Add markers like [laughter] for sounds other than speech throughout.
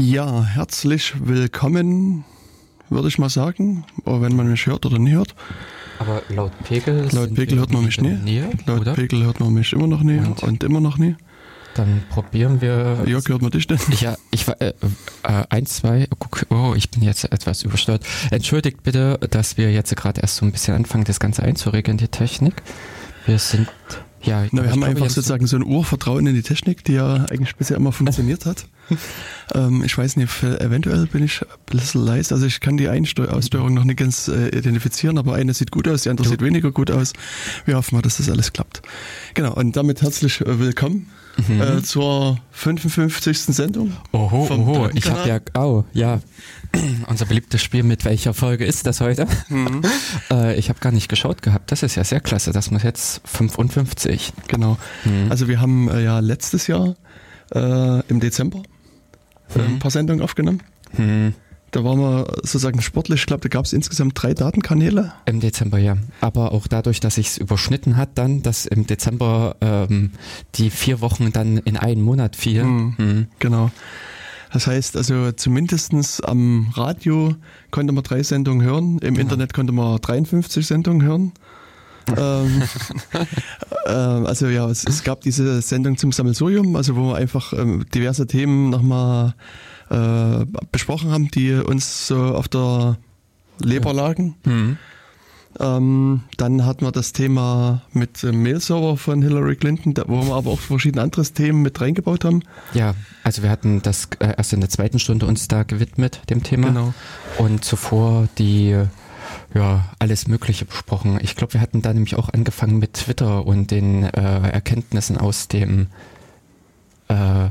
Ja, herzlich willkommen, würde ich mal sagen, wenn man mich hört oder nicht hört. Aber laut Pegel. Laut Pegel hört man mich nie. Nähe, laut oder? Pegel hört man mich immer noch nie und, Und? immer noch nie. Dann probieren wir. Jörg, hört man dich denn? [laughs] Ja, ich war äh, äh, eins, zwei. Guck, oh, ich bin jetzt etwas übersteuert. Entschuldigt bitte, dass wir jetzt gerade erst so ein bisschen anfangen, das Ganze einzuregeln, die Technik. Wir sind ja. Na, wir haben glaube, einfach sozusagen so ein Urvertrauen in die Technik, die ja eigentlich bisher immer funktioniert hat. [laughs] ähm, ich weiß nicht, eventuell bin ich ein bisschen leise. Also ich kann die Einsteu Aussteuerung noch nicht ganz äh, identifizieren, aber eine sieht gut aus, die andere sieht weniger gut aus. Wir hoffen mal, dass das alles klappt. Genau, und damit herzlich äh, willkommen äh, zur 55. Sendung. Oho, vom oho, ich habe ja, oh, ja, [clears throat] unser beliebtes Spiel, mit welcher Folge ist das heute? Mhm. [laughs] äh, ich habe gar nicht geschaut gehabt. Das ist ja sehr klasse. Das muss jetzt 55. Genau. Mhm. Also wir haben äh, ja letztes Jahr äh, im Dezember äh, ein paar Sendungen aufgenommen. Hm. Da waren wir sozusagen sportlich, ich glaube, da gab es insgesamt drei Datenkanäle. Im Dezember, ja. Aber auch dadurch, dass sich es überschnitten hat, dann, dass im Dezember ähm, die vier Wochen dann in einen Monat fielen. Hm. Genau. Das heißt also zumindestens am Radio konnte man drei Sendungen hören, im Genau. Internet konnte man 53 Sendungen hören. Ähm, [laughs] ähm, also ja, es, es gab diese Sendung zum Sammelsurium, also wo wir einfach ähm, diverse Themen nochmal äh, besprochen haben, die uns so auf der Leber lagen. Hm. Ähm, dann hatten wir das Thema mit dem Mail-Server von Hillary Clinton, da, wo wir aber auch verschiedene andere Themen mit reingebaut haben. Ja, also wir hatten das äh, erst in der zweiten Stunde uns da gewidmet, dem Thema. Genau. Und zuvor die, ja, alles Mögliche besprochen. Ich glaube, wir hatten da nämlich auch angefangen mit Twitter und den äh, Erkenntnissen aus dem, äh,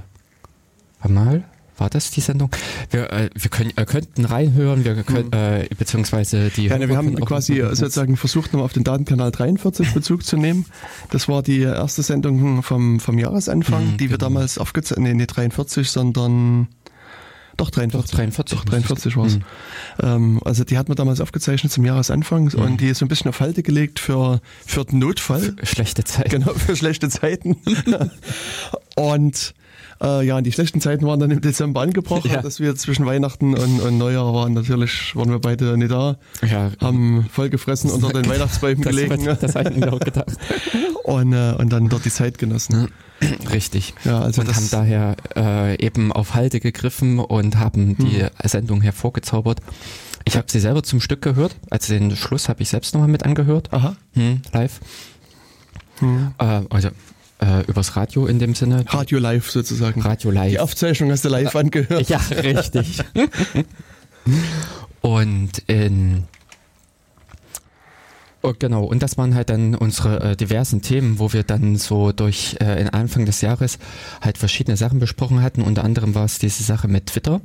mal, war das die Sendung? Wir, äh, wir können, äh, könnten reinhören, wir können, äh, beziehungsweise die. Mhm. Ja, ne, wir haben quasi mitmachen. sozusagen versucht, nochmal auf den Datenkanal 43 Bezug zu nehmen. Das war die erste Sendung vom, vom Jahresanfang, Mhm, die wir genau. damals aufgezeichnet, nee, nicht 43, sondern doch 43. Doch, 43 Doch, 43 war es. Mhm. Ähm, also die hat man damals aufgezeichnet zum Jahresanfang und die ist so ein bisschen auf Halte gelegt für, für den Notfall. Schlechte Zeit. Genau, für schlechte Zeiten. [laughs] und äh, ja, die schlechten Zeiten waren dann im Dezember angebrochen, [laughs] Ja. dass wir zwischen Weihnachten und, und Neujahr waren. Natürlich waren wir beide nicht da, Ja, haben voll gefressen unter den [laughs] Weihnachtsbäumen das, gelegen wird- das habe ich mir auch gedacht. [laughs] und, äh, und dann dort die Zeit genossen. [clears throat] Richtig. Ja, also und haben daher äh, eben auf Halte gegriffen und haben die Hm. Sendung hervorgezaubert. Ich habe sie selber zum Stück gehört. Also den Schluss habe ich selbst nochmal mit angehört. Aha. Hm, live. Hm. Äh, also äh, übers Radio in dem Sinne. Radio live sozusagen. Radio Die live. Aufzeichnung hast du live angehört. Ja, richtig. [laughs] und in Oh, genau, und das waren halt dann unsere äh, diversen Themen, wo wir dann so durch äh, in Anfang des Jahres halt verschiedene Sachen besprochen hatten. Unter anderem war es diese Sache mit Twitter,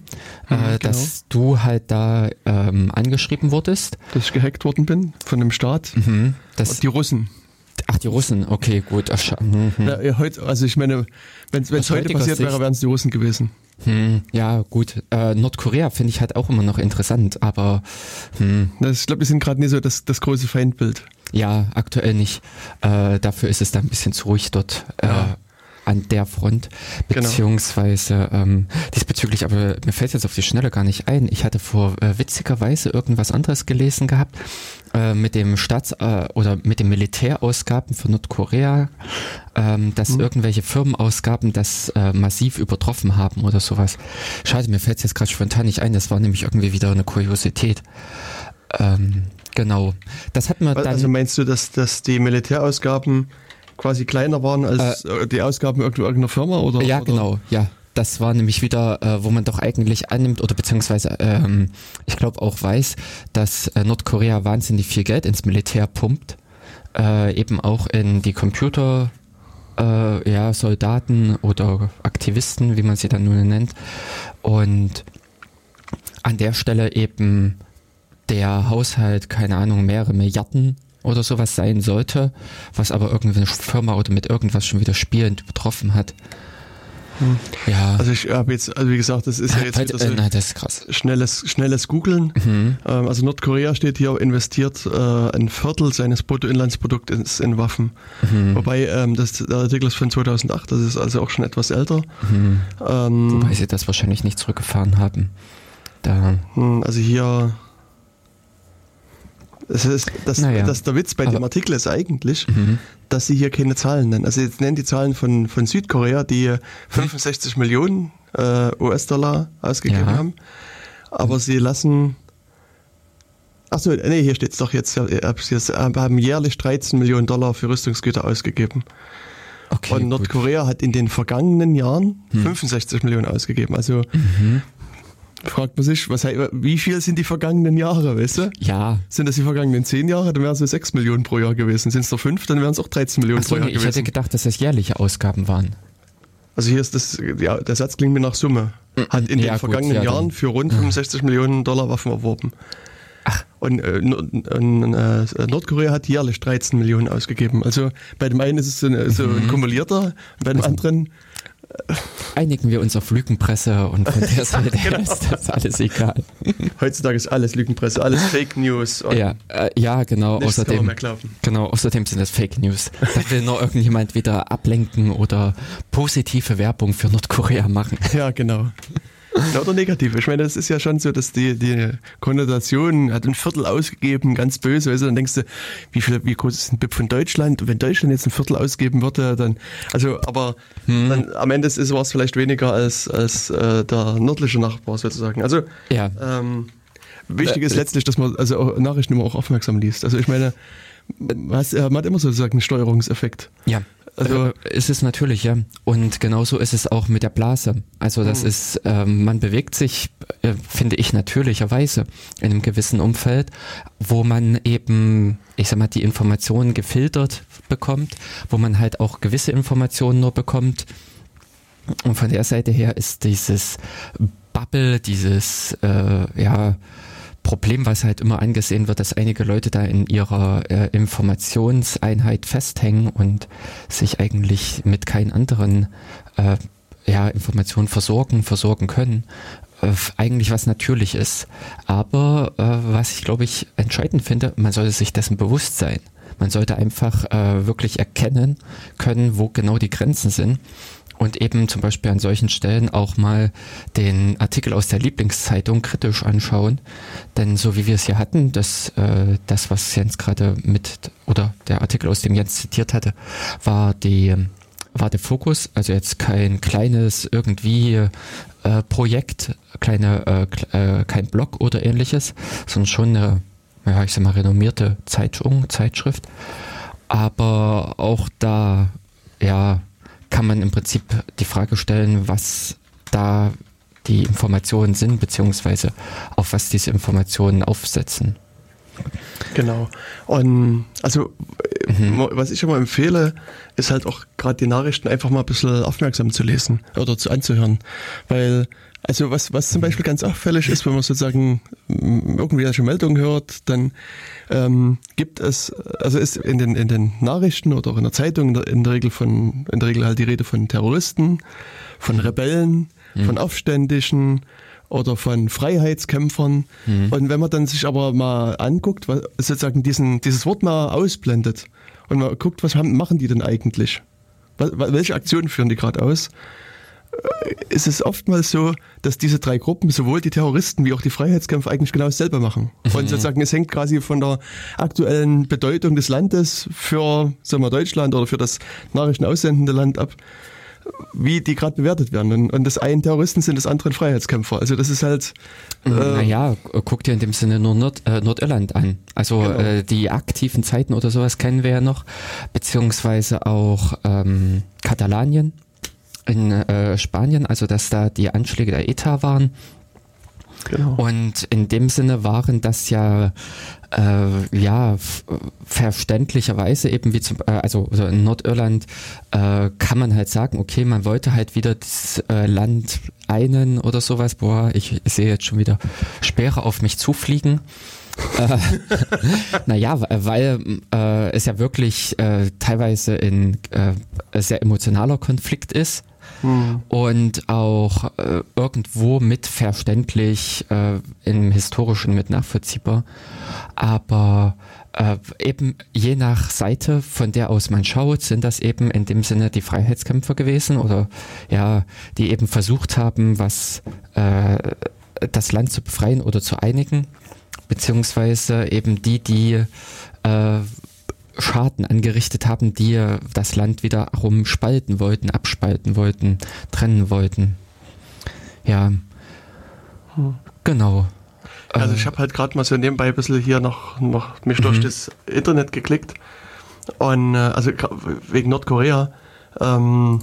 Mhm, äh, dass du halt da ähm, angeschrieben wurdest. Dass ich gehackt worden bin von dem Staat. Mhm. Das, Die Russen. Ach, die Russen, okay, gut. Ach, scha- mhm. Ja, heute, also ich meine, wenn es heute passiert wäre, Sicht- wären es die Russen gewesen. Hm, ja, gut. Äh, Nordkorea finde ich halt auch immer noch interessant, aber hm, Das, ich glaube, die sind gerade nicht so das, das große Feindbild. Ja, aktuell nicht. Äh, dafür ist es da ein bisschen zu ruhig dort äh, Ja. An der Front. Genau. Beziehungsweise ähm, diesbezüglich, aber mir fällt jetzt auf die Schnelle gar nicht ein. Ich hatte vor äh, witzigerweise irgendwas anderes gelesen gehabt äh, mit dem Staats- äh, oder mit den Militärausgaben für Nordkorea, ähm, dass Mhm. irgendwelche Firmenausgaben das äh, massiv übertroffen haben oder sowas. Schade, mir fällt es jetzt gerade spontan nicht ein. Das war nämlich irgendwie wieder eine Kuriosität. Ähm, genau. Das hatten wir dann. Also meinst du, dass, dass die Militärausgaben quasi kleiner waren als äh, die Ausgaben irgendeiner Firma? Oder, Ja, oder? genau, ja. Das war nämlich wieder, äh, wo man doch eigentlich annimmt oder beziehungsweise ähm, ich glaube auch weiß, dass äh, Nordkorea wahnsinnig viel Geld ins Militär pumpt, äh, eben auch in die Computer, äh, ja, Soldaten oder Aktivisten, wie man sie dann nun nennt. Und an der Stelle eben der Haushalt, keine Ahnung, mehrere Milliarden oder sowas sein sollte, was aber irgendwie eine Firma oder mit irgendwas schon wieder spielend betroffen hat. Hm. Ja. Also ich habe jetzt, also wie gesagt, das ist ja jetzt wieder so äh, nein, das ist krass. schnelles, schnelles Googeln. Mhm. Ähm, also Nordkorea steht hier, investiert äh, ein Viertel seines Bruttoinlandsprodukts in Waffen. Mhm. Wobei ähm, das, der Artikel ist von 2008, das ist also auch schon etwas älter. Mhm. Ähm, Wobei sie das wahrscheinlich nicht zurückgefahren haben. Da. Hm, also hier das ist, das, naja. das, der Witz bei Aber dem Artikel ist eigentlich, mhm. dass sie hier keine Zahlen nennen. Also jetzt nennen die Zahlen von, von Südkorea, die 65 mhm. Millionen äh, US-Dollar ausgegeben ja. haben. Aber sie lassen. Achso, nee, hier steht es doch jetzt. Sie haben jährlich 13 Millionen Dollar für Rüstungsgüter ausgegeben. Okay, und Nordkorea gut. hat in den vergangenen Jahren hm. 65 Millionen ausgegeben. Also mhm fragt man sich, was, wie viel sind die vergangenen Jahre, weißt du? Ja. Sind das die vergangenen zehn Jahre, dann wären es so 6 Millionen pro Jahr gewesen. Sind es noch fünf, dann wären es auch 13 Millionen so, pro Jahr nee, gewesen. Ich hätte gedacht, dass das jährliche Ausgaben waren. Also hier ist das, ja, der Satz klingt mir nach Summe. Hat in ja, den vergangenen gut, ja, Jahren für rund 65 Millionen Dollar Waffen erworben. Ach. Und, äh, und äh, Nordkorea hat jährlich 13 Millionen ausgegeben. Also bei dem einen ist es so, eine, so ein mhm. kumulierter, bei dem anderen Einigen wir uns auf Lügenpresse und von der [laughs] Seite genau. ist das alles egal. Heutzutage ist alles Lügenpresse, alles Fake News. Ja, äh, ja, genau. Außerdem, genau. Außerdem sind das Fake News. Da will nur irgendjemand wieder ablenken oder positive Werbung für Nordkorea machen. Ja, genau. Oder negativ. Ich meine, das ist ja schon so, dass die, die Konnotation hat ein Viertel ausgegeben, ganz böse. Also dann denkst du, wie viel, wie groß ist ein BIP von Deutschland? Und wenn Deutschland jetzt ein Viertel ausgeben würde, dann, also, aber hm. dann, am Ende war es vielleicht weniger als, als äh, der nördliche Nachbar sozusagen. Also, ja. ähm, wichtig ist äh, letztlich, dass man also Nachrichten immer auch aufmerksam liest. Also ich meine, man hat immer sozusagen einen Steuerungseffekt. Ja. Also ist es natürlich, ja. Und genauso ist es auch mit der Blase. Also das mhm. ist, ähm, man bewegt sich, äh, finde ich, natürlicherweise in einem gewissen Umfeld, wo man eben, ich sag mal, die Informationen gefiltert bekommt, wo man halt auch gewisse Informationen nur bekommt. Und von der Seite her ist dieses Bubble, dieses, äh, ja, Problem, was halt immer angesehen wird, dass einige Leute da in ihrer äh, Informationseinheit festhängen und sich eigentlich mit keinen anderen äh, ja, Informationen versorgen, versorgen können. Äh, eigentlich was natürlich ist. Aber äh, was ich glaube ich entscheidend finde, man sollte sich dessen bewusst sein. Man sollte einfach äh, wirklich erkennen können, wo genau die Grenzen sind und eben zum Beispiel an solchen Stellen auch mal den Artikel aus der Lieblingszeitung kritisch anschauen. Denn so wie wir es hier hatten, das, äh, das was Jens gerade mit, oder der Artikel, aus dem Jens zitiert hatte, war die war der Fokus, also jetzt kein kleines irgendwie äh, Projekt, kleine, äh, äh kein Blog oder ähnliches, sondern schon eine, ja, ich sag mal, renommierte Zeitung, Zeitschrift. Aber auch da, ja, kann man im Prinzip die Frage stellen, was da die Informationen sind, beziehungsweise auf was diese Informationen aufsetzen. Genau. Und also mhm. was ich immer empfehle, ist halt auch gerade die Nachrichten einfach mal ein bisschen aufmerksam zu lesen oder zu anzuhören. Weil, also was, was zum Beispiel ganz auffällig ist, wenn man sozusagen irgendwie eine Meldung hört, dann ähm, gibt es, also ist in den, in den Nachrichten oder auch in der Zeitung in der, in der Regel von, in der Regel halt die Rede von Terroristen, von Rebellen, mhm. von Aufständischen, oder von Freiheitskämpfern. Mhm. Und wenn man dann sich aber mal anguckt, was, sozusagen diesen, dieses Wort mal ausblendet und man guckt, was haben, machen die denn eigentlich? Welche Aktionen führen die gerade aus? Ist es oftmals so, dass diese drei Gruppen, sowohl die Terroristen wie auch die Freiheitskämpfer, eigentlich genau dasselbe machen. Mhm. Und sozusagen, es hängt quasi von der aktuellen Bedeutung des Landes für sagen wir, Deutschland oder für das Nachrichtenaussendende Land ab wie die gerade bewertet werden. Und, und das einen Terroristen sind, das andere Freiheitskämpfer. Also das ist halt. Äh, naja, guck dir in dem Sinne nur Nord, äh, Nordirland an. Also genau. äh, die aktiven Zeiten oder sowas kennen wir ja noch, beziehungsweise auch ähm, Katalanien in äh, Spanien, also dass da die Anschläge der ETA waren. Genau. Und in dem Sinne waren das ja äh, ja verständlicherweise eben wie zum äh, also, also in Nordirland äh, kann man halt sagen, okay, man wollte halt wieder das äh, Land einen oder sowas. Boah, ich, ich sehe jetzt schon wieder Speere auf mich zufliegen. äh, [laughs] naja, weil äh, es ja wirklich äh, teilweise ein äh, sehr emotionaler Konflikt ist hm. und auch äh, irgendwo mit verständlich, äh, im historischen mit nachvollziehbar. Aber äh, eben je nach Seite, von der aus man schaut, sind das eben in dem Sinne die Freiheitskämpfer gewesen oder ja, die eben versucht haben, was äh, das Land zu befreien oder zu einigen, beziehungsweise eben die, die äh, Schaden angerichtet haben, die das Land wiederum spalten wollten, abspalten wollten, trennen wollten. Ja, hm. genau. Also ich habe halt gerade mal so nebenbei ein bisschen hier noch, noch mich mhm. durch das Internet geklickt und äh, also wegen Nordkorea ähm,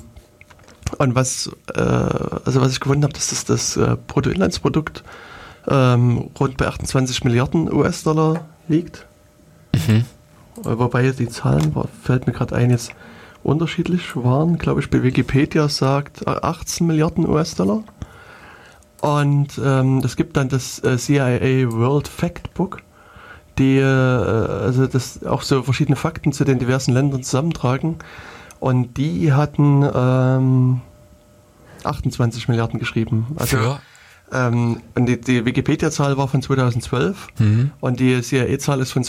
und was äh, also was ich gefunden habe, dass das das äh, Bruttoinlandsprodukt ähm, rund bei 28 Milliarden US-Dollar liegt. Mhm. Wobei die Zahlen, fällt mir gerade ein, jetzt unterschiedlich waren. Glaube ich, bei Wikipedia sagt 18 Milliarden US-Dollar. Und ähm, es gibt dann das äh, CIA World Factbook, die äh, also das auch so verschiedene Fakten zu den diversen Ländern zusammentragen. Und die hatten ähm, 28 Milliarden geschrieben. Also, Für? Ähm, und die, die Wikipedia-Zahl war von 2012 mhm. und die CIA-Zahl ist von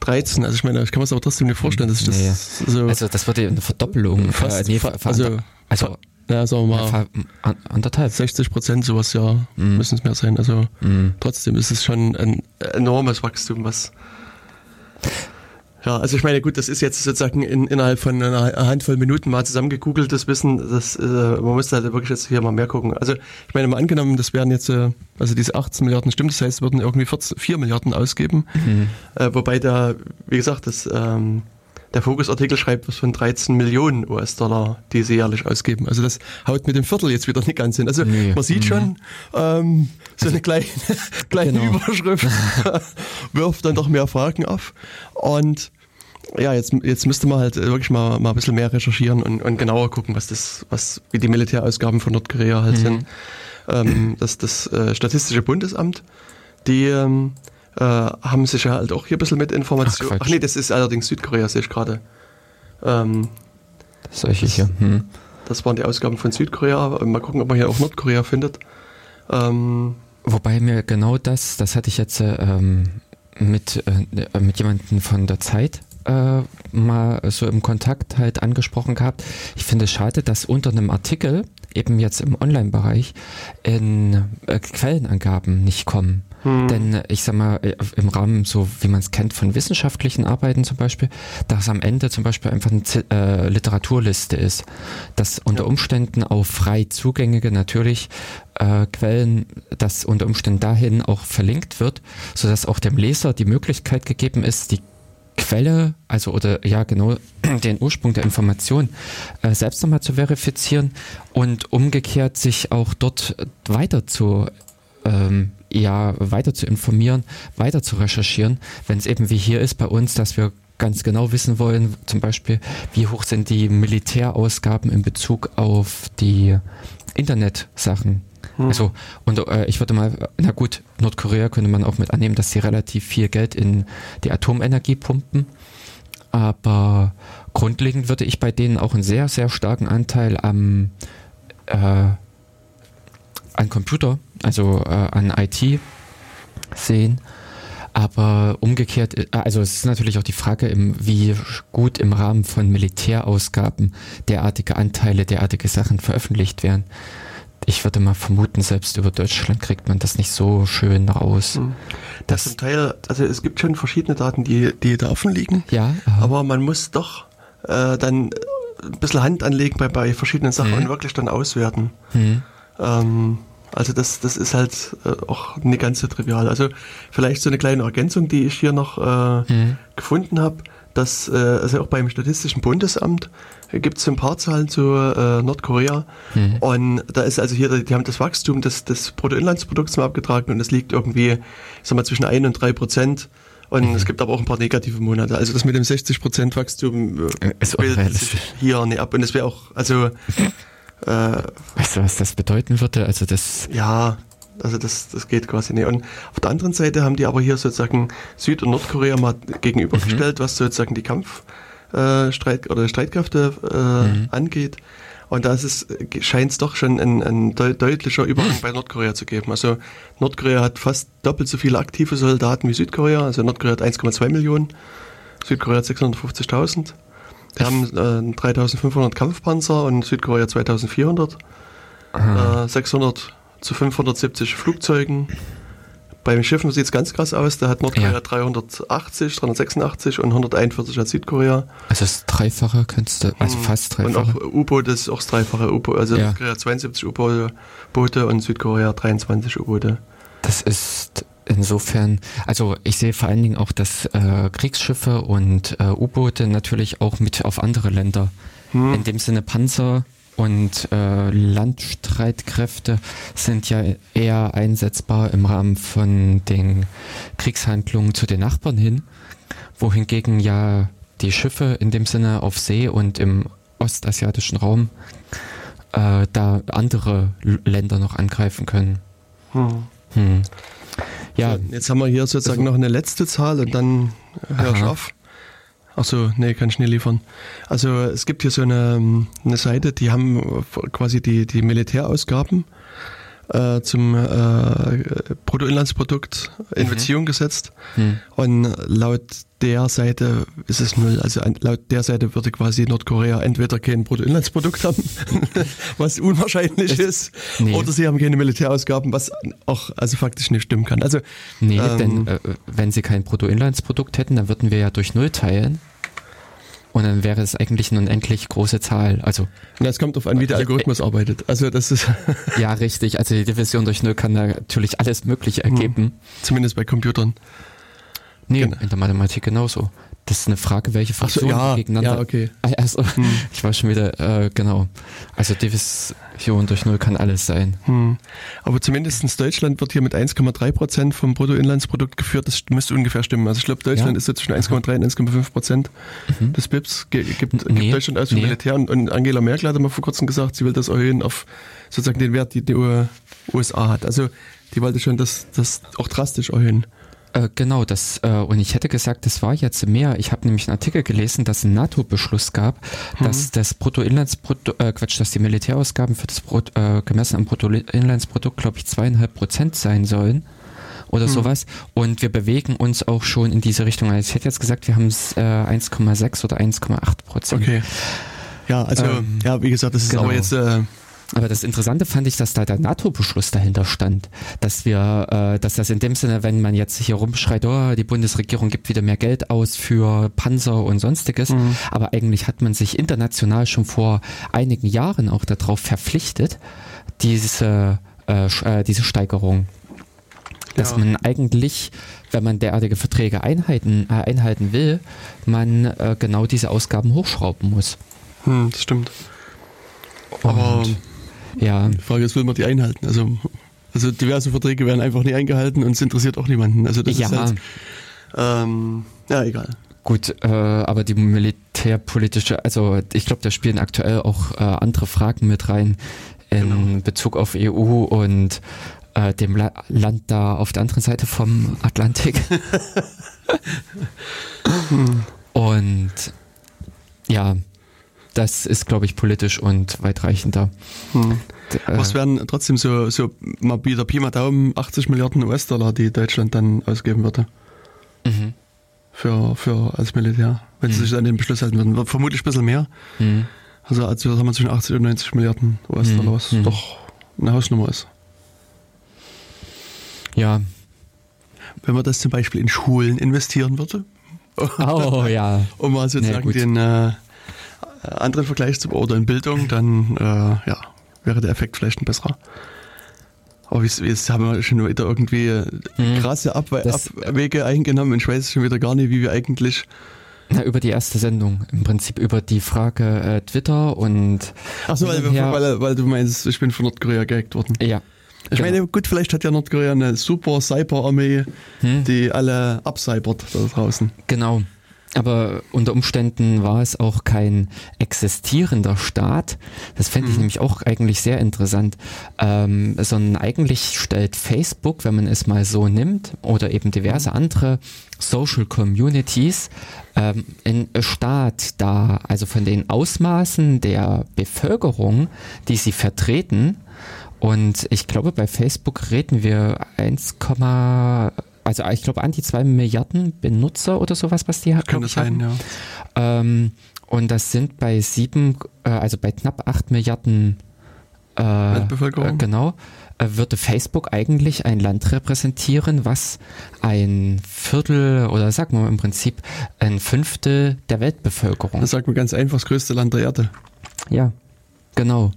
2013. Also ich meine, ich kann mir es aber trotzdem nicht vorstellen, dass ich das nee. so also das würde eine Verdoppelung. Fast, äh, nee, also, also ja, sagen wir mal. Ja, anderthalb. 60 Prozent sowas, ja, mm. müssen es mehr sein. Also mm. trotzdem ist es schon ein enormes Wachstum, was. Ja, also ich meine, gut, das ist jetzt sozusagen in, innerhalb von einer Handvoll Minuten mal zusammengegoogeltes Wissen. Das, äh, man muss da wirklich jetzt hier mal mehr gucken. Also ich meine, mal angenommen, das wären jetzt, äh, also diese 18 Milliarden stimmt, das heißt, würden irgendwie 14, 4 Milliarden ausgeben. Mhm. Äh, wobei da, wie gesagt, das ähm, der Fokus-Artikel schreibt was von 13 Millionen US-Dollar, die sie jährlich ausgeben. Also das haut mit dem Viertel jetzt wieder nicht ganz hin. Also nee. man sieht mhm. schon, ähm, so also, eine kleine, [laughs] kleine genau. Überschrift [laughs] wirft dann doch mehr Fragen auf. Und ja, jetzt, jetzt müsste man halt wirklich mal, mal ein bisschen mehr recherchieren und, und genauer gucken, was das, was, wie die Militärausgaben von Nordkorea halt mhm. sind. Ähm, das, das äh, Statistische Bundesamt, die ähm, äh, haben sich ja halt auch hier ein bisschen mit Informationen. Ach, Ach, nee, das ist allerdings Südkorea, sehe ich gerade. Ähm, Solche hier. Hm. Das waren die Ausgaben von Südkorea. Mal gucken, ob man hier auch Nordkorea findet. Ähm, Wobei mir genau das, das hatte ich jetzt ähm, mit, äh, mit jemandem von der Zeit äh, mal so im Kontakt halt angesprochen gehabt. Ich finde es schade, dass unter einem Artikel, eben jetzt im Online-Bereich, in äh, Quellenangaben nicht kommen. Hm. Denn ich sag mal, äh, im Rahmen, so wie man es kennt von wissenschaftlichen Arbeiten zum Beispiel, dass am Ende zum Beispiel einfach eine äh, Literaturliste ist, dass unter Umständen auf frei zugängige natürlich äh, Quellen, dass unter Umständen dahin auch verlinkt wird, sodass auch dem Leser die Möglichkeit gegeben ist, die Quelle, also oder ja genau [clears throat] den Ursprung der Information äh, selbst nochmal zu verifizieren und umgekehrt sich auch dort weiter zu ähm, ja weiter zu informieren, weiter zu recherchieren, wenn es eben wie hier ist bei uns, dass wir ganz genau wissen wollen, zum Beispiel, wie hoch sind die Militärausgaben in Bezug auf die Internetsachen. Hm. Also, und äh, ich würde mal, na gut, Nordkorea könnte man auch mit annehmen, dass sie relativ viel Geld in die Atomenergie pumpen. Aber grundlegend würde ich bei denen auch einen sehr, sehr starken Anteil am äh, an Computer, also äh, an IT sehen. Aber umgekehrt, äh, also es ist natürlich auch die Frage, wie gut im Rahmen von Militärausgaben derartige Anteile, derartige Sachen veröffentlicht werden. Ich würde mal vermuten, selbst über Deutschland kriegt man das nicht so schön raus. Hm. Das, das zum Teil, also es gibt schon verschiedene Daten, die, die da offen liegen. Ja. Aha. Aber man muss doch äh, dann ein bisschen Hand anlegen bei, bei verschiedenen Sachen hm. und wirklich dann auswerten. Hm. Ähm, also das, das ist halt äh, auch nicht ganz so trivial. Also vielleicht so eine kleine Ergänzung, die ich hier noch äh, mhm. gefunden habe, dass äh, also auch beim Statistischen Bundesamt gibt es ein paar Zahlen zu äh, Nordkorea mhm. und da ist also hier, die haben das Wachstum des, des Bruttoinlandsprodukts mal abgetragen und es liegt irgendwie, ich sag mal, zwischen 1 und 3 Prozent. Und mhm. es gibt aber auch ein paar negative Monate. Also das mit dem 60 Prozent Wachstum äh, bildet sich hier nicht ab. Und es wäre auch, also [laughs] äh, weißt du, was das bedeuten würde? Also das. Ja, also das, das geht quasi nicht. Und auf der anderen Seite haben die aber hier sozusagen Süd- und Nordkorea mal gegenübergestellt, mhm. was sozusagen die Kampfstreit äh, oder Streitkräfte äh, mhm. angeht. Und da scheint es doch schon ein, ein deutlicher Übergang bei Nordkorea zu geben. Also Nordkorea hat fast doppelt so viele aktive Soldaten wie Südkorea. Also Nordkorea hat 1,2 Millionen, Südkorea hat 650.000. Die haben äh, 3500 Kampfpanzer und Südkorea 2400. Äh, 600 zu 570 Flugzeugen. Bei den Schiffen sieht es ganz krass aus. Da hat Nordkorea ja. 380, 386 und 141 hat Südkorea. Also das Dreifache könntest du, also hm. fast Dreifache. Und auch U-Boote ist auch das Dreifache U-Boot. Also ja. Nordkorea 72 U-Boote und Südkorea 23 U-Boote. Das ist insofern, also ich sehe vor allen Dingen auch, dass äh, Kriegsschiffe und äh, U-Boote natürlich auch mit auf andere Länder, hm. in dem Sinne Panzer und äh, Landstreitkräfte sind ja eher einsetzbar im Rahmen von den Kriegshandlungen zu den Nachbarn hin, wohingegen ja die Schiffe in dem Sinne auf See und im ostasiatischen Raum äh, da andere Länder noch angreifen können. Hm. Hm. Ja. Jetzt haben wir hier sozusagen also, noch eine letzte Zahl und dann hör ich auf. Achso, nee, kann ich nicht liefern. Also es gibt hier so eine, eine Seite, die haben quasi die, die Militärausgaben äh, zum äh, Bruttoinlandsprodukt in mhm. Beziehung gesetzt. Mhm. Und laut der Seite ist es null. Also laut der Seite würde quasi Nordkorea entweder kein Bruttoinlandsprodukt haben, [laughs] was unwahrscheinlich ist, nee. oder sie haben keine Militärausgaben, was auch also faktisch nicht stimmen kann. Also nee, ähm, denn äh, wenn sie kein Bruttoinlandsprodukt hätten, dann würden wir ja durch null teilen. Und dann wäre es eigentlich eine unendlich große Zahl. Also das kommt auf an, wie der Algorithmus äh, arbeitet. Also das ist [laughs] ja richtig. Also die Division durch Null kann natürlich alles Mögliche ergeben. Hm. Zumindest bei Computern. Nee, genau. in der Mathematik genauso. Das ist eine Frage, welche Funktionen so, ja, gegeneinander. Ja, okay. Also, hm. ich war schon wieder, äh, genau. Also Division durch Null kann alles sein. Hm. Aber zumindest Deutschland wird hier mit 1,3 Prozent vom Bruttoinlandsprodukt geführt. Das müsste ungefähr stimmen. Also ich glaube, Deutschland ja. ist jetzt zwischen 1,3 und 1,5 Prozent mhm. des BIPs. Gibt, gibt nee, Deutschland aus für nee. Militär. Und, und, Angela Merkel hat mal vor kurzem gesagt, sie will das erhöhen auf sozusagen den Wert, den die USA hat. Also die wollte schon das, das auch drastisch erhöhen. Äh, genau, das, äh, und ich hätte gesagt, das war jetzt mehr. Ich habe nämlich einen Artikel gelesen, dass ein NATO-Beschluss gab, mhm. dass das Bruttoinlandsprodukt, äh, Quatsch, dass die Militärausgaben für das Brut, äh, gemessen am Bruttoinlandsprodukt, glaube ich, zweieinhalb Prozent sein sollen oder hm. sowas. Und wir bewegen uns auch schon in diese Richtung. Also ich hätte jetzt gesagt, wir haben es äh, 1,6 oder 1,8 Prozent. Okay. Ja, also ähm, ja, wie gesagt, das ist genau. aber jetzt äh, aber das Interessante fand ich, dass da der NATO-Beschluss dahinter stand, dass wir, äh, dass das in dem Sinne, wenn man jetzt hier rumschreit, oh, die Bundesregierung gibt wieder mehr Geld aus für Panzer und sonstiges, mhm. aber eigentlich hat man sich international schon vor einigen Jahren auch darauf verpflichtet, diese, äh, äh, diese Steigerung dass man eigentlich, wenn man derartige Verträge einhalten, äh, einhalten will, man äh, genau diese Ausgaben hochschrauben muss. Hm, das stimmt. Und Aber ja. Die Frage ist, will man die einhalten? Also, also diverse Verträge werden einfach nicht eingehalten und es interessiert auch niemanden. Also das ja. ist halt, ähm, ja, egal. Gut, äh, aber die militärpolitische, also ich glaube, da spielen aktuell auch äh, andere Fragen mit rein in genau. Bezug auf EU und äh, dem La Land da auf der anderen Seite vom Atlantik. [laughs] und ja, das ist, glaube ich, politisch und weitreichender. Hm. Was wären trotzdem so, so mal wieder Pi mal Daumen 80 Milliarden US-Dollar, die Deutschland dann ausgeben würde? Mhm. Für, für als Militär, wenn mhm. sie sich an den Beschluss halten würden. Vermutlich ein bisschen mehr. Mhm. Also, also haben wir zwischen 80 und 90 Milliarden US-Dollar, was mhm. doch eine Hausnummer ist. Ja. Wenn man das zum Beispiel in Schulen investieren würde. Oh ja. [laughs] um mal sozusagen ja, den äh, anderen Vergleich zu oder in Bildung, dann äh, ja, wäre der Effekt vielleicht ein besserer. Aber jetzt haben wir schon wieder irgendwie hm. krasse Abwe das, Abwege eingenommen und ich weiß schon wieder gar nicht, wie wir eigentlich. Na, über die erste Sendung, im Prinzip über die Frage äh, Twitter und. Achso, weil, weil, weil, du meinst, ich bin von Nordkorea gehackt worden. Ja. Ich genau. meine, gut, vielleicht hat ja Nordkorea eine super Cyber-Armee, hm. die alle abcybert da draußen. Genau. Aber unter Umständen war es auch kein existierender Staat. Das fände ich mhm. nämlich auch eigentlich sehr interessant. Ähm, sondern eigentlich stellt Facebook, wenn man es mal so nimmt, oder eben diverse andere Social Communities, ähm, einen Staat dar. Also von den Ausmaßen der Bevölkerung, die sie vertreten. Und ich glaube, bei Facebook reden wir 1, also ich glaube an die zwei Milliarden Benutzer oder sowas, was die. Kann das sein, ja. Ähm, und das sind bei sieben, äh, also bei knapp acht Milliarden äh, Weltbevölkerung. Äh, genau, äh, würde Facebook eigentlich ein Land repräsentieren, was ein Viertel oder sagen wir im Prinzip ein Fünftel der Weltbevölkerung. Das sagt man ganz einfach, das größte Land der Erde. Ja, genau.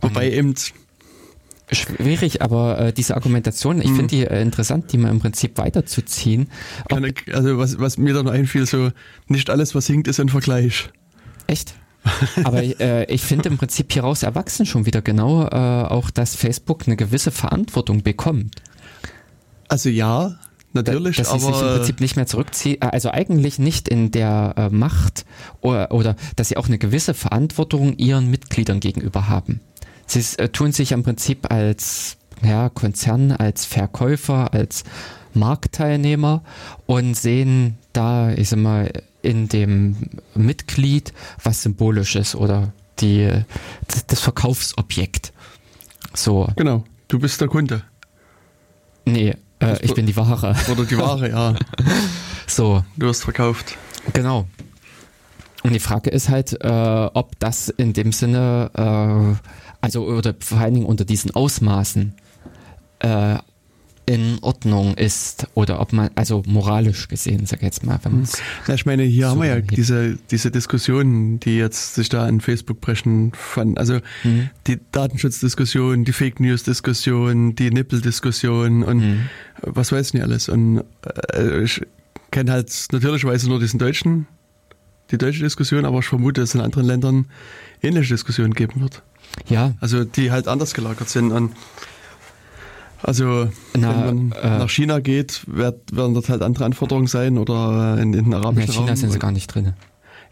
Wobei eben Schwierig, aber äh, diese Argumentation, ich hm. finde die äh, interessant, die mal im Prinzip weiterzuziehen. Ich, also was, was mir da noch einfiel, so nicht alles, was hinkt, ist ein Vergleich. Echt? Aber äh, ich finde im Prinzip hieraus erwachsen schon wieder genau äh, auch, dass Facebook eine gewisse Verantwortung bekommt. Also ja, natürlich, da, dass aber sie sich im Prinzip nicht mehr zurückziehen, äh, also eigentlich nicht in der äh, Macht oder, oder dass sie auch eine gewisse Verantwortung ihren Mitgliedern gegenüber haben. Sie äh, tun sich im Prinzip als ja, Konzern, als Verkäufer, als Marktteilnehmer und sehen da, ich sag mal, in dem Mitglied was Symbolisches oder die, das Verkaufsobjekt. So. Genau, du bist der Kunde. Nee, äh, ich bin die Ware. Oder die Ware, ja. [laughs] so. Du hast verkauft. Genau. Und die Frage ist halt, äh, ob das in dem Sinne äh, also oder vor allen Dingen unter diesen Ausmaßen äh, in Ordnung ist oder ob man, also moralisch gesehen, sag ich jetzt mal. Wenn ja, ich meine, hier so haben wir ja diese, diese Diskussionen, die jetzt sich da in Facebook brechen fanden. Also mhm. die Datenschutzdiskussion, die Fake News Diskussion, die Nippel-Diskussion und mhm. was weiß ich nicht alles. Und äh, ich kenne halt natürlicherweise nur diesen deutschen, die deutsche Diskussion, aber ich vermute, dass es in anderen Ländern ähnliche Diskussionen geben wird. Ja. Also die halt anders gelagert sind. Und also Na, wenn man äh, nach China geht, wird, werden dort halt andere Anforderungen sein oder in, in den arabischen in China Raum. sind sie gar nicht drin.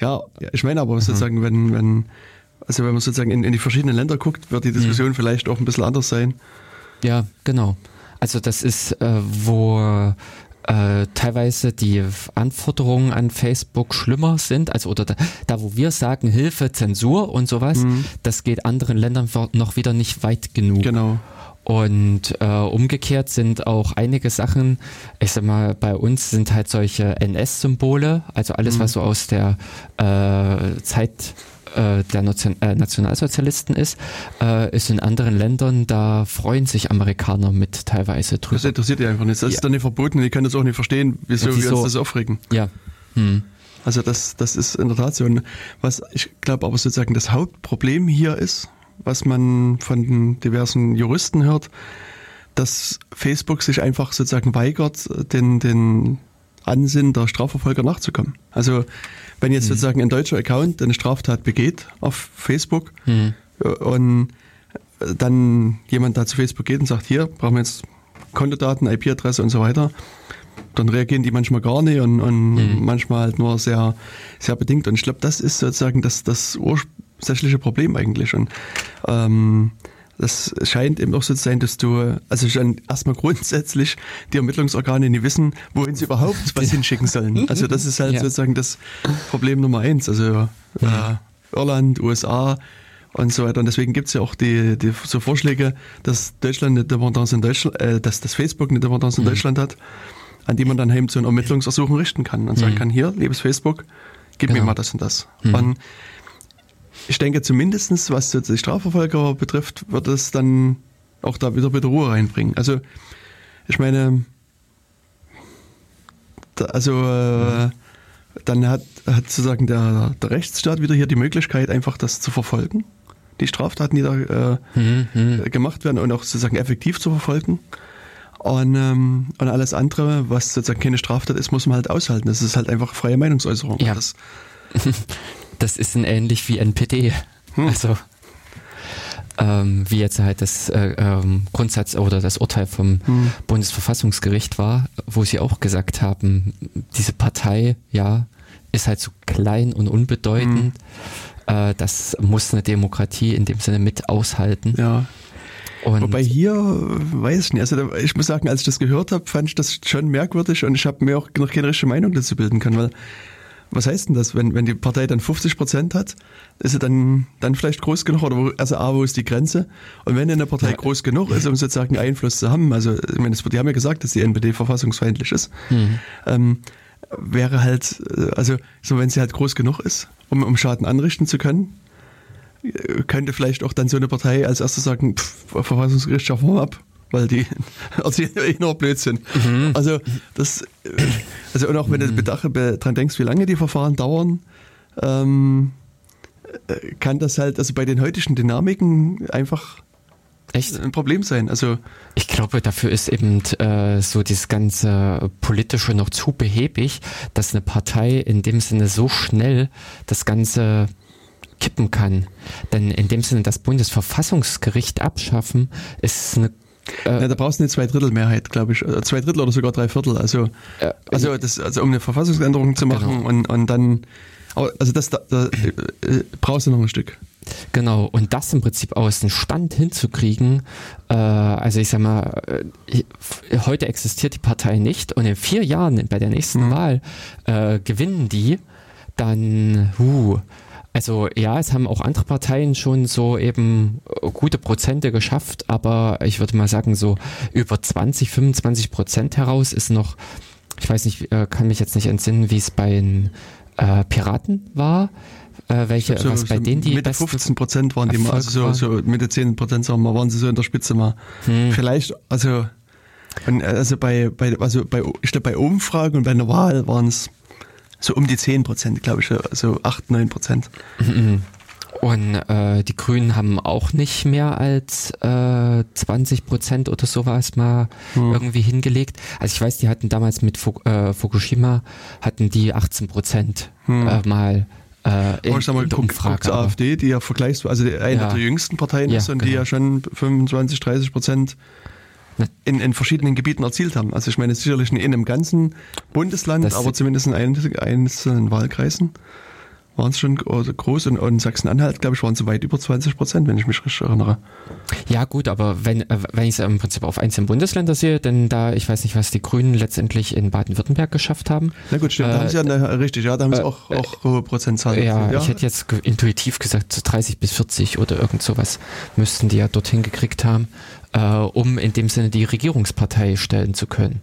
Ja, ich meine aber mhm. sozusagen, wenn, wenn, also wenn man sozusagen in, in die verschiedenen Länder guckt, wird die mhm. Diskussion mhm. vielleicht auch ein bisschen anders sein. Ja, genau. Also das ist, äh, wo äh, teilweise die Anforderungen an Facebook schlimmer sind, also oder da, da wo wir sagen Hilfe, Zensur und sowas, mhm. das geht anderen Ländern noch wieder nicht weit genug. Genau. Und äh, umgekehrt sind auch einige Sachen, ich sag mal, bei uns sind halt solche NS-Symbole, also alles, mhm. was so aus der äh, Zeit äh, der Nation, äh, Nationalsozialisten ist, äh, ist in anderen Ländern, da freuen sich Amerikaner mit teilweise drüber. Das interessiert die einfach nicht. Das ja. ist dann nicht verboten. Ich kann das auch nicht verstehen, wieso, wieso? wir uns das aufregen. Ja. Hm. Also das, das ist in der Tat so. Und was ich glaube aber sozusagen das Hauptproblem hier ist, was man von den diversen Juristen hört, dass Facebook sich einfach sozusagen weigert, den, den Ansinnen der Strafverfolger nachzukommen. Also wenn jetzt mhm. sozusagen ein deutscher Account eine Straftat begeht auf Facebook mhm. und dann jemand da zu Facebook geht und sagt, hier brauchen wir jetzt Kontodaten, IP-Adresse und so weiter, dann reagieren die manchmal gar nicht und, und mhm. manchmal halt nur sehr, sehr bedingt. Und ich glaube, das ist sozusagen das, das ursächliche Problem eigentlich. Und ähm, das scheint eben auch so zu sein, dass du, also schon erstmal grundsätzlich die Ermittlungsorgane nicht wissen, wohin sie überhaupt was [laughs] hinschicken sollen. Also das ist halt ja. sozusagen das Problem Nummer eins. Also äh, Irland, USA und so weiter. Und deswegen gibt es ja auch die, die so Vorschläge, dass Deutschland eine Dependance in Deutschland, äh, dass das Facebook eine Dependance in mhm. Deutschland hat, an die man dann eben so ein Ermittlungsersuchen richten kann und mhm. sagen kann, hier, liebes Facebook, gib genau. mir mal das und das. Mhm. Und ich denke zumindestens, was die Strafverfolger betrifft, wird es dann auch da wieder bitte Ruhe reinbringen. Also ich meine, da, also äh, dann hat, hat sozusagen der, der Rechtsstaat wieder hier die Möglichkeit, einfach das zu verfolgen, die Straftaten, die da äh, mhm, mhm. gemacht werden und auch sozusagen effektiv zu verfolgen. Und, ähm, und alles andere, was sozusagen keine Straftat ist, muss man halt aushalten. Das ist halt einfach freie Meinungsäußerung. Ja. Das, [laughs] das ist ein ähnlich wie NPD. Hm. Also ähm, wie jetzt halt das äh, ähm, Grundsatz oder das Urteil vom hm. Bundesverfassungsgericht war, wo sie auch gesagt haben, diese Partei, ja, ist halt so klein und unbedeutend. Mhm. Äh, das muss eine Demokratie in dem Sinne mit aushalten. Ja. Und Wobei hier, weiß ich nicht, also ich muss sagen, als ich das gehört habe, fand ich das schon merkwürdig und ich habe mir auch noch keine richtige Meinung dazu bilden können, weil was heißt denn das, wenn, wenn die Partei dann 50 Prozent hat, ist sie dann, dann vielleicht groß genug oder wo, also A, wo ist die Grenze? Und wenn eine Partei ja. groß genug ist, um sozusagen Einfluss zu haben, also ich meine, die haben ja gesagt, dass die NPD verfassungsfeindlich ist, mhm. ähm, wäre halt, äh, also so wenn sie halt groß genug ist, um, um Schaden anrichten zu können, äh, könnte vielleicht auch dann so eine Partei als erstes sagen, pff, Verfassungsgericht schaffen wir ab weil die [laughs] erzählen eh nur Blödsinn. Mhm. Also das, äh, also und auch wenn mhm. du dran denkst, wie lange die Verfahren dauern, ähm, kann das halt, also bei den heutigen Dynamiken einfach Echt? ein Problem sein. Also ich glaube, dafür ist eben äh, so dieses ganze politische noch zu behäbig, dass eine Partei in dem Sinne so schnell das Ganze kippen kann. Denn in dem Sinne das Bundesverfassungsgericht abschaffen, ist eine äh, ja, da brauchst du eine Zweidrittelmehrheit, glaube ich. Äh, zwei Drittel oder sogar drei Viertel. Also, äh, also, das, also um eine Verfassungsänderung zu machen genau. und, und dann, also das da, da äh, brauchst du noch ein Stück. Genau, und das im Prinzip aus dem Stand hinzukriegen, äh, also ich sag mal, äh, heute existiert die Partei nicht und in vier Jahren bei der nächsten mhm. Wahl äh, gewinnen die, dann, huh, also ja, es haben auch andere Parteien schon so eben äh, gute Prozente geschafft, aber ich würde mal sagen, so über 20, 25 Prozent heraus ist noch, ich weiß nicht, äh, kann mich jetzt nicht entsinnen, wie es bei den äh, Piraten war. Äh, welche, so, was bei so denen die Mitte 15 Prozent waren die mal, also so, so Mitte 10 Prozent sagen wir, waren sie so in der Spitze mal. Hm. Vielleicht, also, also bei, bei, also bei, ich glaube bei Umfragen und bei einer Wahl waren es so um die 10 Prozent, glaube ich, so 8, 9 Prozent. Mhm. Und äh, die Grünen haben auch nicht mehr als äh, 20 Prozent oder sowas mal hm. irgendwie hingelegt. Also ich weiß, die hatten damals mit Fuk äh, Fukushima, hatten die 18 Prozent hm. äh, mal äh, in, ich sag mal, in guck, Umfrage. AfD, die ja vergleichsweise eine ja. der jüngsten Parteien ja, ist und genau. die ja schon 25, 30 Prozent in, in verschiedenen Gebieten erzielt haben. Also ich meine sicherlich nicht in einem ganzen Bundesland, das aber zumindest in einzelnen Wahlkreisen waren es schon groß und, und Sachsen-Anhalt, glaube ich, waren es weit über 20 Prozent, wenn ich mich richtig erinnere. Ja gut, aber wenn, äh, wenn ich es im Prinzip auf einzelne Bundesländer sehe, denn da, ich weiß nicht, was die Grünen letztendlich in Baden-Württemberg geschafft haben. Na gut, stimmt, äh, da haben sie ja eine, richtig, ja, da haben sie äh, auch, auch hohe Prozentzahlen. Ja, ja, ich hätte jetzt intuitiv gesagt, so 30 bis 40 oder irgend sowas müssten die ja dorthin gekriegt haben äh, um in dem Sinne die Regierungspartei stellen zu können.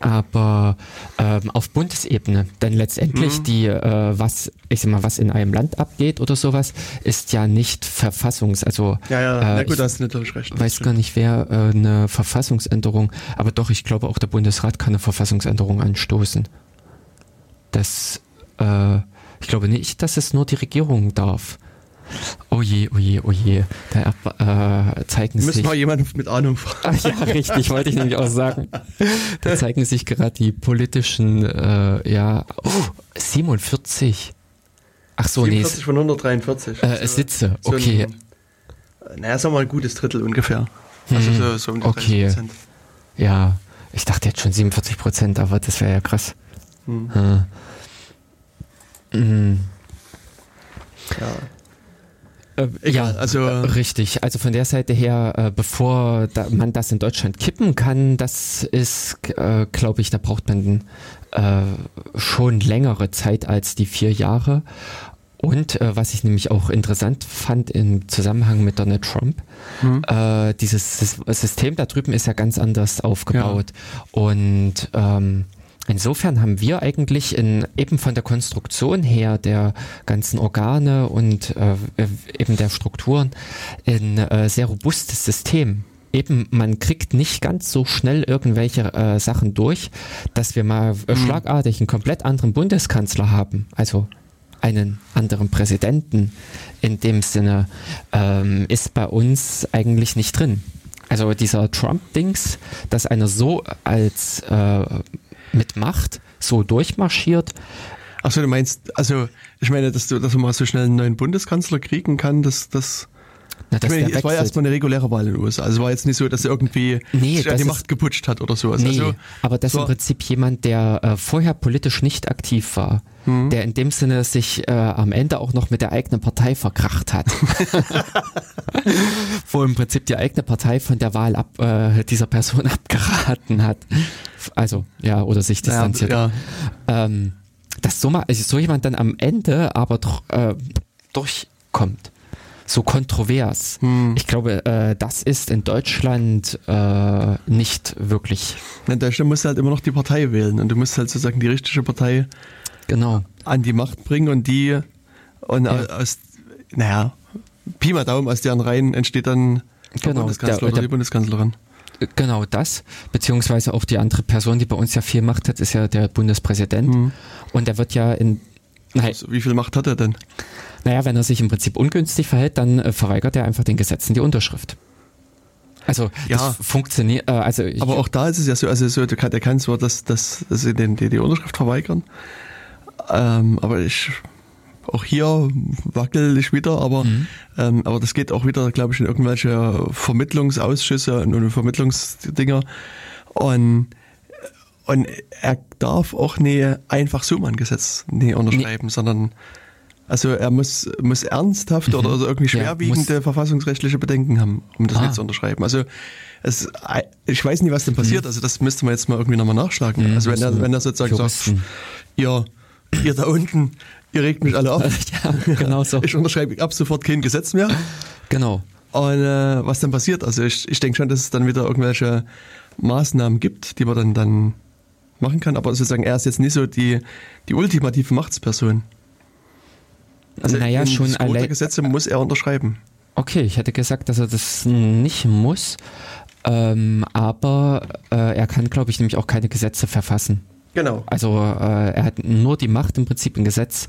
Aber ähm, auf Bundesebene, denn letztendlich mhm. die, äh, was, ich sag mal, was in einem Land abgeht oder sowas, ist ja nicht Verfassungs, also ja, ja, äh, na gut, hast natürlich recht. Weiß gar nicht, wer äh, eine Verfassungsänderung, aber doch, ich glaube auch der Bundesrat kann eine Verfassungsänderung anstoßen. Das, äh, ich glaube nicht, dass es nur die Regierung darf. Oh je, oh je, oh je. Da äh, zeigen Müssen sich. Müssen wir jemanden mit Ahnung [laughs] fragen. Ach, ja, richtig, wollte ich nämlich auch sagen. Da zeigen sich gerade die politischen, äh, ja, oh, 47. Ach so, 47 nee. von 143. Äh, Sitze, so okay. Ein, naja, sagen wir mal ein gutes Drittel ungefähr. Also hm, so, so um die okay. Prozent. Ja, ich dachte jetzt schon 47 Prozent, aber das wäre ja krass. Hm. Hm. hm. Ja. Äh, ja, also äh, richtig. Also von der Seite her, äh, bevor da, man das in Deutschland kippen kann, das ist, äh, glaube ich, da braucht man äh, schon längere Zeit als die vier Jahre. Und äh, was ich nämlich auch interessant fand im Zusammenhang mit Donald Trump, mhm. äh, dieses System da drüben ist ja ganz anders aufgebaut. Ja. Und ähm, Insofern haben wir eigentlich in, eben von der Konstruktion her der ganzen Organe und äh, eben der Strukturen ein äh, sehr robustes System. Eben, man kriegt nicht ganz so schnell irgendwelche äh, Sachen durch, dass wir mal äh, mhm. schlagartig einen komplett anderen Bundeskanzler haben. Also einen anderen Präsidenten in dem Sinne ähm, ist bei uns eigentlich nicht drin. Also dieser Trump-Dings, dass einer so als äh, mit Macht so durchmarschiert. Achso, du meinst, also ich meine, dass du, dass man mal so schnell einen neuen Bundeskanzler kriegen kann, das, das Na, ich meine, es war erstmal eine reguläre Wahl in den USA. Also es war jetzt nicht so, dass er irgendwie nee, sich an die Macht geputscht hat oder sowas. Nee, also, aber das ist im Prinzip jemand, der äh, vorher politisch nicht aktiv war, mhm. der in dem Sinne sich äh, am Ende auch noch mit der eigenen Partei verkracht hat. [laughs] Wo im Prinzip die eigene Partei von der Wahl ab, äh, dieser Person [laughs] abgeraten hat. Also, ja, oder sich distanziert. Ja, ja. Ähm, dass so, mal, also so jemand dann am Ende aber äh, durchkommt so kontrovers. Hm. Ich glaube, äh, das ist in Deutschland äh, nicht wirklich. In Deutschland musst du halt immer noch die Partei wählen und du musst halt sozusagen die richtige Partei genau. an die Macht bringen und die und ja. aus, naja, Pi mal Daumen, aus deren Reihen entsteht dann der genau, Bundeskanzler der, oder der, die Bundeskanzlerin. Genau das, beziehungsweise auch die andere Person, die bei uns ja viel Macht hat, ist ja der Bundespräsident. Mhm. Und der wird ja in. Also, wie viel Macht hat er denn? Naja, wenn er sich im Prinzip ungünstig verhält, dann äh, verweigert er einfach den Gesetzen die Unterschrift. Also ja, das funktioniert. Äh, also aber auch da ist es ja so, also so, der kann, der kann zwar das, das, das den, die, die Unterschrift verweigern, ähm, aber ich auch hier wackel ich wieder, aber mhm. ähm, aber das geht auch wieder, glaube ich, in irgendwelche Vermittlungsausschüsse und Vermittlungsdinger und und er darf auch nie einfach so ein Gesetz nie unterschreiben, nee. sondern also er muss, muss ernsthaft mhm. oder also irgendwie schwerwiegende ja, verfassungsrechtliche Bedenken haben, um das ah. nicht zu unterschreiben. Also es, ich weiß nicht, was denn passiert. Mhm. Also das müsste man jetzt mal irgendwie nochmal nachschlagen. Mhm, also wenn er, wenn er sozusagen sagt, ihr, ihr da unten, ihr regt mich alle auf. [laughs] ja, genau so. Ich unterschreibe ab sofort kein Gesetz mehr. Genau. Und äh, was dann passiert? Also ich, ich denke schon, dass es dann wieder irgendwelche Maßnahmen gibt, die man dann, dann machen kann. Aber sozusagen er ist jetzt nicht so die, die ultimative Machtsperson. Also naja, schon alle Gesetze muss er unterschreiben. Okay, ich hätte gesagt, dass er das nicht muss, ähm, aber äh, er kann, glaube ich, nämlich auch keine Gesetze verfassen. Genau. Also äh, er hat nur die Macht, im Prinzip ein Gesetz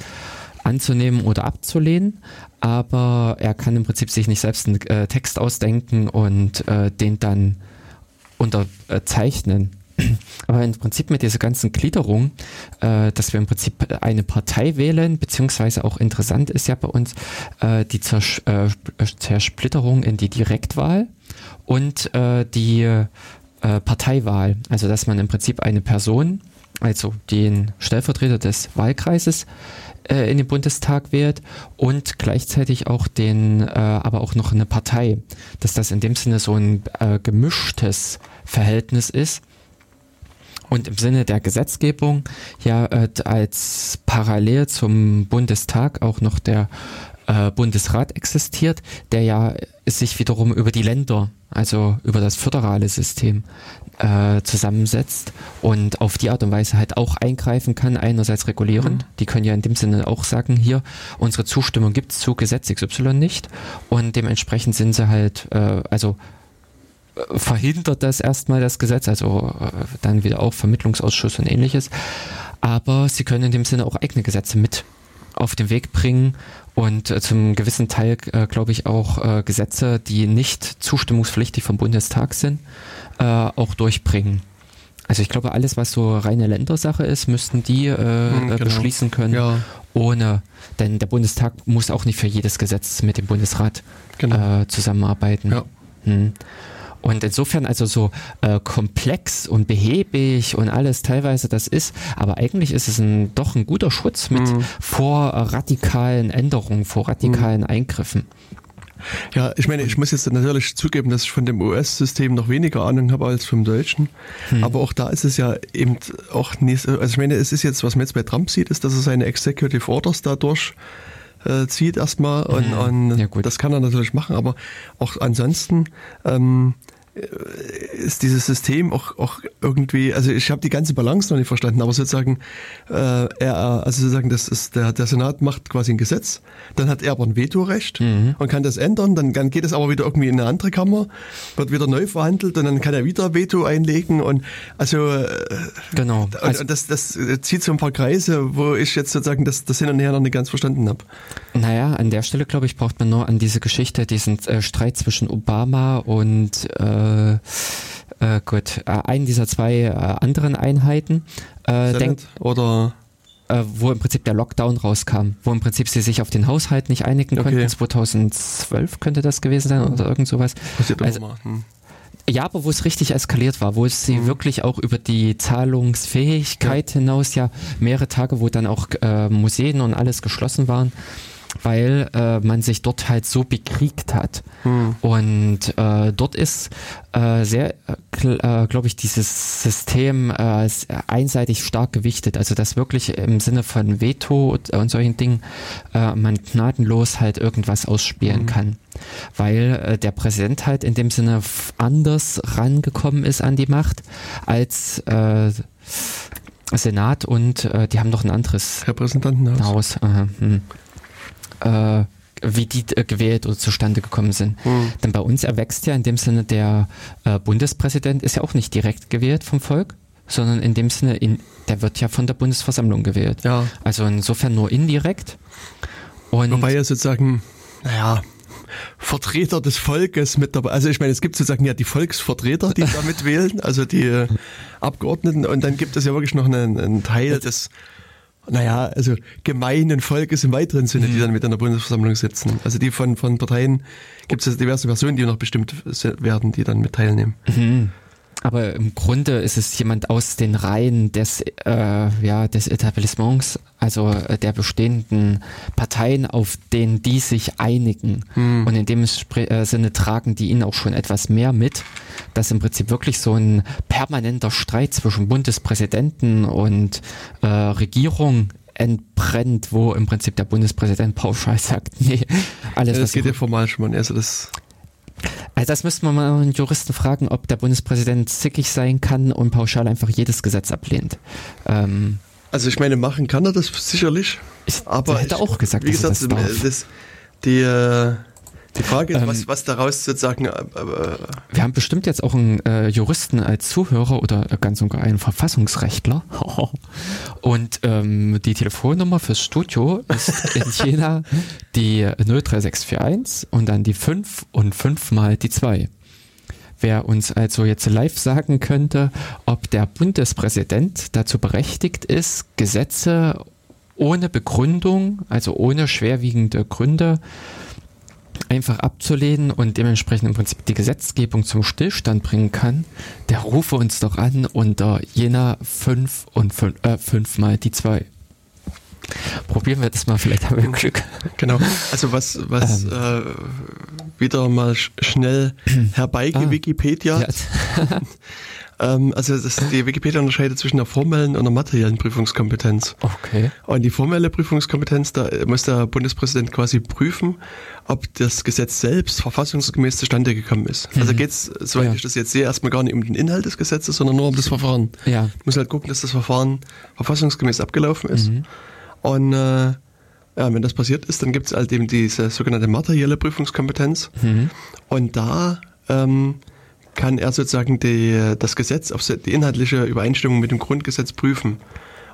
anzunehmen oder abzulehnen, aber er kann im Prinzip sich nicht selbst einen äh, Text ausdenken und äh, den dann unterzeichnen. [clears throat] Aber im Prinzip mit dieser ganzen Gliederung, äh, dass wir im Prinzip eine Partei wählen, beziehungsweise auch interessant ist ja bei uns äh, die Zers äh, Zersplitterung in die Direktwahl und äh, die äh, Parteiwahl. Also dass man im Prinzip eine Person, also den Stellvertreter des Wahlkreises, äh, in den Bundestag wählt und gleichzeitig auch den, äh, aber auch noch eine Partei, dass das in dem Sinne so ein äh, gemischtes Verhältnis ist und im Sinne der Gesetzgebung ja äh, als parallel zum Bundestag auch noch der äh, Bundesrat existiert, der ja sich wiederum über die Länder, also über das föderale System äh, zusammensetzt und auf die Art und Weise halt auch eingreifen kann, einerseits regulierend. Mhm. Die können ja in dem Sinne auch sagen, hier, unsere Zustimmung gibt es zu Gesetz XY nicht und dementsprechend sind sie halt, äh, also verhindert das erstmal das Gesetz, also äh, dann wieder auch Vermittlungsausschuss und ähnliches. Aber sie können in dem Sinne auch eigene Gesetze mit auf den Weg bringen und äh, zum gewissen Teil, äh, glaube ich, auch äh, Gesetze, die nicht zustimmungspflichtig vom Bundestag sind, äh, auch durchbringen. Also ich glaube, alles, was so reine Ländersache ist, müssten die äh, hm, genau. beschließen können, ja. ohne, denn der Bundestag muss auch nicht für jedes Gesetz mit dem Bundesrat genau. äh, zusammenarbeiten. Ja. Hm. Und insofern also so äh, komplex und behäbig und alles teilweise das ist, aber eigentlich ist es ein, doch ein guter Schutz mit mhm. vor radikalen Änderungen, vor radikalen mhm. Eingriffen. Ja, ich meine, ich muss jetzt natürlich zugeben, dass ich von dem US-System noch weniger Ahnung habe als vom deutschen. Hm. Aber auch da ist es ja eben auch nicht, also ich meine, es ist jetzt, was man jetzt bei Trump sieht, ist, dass er seine Executive Orders dadurch äh, zieht erstmal und, mhm. und ja, das kann er natürlich machen, aber auch ansonsten ähm, ist dieses System auch, auch irgendwie, also ich habe die ganze Balance noch nicht verstanden, aber sozusagen, äh, er, also sozusagen, das ist der, der Senat macht quasi ein Gesetz, dann hat er aber ein Vetorecht mhm. und kann das ändern, dann, dann geht es aber wieder irgendwie in eine andere Kammer, wird wieder neu verhandelt und dann kann er wieder Veto einlegen und also äh, genau. Also, und das, das zieht so ein paar Kreise, wo ich jetzt sozusagen das, das hin und her noch nicht ganz verstanden habe. Naja, an der Stelle, glaube ich, braucht man nur an diese Geschichte, diesen äh, Streit zwischen Obama und äh, äh, äh, gut, äh, einen dieser zwei äh, anderen Einheiten. Äh, denk, oder äh, wo im Prinzip der Lockdown rauskam, wo im Prinzip sie sich auf den Haushalt nicht einigen Okay. konnten. 2012 könnte das gewesen sein oder irgend sowas. Passiert Also- immer mal. Hm. Ja, aber wo es richtig eskaliert war, wo es sie Mhm. wirklich auch über die Zahlungsfähigkeit hinaus ja mehrere Tage, wo dann auch äh, Museen und alles geschlossen waren, weil äh, man sich dort halt so bekriegt hat. Hm. Und äh, dort ist äh, sehr, äh, glaube ich, dieses System äh, einseitig stark gewichtet. Also dass wirklich im Sinne von Veto und, solchen Dingen äh, man gnadenlos halt irgendwas ausspielen Mhm. kann. Weil äh, der Präsident halt in dem Sinne anders rangekommen ist an die Macht als äh, Senat und äh, die haben noch ein anderes Repräsentantenhaus. Haus. Aha, hm. Äh, wie die äh, gewählt oder zustande gekommen sind. Hm. Denn bei uns erwächst ja in dem Sinne der äh, Bundespräsident ist ja auch nicht direkt gewählt vom Volk, sondern in dem Sinne, in, der wird ja von der Bundesversammlung gewählt. Ja, Also insofern nur indirekt. Und wobei ja sozusagen, naja, Vertreter des Volkes mit dabei. Also ich meine, es gibt sozusagen ja die Volksvertreter, die damit [laughs] wählen, also die äh, Abgeordneten. Und dann gibt es ja wirklich noch einen, einen Teil des, naja, also gemeinen Volkes im weiteren Sinne, die dann mit in der Bundesversammlung sitzen. Also die von, von Parteien gibt es diverse Personen, die noch bestimmt werden, die dann mit teilnehmen. Mhm. Aber im Grunde ist es jemand aus den Reihen des, äh, ja, des Etablissements, also äh, der bestehenden Parteien, auf denen die sich einigen. Hm. Und in dem äh, Sinne tragen die ihnen auch schon etwas mehr mit, dass im Prinzip wirklich so ein permanenter Streit zwischen Bundespräsidenten und äh, Regierung entbrennt, wo im Prinzip der Bundespräsident pauschal sagt, [laughs] nee, alles, das was geht ja formal schon mal. Also das, also das müsste man mal einen Juristen fragen, ob der Bundespräsident zickig sein kann und pauschal einfach jedes Gesetz ablehnt. Ähm, also ich meine, machen kann er das sicherlich. ich Aber hätte ich, auch gesagt, wie gesagt, das das, die, äh, die Frage ist, Ähm, was, was daraus sozusagen, äh, äh, Wir haben bestimmt jetzt auch einen äh, Juristen als Zuhörer oder äh, ganz sogar einen Verfassungsrechtler. [laughs] Und ähm, die Telefonnummer fürs Studio ist in [laughs] Jena die 03641 und dann die 5 und 5 mal die 2. Wer uns also jetzt live sagen könnte, ob der Bundespräsident dazu berechtigt ist, Gesetze ohne Begründung, also ohne schwerwiegende Gründe, einfach abzulehnen und dementsprechend im Prinzip die Gesetzgebung zum Stillstand bringen kann, der rufe uns doch an unter jener 5 und 5, äh, 5 mal die 2. Probieren wir das mal, vielleicht haben wir Glück. genau. Also was, was Ähm. äh, wieder mal sch schnell herbeigewikipedia. Ah. Wikipedia. Ja. [laughs] Ähm, also das, die Wikipedia unterscheidet zwischen der formellen und der materiellen Prüfungskompetenz. Okay. Und die formelle Prüfungskompetenz, da muss der Bundespräsident quasi prüfen, ob das Gesetz selbst verfassungsgemäß zustande gekommen ist. Also Mhm. geht es, soweit Ja. ich das jetzt sehe, erstmal gar nicht um den Inhalt des Gesetzes, sondern nur um das Verfahren. Ja. muss halt gucken, dass das Verfahren verfassungsgemäß abgelaufen ist. Mhm. Und äh, ja, wenn das passiert ist, dann gibt es halt eben diese sogenannte materielle Prüfungskompetenz. Mhm. Und da ähm, kann er sozusagen die, das Gesetz auf die inhaltliche Übereinstimmung mit dem Grundgesetz prüfen.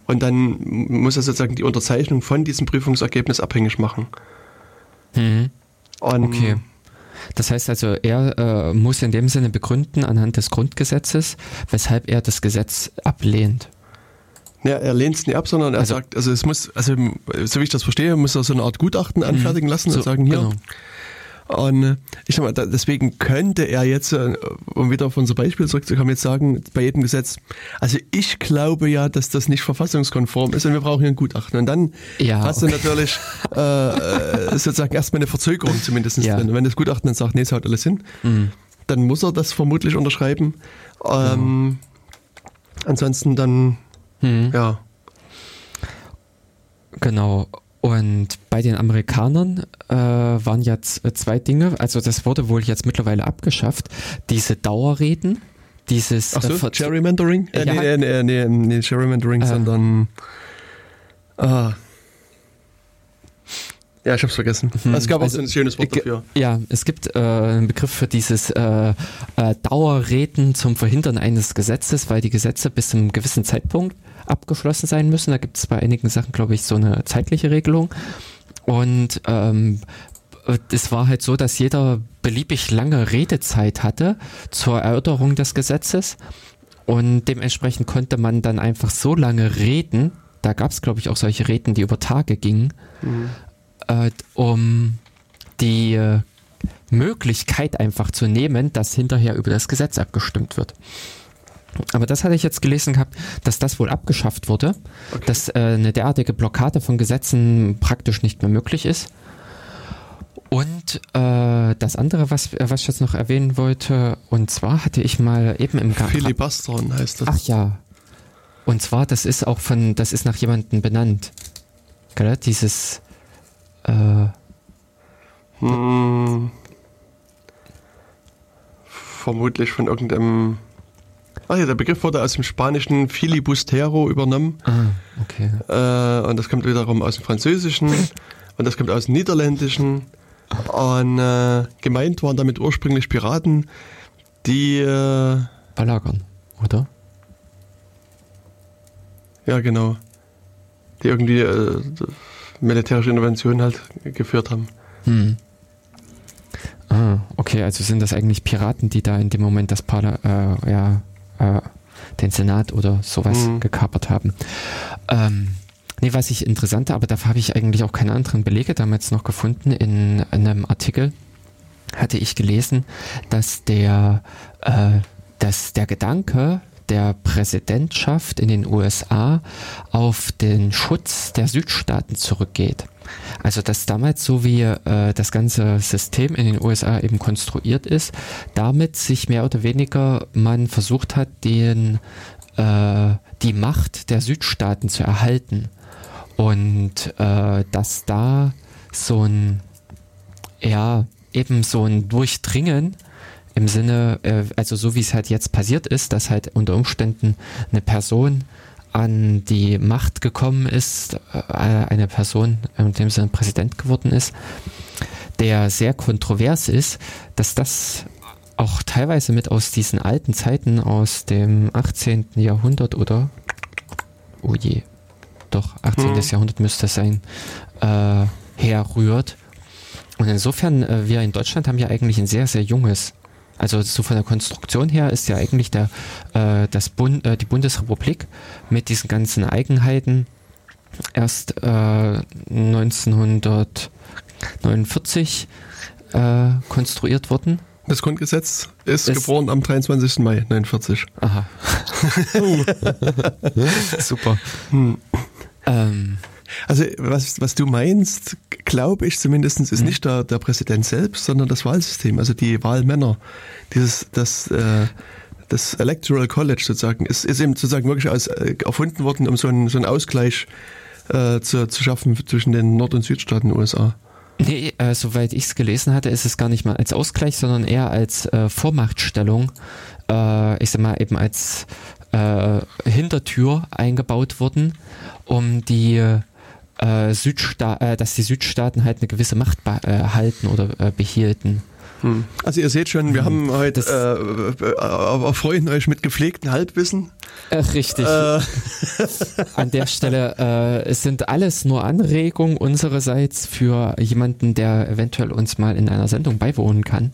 Und dann muss er sozusagen die Unterzeichnung von diesem Prüfungsergebnis abhängig machen. Mhm. Okay. Das heißt also, er äh, muss in dem Sinne begründen anhand des Grundgesetzes, weshalb er das Gesetz ablehnt. Ja, er lehnt es nicht ab, sondern er Also- sagt, also es muss, also so wie ich das verstehe, muss er so eine Art Gutachten anfertigen lassen Mhm. So, und sagen, hier. genau. Und äh, ich sag mal, deswegen könnte er jetzt, äh, um wieder auf unser Beispiel zurückzukommen, jetzt sagen, bei jedem Gesetz, also ich glaube ja, dass das nicht verfassungskonform ist und wir brauchen hier ein Gutachten. Und dann Ja, hast du natürlich äh, äh, sozusagen erstmal eine Verzögerung zumindest Ja. drin. Und wenn das Gutachten dann sagt, nee, es haut alles hin, Mhm. dann muss er das vermutlich unterschreiben. Ähm, Ansonsten dann, Mhm. ja. Genau. Und bei den Amerikanern äh, waren jetzt äh, zwei Dinge, also das wurde wohl jetzt mittlerweile abgeschafft, diese Dauerreden, dieses Ach so, äh, Gerrymandering? Äh, Ja. nee, nee, nee, nee, nee, Gerrymandering, Äh. sondern. Ah. Ja, ich hab's vergessen. Mhm. Es gab Also, auch so ein schönes Wort dafür. Ja, es gibt äh, einen Begriff für dieses äh, äh, Dauerreden zum Verhindern eines Gesetzes, weil die Gesetze bis zu einem gewissen Zeitpunkt abgeschlossen sein müssen. Da gibt es bei einigen Sachen, glaube ich, so eine zeitliche Regelung. Und ähm, es war halt so, dass jeder beliebig lange Redezeit hatte zur Erörterung des Gesetzes. Und dementsprechend konnte man dann einfach so lange reden, Da gab es, glaube ich, auch solche Reden, die über Tage gingen, mhm. äh, um die äh, Möglichkeit einfach zu nehmen, dass hinterher über das Gesetz abgestimmt wird. Aber das hatte ich jetzt gelesen gehabt, dass das wohl abgeschafft wurde, okay. dass äh, eine derartige Blockade von Gesetzen praktisch nicht mehr möglich ist. Und äh, das andere, was, was ich jetzt noch erwähnen wollte, und zwar hatte ich mal eben im Garten. Filibastron heißt das. Ach ja. Und zwar, das ist auch von, das ist nach jemandem benannt. Gell? Dieses äh, hm, vermutlich von irgendeinem Ach ja, der Begriff wurde aus dem spanischen Filibustero übernommen. Ah, okay. Äh, und das kommt wiederum aus dem Französischen [laughs] und das kommt aus dem Niederländischen. Und äh, gemeint waren damit ursprünglich Piraten, die äh, belagern, oder? Ja, genau. Die irgendwie äh, militärische Interventionen halt geführt haben. Hm. Ah, okay, also sind das eigentlich Piraten, die da in dem Moment das Parla äh, ja, äh, den Senat oder sowas mhm. gekapert haben. Ähm, nee, was ich interessanter, aber dafür habe ich eigentlich auch keine anderen Belege damals noch gefunden. In, in einem Artikel hatte ich gelesen, dass der, äh, dass der Gedanke der Präsidentschaft in den USA auf den Schutz der Südstaaten zurückgeht. Also dass damals so wie äh, das ganze System in den USA eben konstruiert ist, damit sich mehr oder weniger man versucht hat, den, äh, die Macht der Südstaaten zu erhalten. Und äh, dass da so ein, ja, eben so ein Durchdringen im Sinne, äh, also so wie es halt jetzt passiert ist, dass halt unter Umständen eine Person an die Macht gekommen ist, äh, eine Person, in dem Sinne Präsident geworden ist, der sehr kontrovers ist, dass das auch teilweise mit aus diesen alten Zeiten aus dem 18. Jahrhundert oder, oh je, doch, 18. Hm. Jahrhundert müsste es sein, äh, herrührt. Und insofern, äh, wir in Deutschland haben ja eigentlich ein sehr, sehr junges also so von der Konstruktion her ist ja eigentlich der, äh, das Bund, äh, die Bundesrepublik mit diesen ganzen Eigenheiten erst äh, 1949 äh, konstruiert worden. Das Grundgesetz ist, ist geboren am 23. Mai 1949. Aha. [laughs] [laughs] Super. Hm. Ähm, also was, was du meinst, glaube ich zumindest, ist mhm. nicht der, der Präsident selbst, sondern das Wahlsystem, also die Wahlmänner. Dieses, das, äh, das Electoral College sozusagen ist, ist eben sozusagen wirklich aus, äh, erfunden worden, um so einen, so einen Ausgleich äh, zu, zu schaffen zwischen den Nord- und Südstaaten der USA. Nee, äh, soweit ich es gelesen hatte, ist es gar nicht mal als Ausgleich, sondern eher als äh, Vormachtstellung. Äh, ich sag mal eben als äh, Hintertür eingebaut worden, um die äh, Südsta äh, dass die Südstaaten halt eine gewisse Macht behalten äh, oder äh, behielten. Hm. Also ihr seht schon, wir hm. haben heute äh, äh, erfreuen euch mit gepflegten Halbwissen. Äh, richtig. Äh. [laughs] [laughs] An der Stelle äh, es sind alles nur Anregungen unsererseits für jemanden, der eventuell uns mal in einer Sendung beiwohnen kann,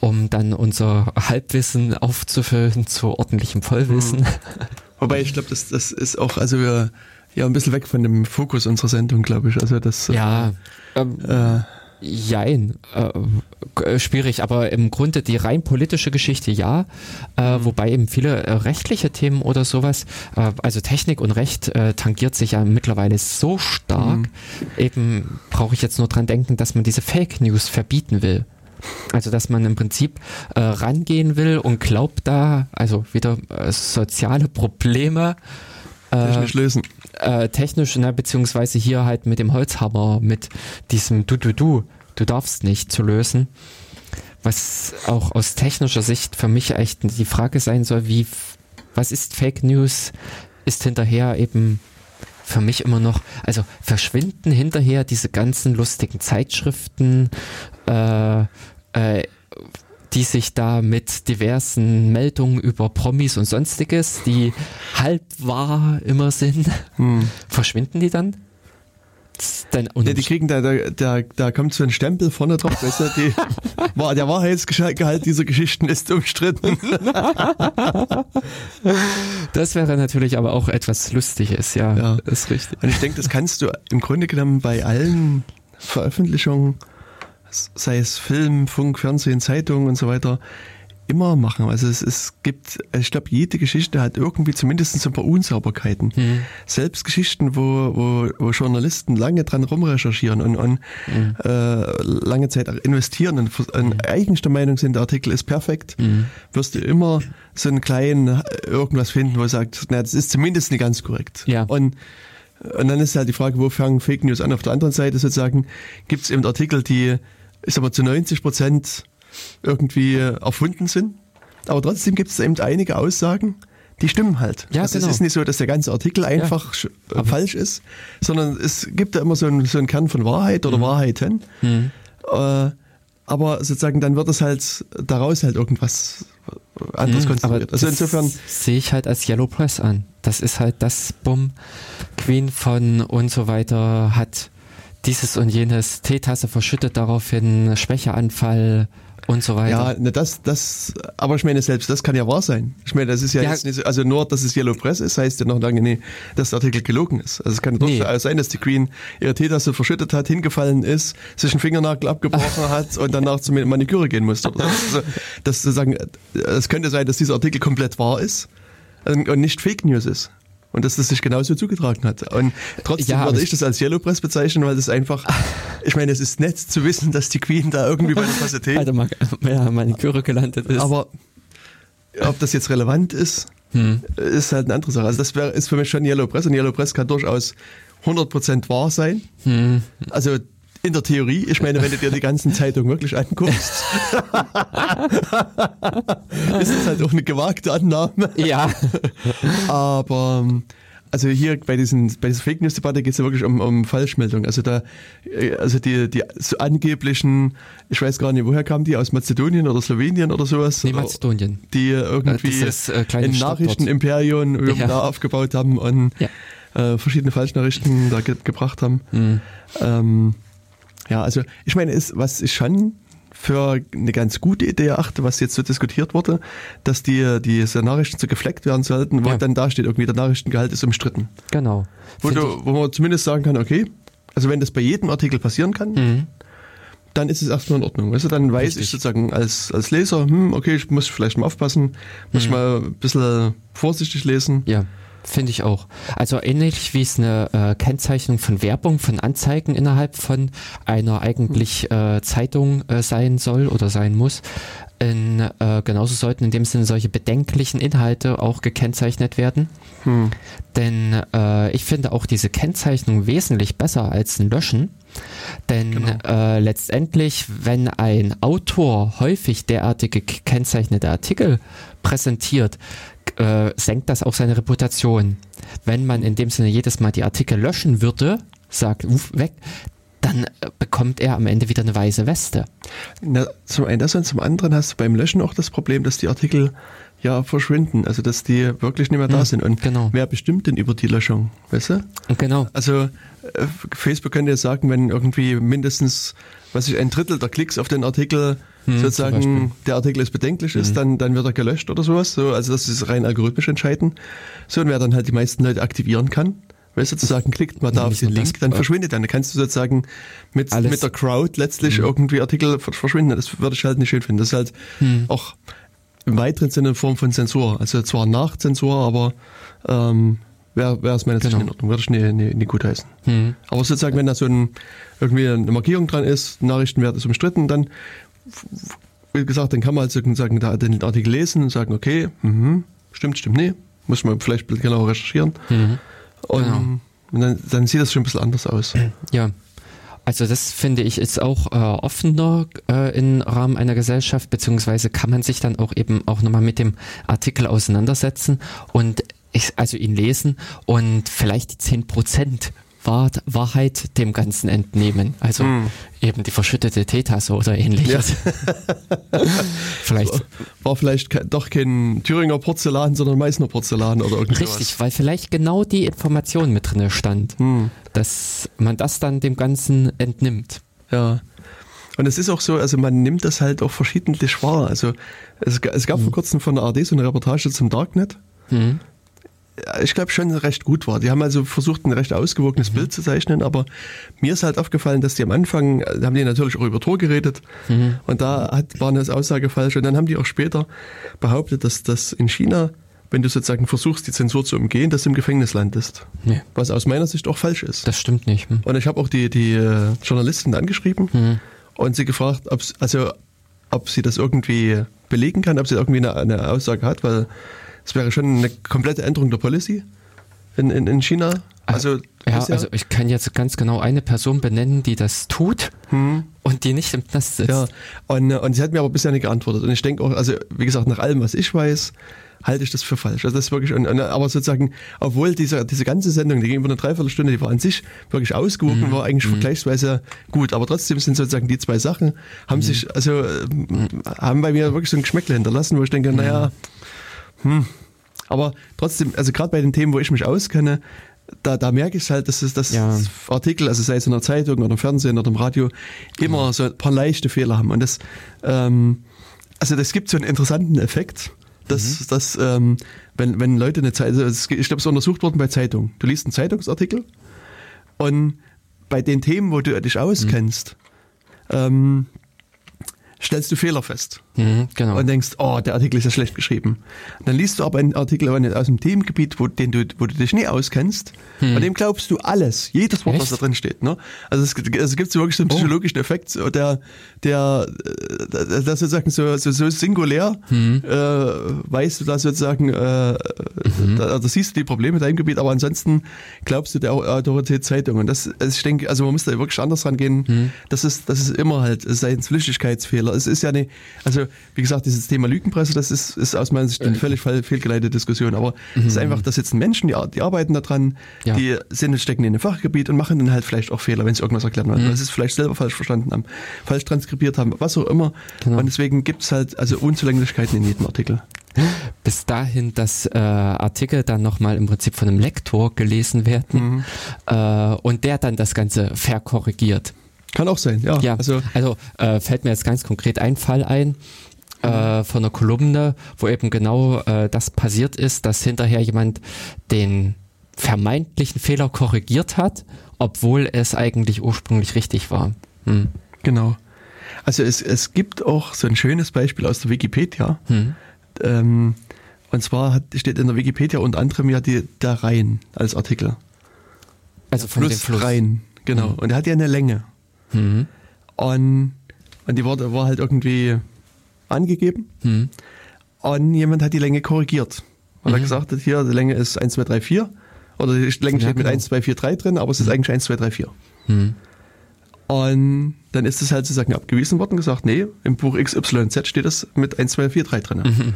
um dann unser Halbwissen aufzufüllen zu ordentlichem Vollwissen. Hm. Wobei ich glaube, das, das ist auch, also wir ja ein bisschen weg von dem Fokus unserer Sendung, glaube ich. Also das. Ja. Ähm, äh, Jein, äh, schwierig, aber im Grunde die rein politische Geschichte ja, äh, mhm. wobei eben viele äh, rechtliche Themen oder sowas, äh, also Technik und Recht äh, tangiert sich ja mittlerweile so stark, mhm. eben brauche ich jetzt nur dran denken, dass man diese Fake News verbieten will. Also dass man im Prinzip äh, rangehen will und glaubt da, also wieder soziale Probleme technisch lösen äh, technisch, ne, beziehungsweise hier halt mit dem Holzhammer, mit diesem Du, du, du, du darfst nicht zu lösen. Was auch aus technischer Sicht für mich echt die Frage sein soll, wie, was ist Fake News? Ist hinterher eben für mich immer noch, also verschwinden hinterher diese ganzen lustigen Zeitschriften, äh, äh, die sich da mit diversen Meldungen über Promis und sonstiges, die halb wahr immer sind, hm. verschwinden die dann? denn Ja, die kriegen da, da, da, da kommt so ein Stempel vorne drauf, weißt du, die, [laughs] war, der Wahrheitsgehalt dieser Geschichten ist umstritten. [laughs] Das wäre natürlich aber auch etwas Lustiges, ja, Ja. ist richtig. Und ich denke, das kannst du im Grunde genommen bei allen Veröffentlichungen, sei es Film, Funk, Fernsehen, Zeitung und so weiter, immer machen. Also es, es gibt, ich glaube, jede Geschichte hat irgendwie zumindest so ein paar Unsauberkeiten. Selbst Geschichten, wo, wo, wo Journalisten lange dran rumrecherchieren und, und äh, lange Zeit investieren und, und eigentlich der Meinung sind, der Artikel ist perfekt, wirst du immer so einen kleinen äh, irgendwas finden, wo du sagst, na, das ist zumindest nicht ganz korrekt. Ja. Und und dann ist halt die Frage, wo fangen Fake News an? Auf der anderen Seite sozusagen gibt es eben Artikel, die, ich sag mal, zu 90 Prozent irgendwie erfunden sind. Aber trotzdem gibt es eben einige Aussagen, die stimmen halt. Ja, also genau. es ist nicht so, dass der ganze Artikel einfach sch- äh, falsch ist, sondern es gibt da immer so einen, so einen Kern von Wahrheit Mhm. oder Wahrheiten. Äh, aber sozusagen dann wird es halt daraus halt irgendwas anderes Hm, aber konstruiert. Also das insofern, sehe ich halt als Yellow Press an. Das ist halt das Bumm, Queen von und so weiter hat dieses und jenes Teetasse verschüttet daraufhin Schwächeanfall und so weiter. Ja, ne, das, das, aber ich meine, selbst das kann ja wahr sein. Ich meine, das ist ja, Ja. jetzt nicht so, also nur, dass es Yellow Press ist, heißt ja noch lange nicht, dass der Artikel gelogen ist. Also es kann Nee. durchaus sein, dass die Queen ihre Teetasse verschüttet hat, hingefallen ist, sich einen Fingernagel abgebrochen [laughs] hat und danach zur Maniküre gehen musste. Also, [laughs] das sozusagen, es könnte sein, dass dieser Artikel komplett wahr ist und nicht Fake News ist. Und dass das sich genauso zugetragen hat. Und trotzdem Ja, würde ich das als Yellow Press bezeichnen, weil das einfach, [laughs] ich meine, es ist nett zu wissen, dass die Queen da irgendwie bei der Tasse Tee Alter, mal, ja, Maniküre gelandet ist. aber ob das jetzt relevant ist, Hm. ist halt eine andere Sache. Also das wär, ist für mich schon Yellow Press und Yellow Press kann durchaus 100% wahr sein. Hm. Also in der Theorie, ich meine, wenn du dir die ganzen Zeitungen wirklich anguckst, [laughs] ist das halt auch eine gewagte Annahme. ja, Aber ähm, also hier bei diesen bei dieser Fake News Debatte geht es ja wirklich um, um Falschmeldung. Also da äh, also die die so angeblichen, ich weiß gar nicht, woher kamen die aus Mazedonien oder Slowenien oder sowas? nee, Mazedonien. die irgendwie Dieses, äh, kleine ein. Nachrichtenimperium Ja. da aufgebaut haben und Ja. äh, verschiedene Falschnachrichten da ge gebracht haben. Hm. Ähm, ja, also ich meine, ist, was ich schon für eine ganz gute Idee erachte, was jetzt so diskutiert wurde, dass die diese Nachrichten so gefleckt werden sollten, wo Ja. dann da steht, irgendwie der Nachrichtengehalt ist umstritten. Genau. Wo, du, wo man zumindest sagen kann, okay, also wenn das bei jedem Artikel passieren kann, Mhm. dann ist es erstmal in Ordnung. Weißt du, dann weiß Richtig. ich sozusagen als, als Leser, hm, okay, ich muss vielleicht mal aufpassen, muss Mhm. mal ein bisschen vorsichtig lesen. Ja, finde ich auch. Also ähnlich wie es eine äh, Kennzeichnung von Werbung, von Anzeigen innerhalb von einer eigentlich äh, Zeitung äh, sein soll oder sein muss. In, äh, genauso sollten in dem Sinne solche bedenklichen Inhalte auch gekennzeichnet werden. Hm. Denn äh, ich finde auch diese Kennzeichnung wesentlich besser als ein Löschen. Denn Genau. äh, letztendlich, wenn ein Autor häufig derartige gekennzeichnete Artikel präsentiert, äh, senkt das auch seine Reputation. Wenn man in dem Sinne jedes Mal die Artikel löschen würde, sagt, uff, weg, dann äh, bekommt er am Ende wieder eine weiße Weste. Na, zum einen das und zum anderen hast du beim Löschen auch das Problem, dass die Artikel ja verschwinden, also dass die wirklich nicht mehr da Hm, sind. Und genau. wer bestimmt denn über die Löschung, weißt du? Genau. Also äh, Facebook könnte jetzt sagen, wenn irgendwie mindestens, was ich, ein Drittel der Klicks auf den Artikel Hm, sozusagen der Artikel ist bedenklich ist, dann, dann wird er gelöscht oder sowas. So, also das ist rein algorithmisch entscheiden. So, und wer dann halt die meisten Leute aktivieren kann, weißt du, zu sagen, klickt mal da Ja, auf den Link, dann verschwindet dann. Dann kannst du sozusagen mit, Alles. mit der Crowd letztlich Mhm. irgendwie Artikel ver- verschwinden. Das würde ich halt nicht schön finden. Das ist halt Hm. auch im weiteren Sinne eine Form von Zensur. Also zwar nach Zensur, aber ähm, wäre wär es meiner Sicht Genau. in Ordnung. Würde ich nicht, nicht, nicht gut heißen. Hm. Aber sozusagen, wenn da so ein, irgendwie eine Markierung dran ist, Nachrichtenwert ist umstritten, dann, wie gesagt, dann kann man halt da den Artikel lesen und sagen, okay, mhm, stimmt, stimmt, nee, muss man vielleicht ein bisschen genauer recherchieren. Mhm. Und, Genau. und dann, dann sieht das schon ein bisschen anders aus. [clears throat] Ja. Also das finde ich ist auch äh, offener äh, im Rahmen einer Gesellschaft, beziehungsweise kann man sich dann auch eben auch nochmal mit dem Artikel auseinandersetzen und ich, also ihn lesen und vielleicht die 10 Prozent Wahr Wahrheit dem Ganzen entnehmen. Also hm. eben die verschüttete Teetasse oder ähnliches. Ja. [laughs] vielleicht war vielleicht doch kein Thüringer Porzellan, sondern Meißner Porzellan oder irgendwas. Richtig, weil vielleicht genau die Information mit drin stand, hm. dass man das dann dem Ganzen entnimmt. Ja. Und es ist auch so, also man nimmt das halt auch verschiedentlich wahr. Also es, es gab hm. vor kurzem von der ARD so eine Reportage zum Darknet. Hm ich glaube, schon recht gut war. Die haben also versucht, ein recht ausgewogenes mhm. Bild zu zeichnen, aber mir ist halt aufgefallen, dass die am Anfang, da haben die natürlich auch über Tor geredet mhm. und da hat, war eine Aussage falsch und dann haben die auch später behauptet, dass das in China, wenn du sozusagen versuchst, die Zensur zu umgehen, dass du im Gefängnis landest. Nee. Was aus meiner Sicht auch falsch ist. Das stimmt nicht. Hm. Und ich habe auch die, die äh, Journalisten angeschrieben mhm. und sie gefragt, ob, also, ob sie das irgendwie belegen kann, ob sie irgendwie eine, eine Aussage hat, weil es wäre schon eine komplette Änderung der Policy in, in, in China. Also, ja, also ich kann jetzt ganz genau eine Person benennen, die das tut hm. und die nicht im Knast sitzt. Ja, und, und sie hat mir aber bisher nicht geantwortet. Und ich denke auch, also wie gesagt, nach allem, was ich weiß, halte ich das für falsch. Also das ist wirklich, und, und, aber sozusagen, obwohl diese, diese ganze Sendung, die ging über eine Dreiviertelstunde, die war an sich wirklich ausgewogen, mhm. war eigentlich mhm. vergleichsweise gut. Aber trotzdem sind sozusagen die zwei Sachen, haben mhm. sich, also, mhm. haben bei mir wirklich so ein Geschmäckle hinterlassen, wo ich denke, naja, hm. Aber trotzdem, also gerade bei den Themen, wo ich mich auskenne, da, da merke ich halt, dass es das ja. Artikel, also sei es in der Zeitung oder im Fernsehen oder im Radio, immer mhm. so ein paar leichte Fehler haben. Und das, ähm, also das gibt so einen interessanten Effekt, dass, mhm. dass ähm, wenn, wenn Leute eine Zeitung, also ich glaube, es ist untersucht worden bei Zeitungen. Du liest einen Zeitungsartikel und bei den Themen, wo du dich auskennst, mhm. ähm, stellst du Fehler fest. Mhm, genau. Und denkst, oh, der Artikel ist ja schlecht geschrieben. Dann liest du aber einen Artikel aus einem Themengebiet, wo, den du, wo du dich nie auskennst. Mhm. Bei dem glaubst du alles, jedes Wort, Echt? was da drin steht. Ne? Also es, es gibt so wirklich so einen oh. psychologischen oh. Effekt, der, der, der, der sozusagen so, so, so singulär mhm. äh, weißt du da sozusagen, äh, mhm. da, da, siehst du die Probleme in deinem Gebiet, aber ansonsten glaubst du der Autorität Zeitung. Und das, also ich denke, also man muss da wirklich anders rangehen. Mhm. Das ist, das ist immer halt, es sei ein Flüchtigkeitsfehler. Es ist ja eine, also wie gesagt, dieses Thema Lügenpresse, das ist, ist aus meiner Sicht eine völlig fehlgeleitete Diskussion. Aber es mhm. ist einfach, da sitzen Menschen, die, die arbeiten daran, ja. die sind, stecken in einem Fachgebiet und machen dann halt vielleicht auch Fehler, wenn sie irgendwas erklären wollen. Mhm. Weil sie es vielleicht selber falsch verstanden haben, falsch transkribiert haben, was auch immer. Genau. Und deswegen gibt es halt also Unzulänglichkeiten in jedem Artikel. Bis dahin, dass äh, Artikel dann nochmal im Prinzip von einem Lektor gelesen werden mhm. äh, und der dann das Ganze verkorrigiert. Kann auch sein, ja. ja also also äh, fällt mir jetzt ganz konkret ein Fall ein äh, von einer Kolumne, wo eben genau äh, das passiert ist, dass hinterher jemand den vermeintlichen Fehler korrigiert hat, obwohl es eigentlich ursprünglich richtig war. Hm. Genau. Also es, es gibt auch so ein schönes Beispiel aus der Wikipedia. Hm. Ähm, und zwar hat, steht in der Wikipedia unter anderem ja die, der Rhein als Artikel. Also von Fluss, dem Fluss. Rhein, genau. Hm. Und der hat ja eine Länge. Mhm. Und, und die war, war halt irgendwie angegeben. Mhm. Und jemand hat die Länge korrigiert. Weil mhm. er gesagt hat, hier, die Länge ist 1, 2, 3, 4. Oder die Länge ja, steht mit 1, 2, 4, 3 drin, aber es ist mhm. eigentlich 1, 2, 3, 4. Und dann ist es halt sozusagen abgewiesen worden, gesagt, nee, im Buch XYZ steht das mit 1, 2, 4, 3 drin. Mhm.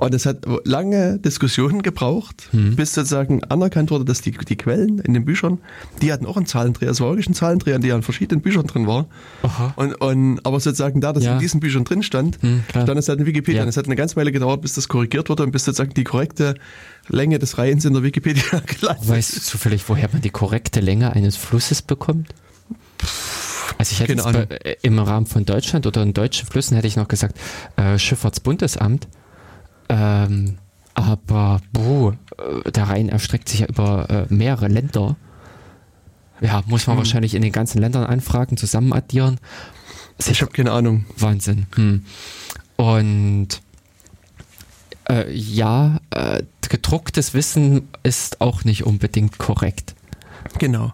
Und es hat lange Diskussionen gebraucht, mhm. bis sozusagen anerkannt wurde, dass die, die Quellen in den Büchern, die hatten auch einen Zahlendreher. Es war wirklich ein Zahlendreher, der in verschiedenen Büchern drin war. Und, und, aber sozusagen da, dass ja. in diesen Büchern drin stand, mhm, stand es halt in Wikipedia. Ja. Und es hat eine ganz Weile gedauert, bis das korrigiert wurde und bis sozusagen die korrekte Länge des Reihens in der Wikipedia [laughs] gelandet Weißt du zufällig, woher man die korrekte Länge eines Flusses bekommt? Also ich hätte bei, äh, im Rahmen von Deutschland oder in deutschen Flüssen hätte ich noch gesagt, äh, Schifffahrtsbundesamt. Ähm, aber boah, äh, der Rhein erstreckt sich ja über äh, mehrere Länder. Ja, muss man hm. wahrscheinlich in den ganzen Ländern anfragen, zusammen addieren. Ich habe keine Ahnung. Wahnsinn. Hm. Und äh, ja, äh, gedrucktes Wissen ist auch nicht unbedingt korrekt. Genau.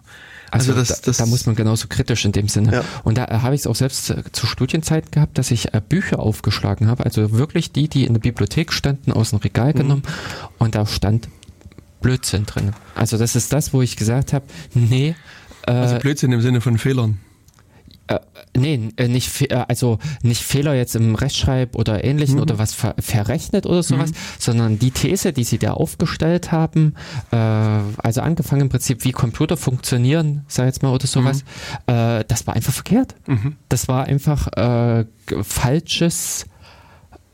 Also, also das, das da, da, muss man genauso kritisch in dem Sinne. Ja. Und da äh, habe ich es auch selbst äh, zu Studienzeit gehabt, dass ich äh, Bücher aufgeschlagen habe, also wirklich die, die in der Bibliothek standen, aus dem Regal mhm. genommen und da stand Blödsinn drin. Also das ist das, wo ich gesagt habe, nee. Äh, also Blödsinn im Sinne von Fehlern. Äh, nee, äh, nicht, äh, also nicht Fehler jetzt im Rechtschreib oder ähnlichen oder was ver verrechnet oder sowas, sondern die These, die sie da aufgestellt haben, äh, also angefangen im Prinzip, wie Computer funktionieren, sag jetzt mal, oder sowas, äh, das war einfach verkehrt. Das war einfach äh, falsches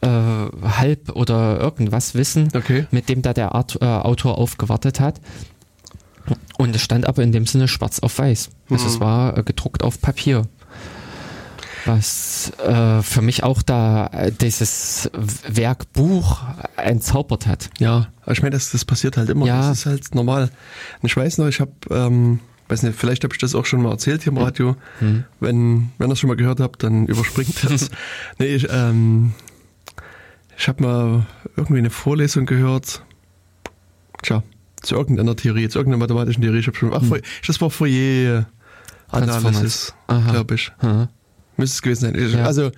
äh, Halb- oder irgendwas Wissen, Okay. mit dem da der Art, Autor aufgewartet hat. Und es stand aber in dem Sinne schwarz auf weiß. Also es war äh, gedruckt auf Papier. Was äh, für mich auch da äh, dieses Werk Buch entzaubert hat. Ja, ich meine, das, das passiert halt immer. Ja. Das ist halt normal. Und ich weiß noch, ich habe, ähm, weiß nicht, vielleicht habe ich das auch schon mal erzählt hier im Radio. Wenn, wenn ihr es schon mal gehört habt, dann überspringt [laughs] das. nee, ich, ähm, ich habe mal irgendwie eine Vorlesung gehört. Tja, zu irgendeiner Theorie, zu irgendeiner mathematischen Theorie. Ich habe schon, ach, Fourier- das war Fourier Analysis, Aha. glaube ich. Hm. Müsste es gewesen sein. Ich- Ja. Also,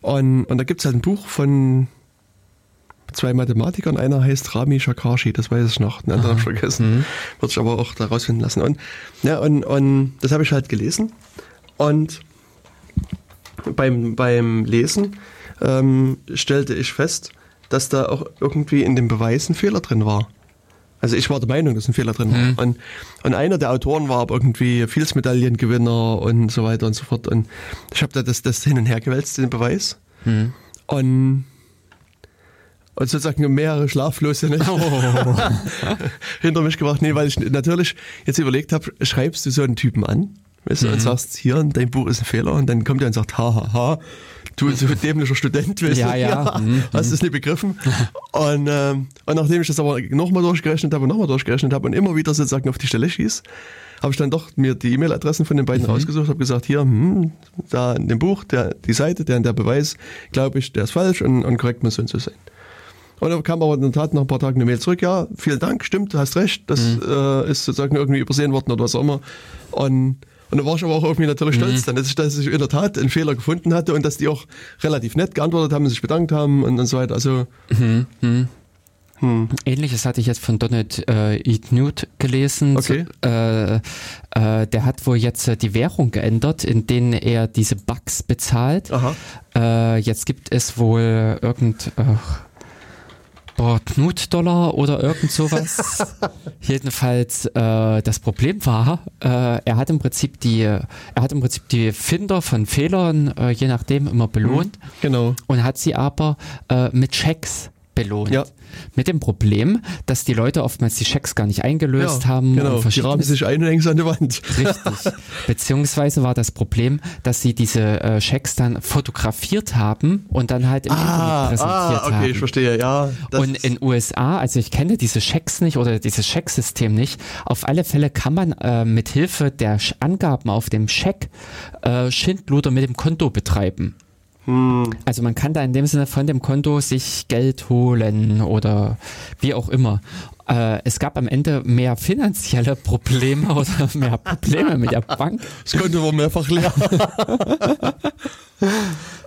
und, und da gibt es halt ein Buch von zwei Mathematikern. Einer heißt Rami Shakarshi, das weiß ich noch. Den anderen habe ich vergessen. Wird sich aber auch da rausfinden lassen. Und, ja, und, und das habe ich halt gelesen. Und beim, beim Lesen ähm, stellte ich fest, dass da auch irgendwie in dem Beweis ein Fehler drin war. Also ich war der Meinung, dass ein Fehler drin war. Und, und einer der Autoren war irgendwie Fields-Medaillengewinner und so weiter und so fort. Und ich habe da das, das hin und her gewälzt, den Beweis. Und, und sozusagen mehrere schlaflose Nächte [laughs] hinter mich gebracht. Nee, weil ich natürlich jetzt überlegt habe, schreibst du so einen Typen an weißt du, und sagst, hier, dein Buch ist ein Fehler und dann kommt er und sagt, ha, ha, ha, du so dämlicher Student, weißt Ja, du, [laughs] ja. Mhm, hast es nicht begriffen. Und, ähm, und nachdem ich das aber nochmal durchgerechnet habe und nochmal durchgerechnet habe und immer wieder sozusagen auf die Stelle schieß, habe ich dann doch mir die E-Mail-Adressen von den beiden rausgesucht, habe gesagt, hier, hm, da in dem Buch, der, die Seite, der, der Beweis, glaube ich, der ist falsch und, und korrekt muss so und so sein. Und dann kam aber in der Tat nach ein paar Tagen eine Mail zurück, ja, vielen Dank, stimmt, du hast recht, das äh, ist sozusagen irgendwie übersehen worden oder was auch immer. Und, und da war ich aber auch irgendwie natürlich stolz dann, dass ich, dass ich in der Tat einen Fehler gefunden hatte und dass die auch relativ nett geantwortet haben, sich bedankt haben und, und so weiter. Also, Ähnliches hatte ich jetzt von Donald äh, E. Newt gelesen. Okay. Äh, äh, der hat wohl jetzt äh, die Währung geändert, in denen er diese Bugs bezahlt. aha. Äh, jetzt gibt es wohl irgend ach, boah, Knut-Dollar oder irgend sowas. [laughs] Jedenfalls äh, das Problem war, äh, er hat im Prinzip die, er hat im Prinzip die Finder von Fehlern, äh, je nachdem, immer belohnt Genau. und hat sie aber äh, mit Schecks belohnt. Ja. Mit dem Problem, dass die Leute oftmals die Schecks gar nicht eingelöst ja, haben. Genau, und die rahmen sich ein und hängen an die Wand. Richtig. [laughs] Beziehungsweise war das Problem, dass sie diese äh, Schecks dann fotografiert haben und dann halt im Internet präsentiert ah, okay, haben. ich verstehe, ja. Und in USA, also ich kenne diese Schecks nicht oder dieses Schecksystem nicht. Auf alle Fälle kann man äh, mit Hilfe der Angaben auf dem Scheck äh, Schindluder mit dem Konto betreiben. Hm. Also man kann da in dem Sinne von dem Konto sich Geld holen oder wie auch immer. Äh, es gab am Ende mehr finanzielle Probleme [laughs] oder mehr Probleme mit der Bank, das Konto war mehrfach leer. [laughs]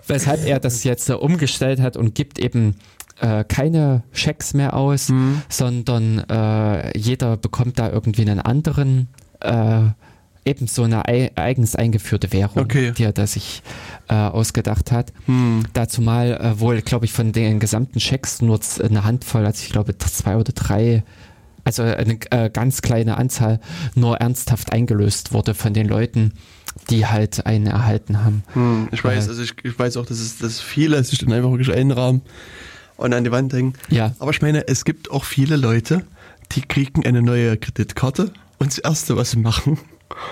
weshalb er das jetzt äh, umgestellt hat und gibt eben äh, keine Schecks mehr aus, sondern äh, jeder bekommt da irgendwie einen anderen, äh, eben so eine ei eigens eingeführte Währung, Okay. die er da sich äh, ausgedacht hat. Hm. Dazu mal äh, wohl, glaube ich, von den gesamten Schecks nur eine Handvoll, also ich glaube zwei oder drei, also eine äh, ganz kleine Anzahl nur ernsthaft eingelöst wurde von den Leuten, die halt einen erhalten haben. Hm, ich weiß, also ich, ich weiß auch, dass es dass viele sich dann einfach wirklich einrahmen und an die Wand hängen. Ja. Aber ich meine, es gibt auch viele Leute, die kriegen eine neue Kreditkarte und das Erste, was sie machen,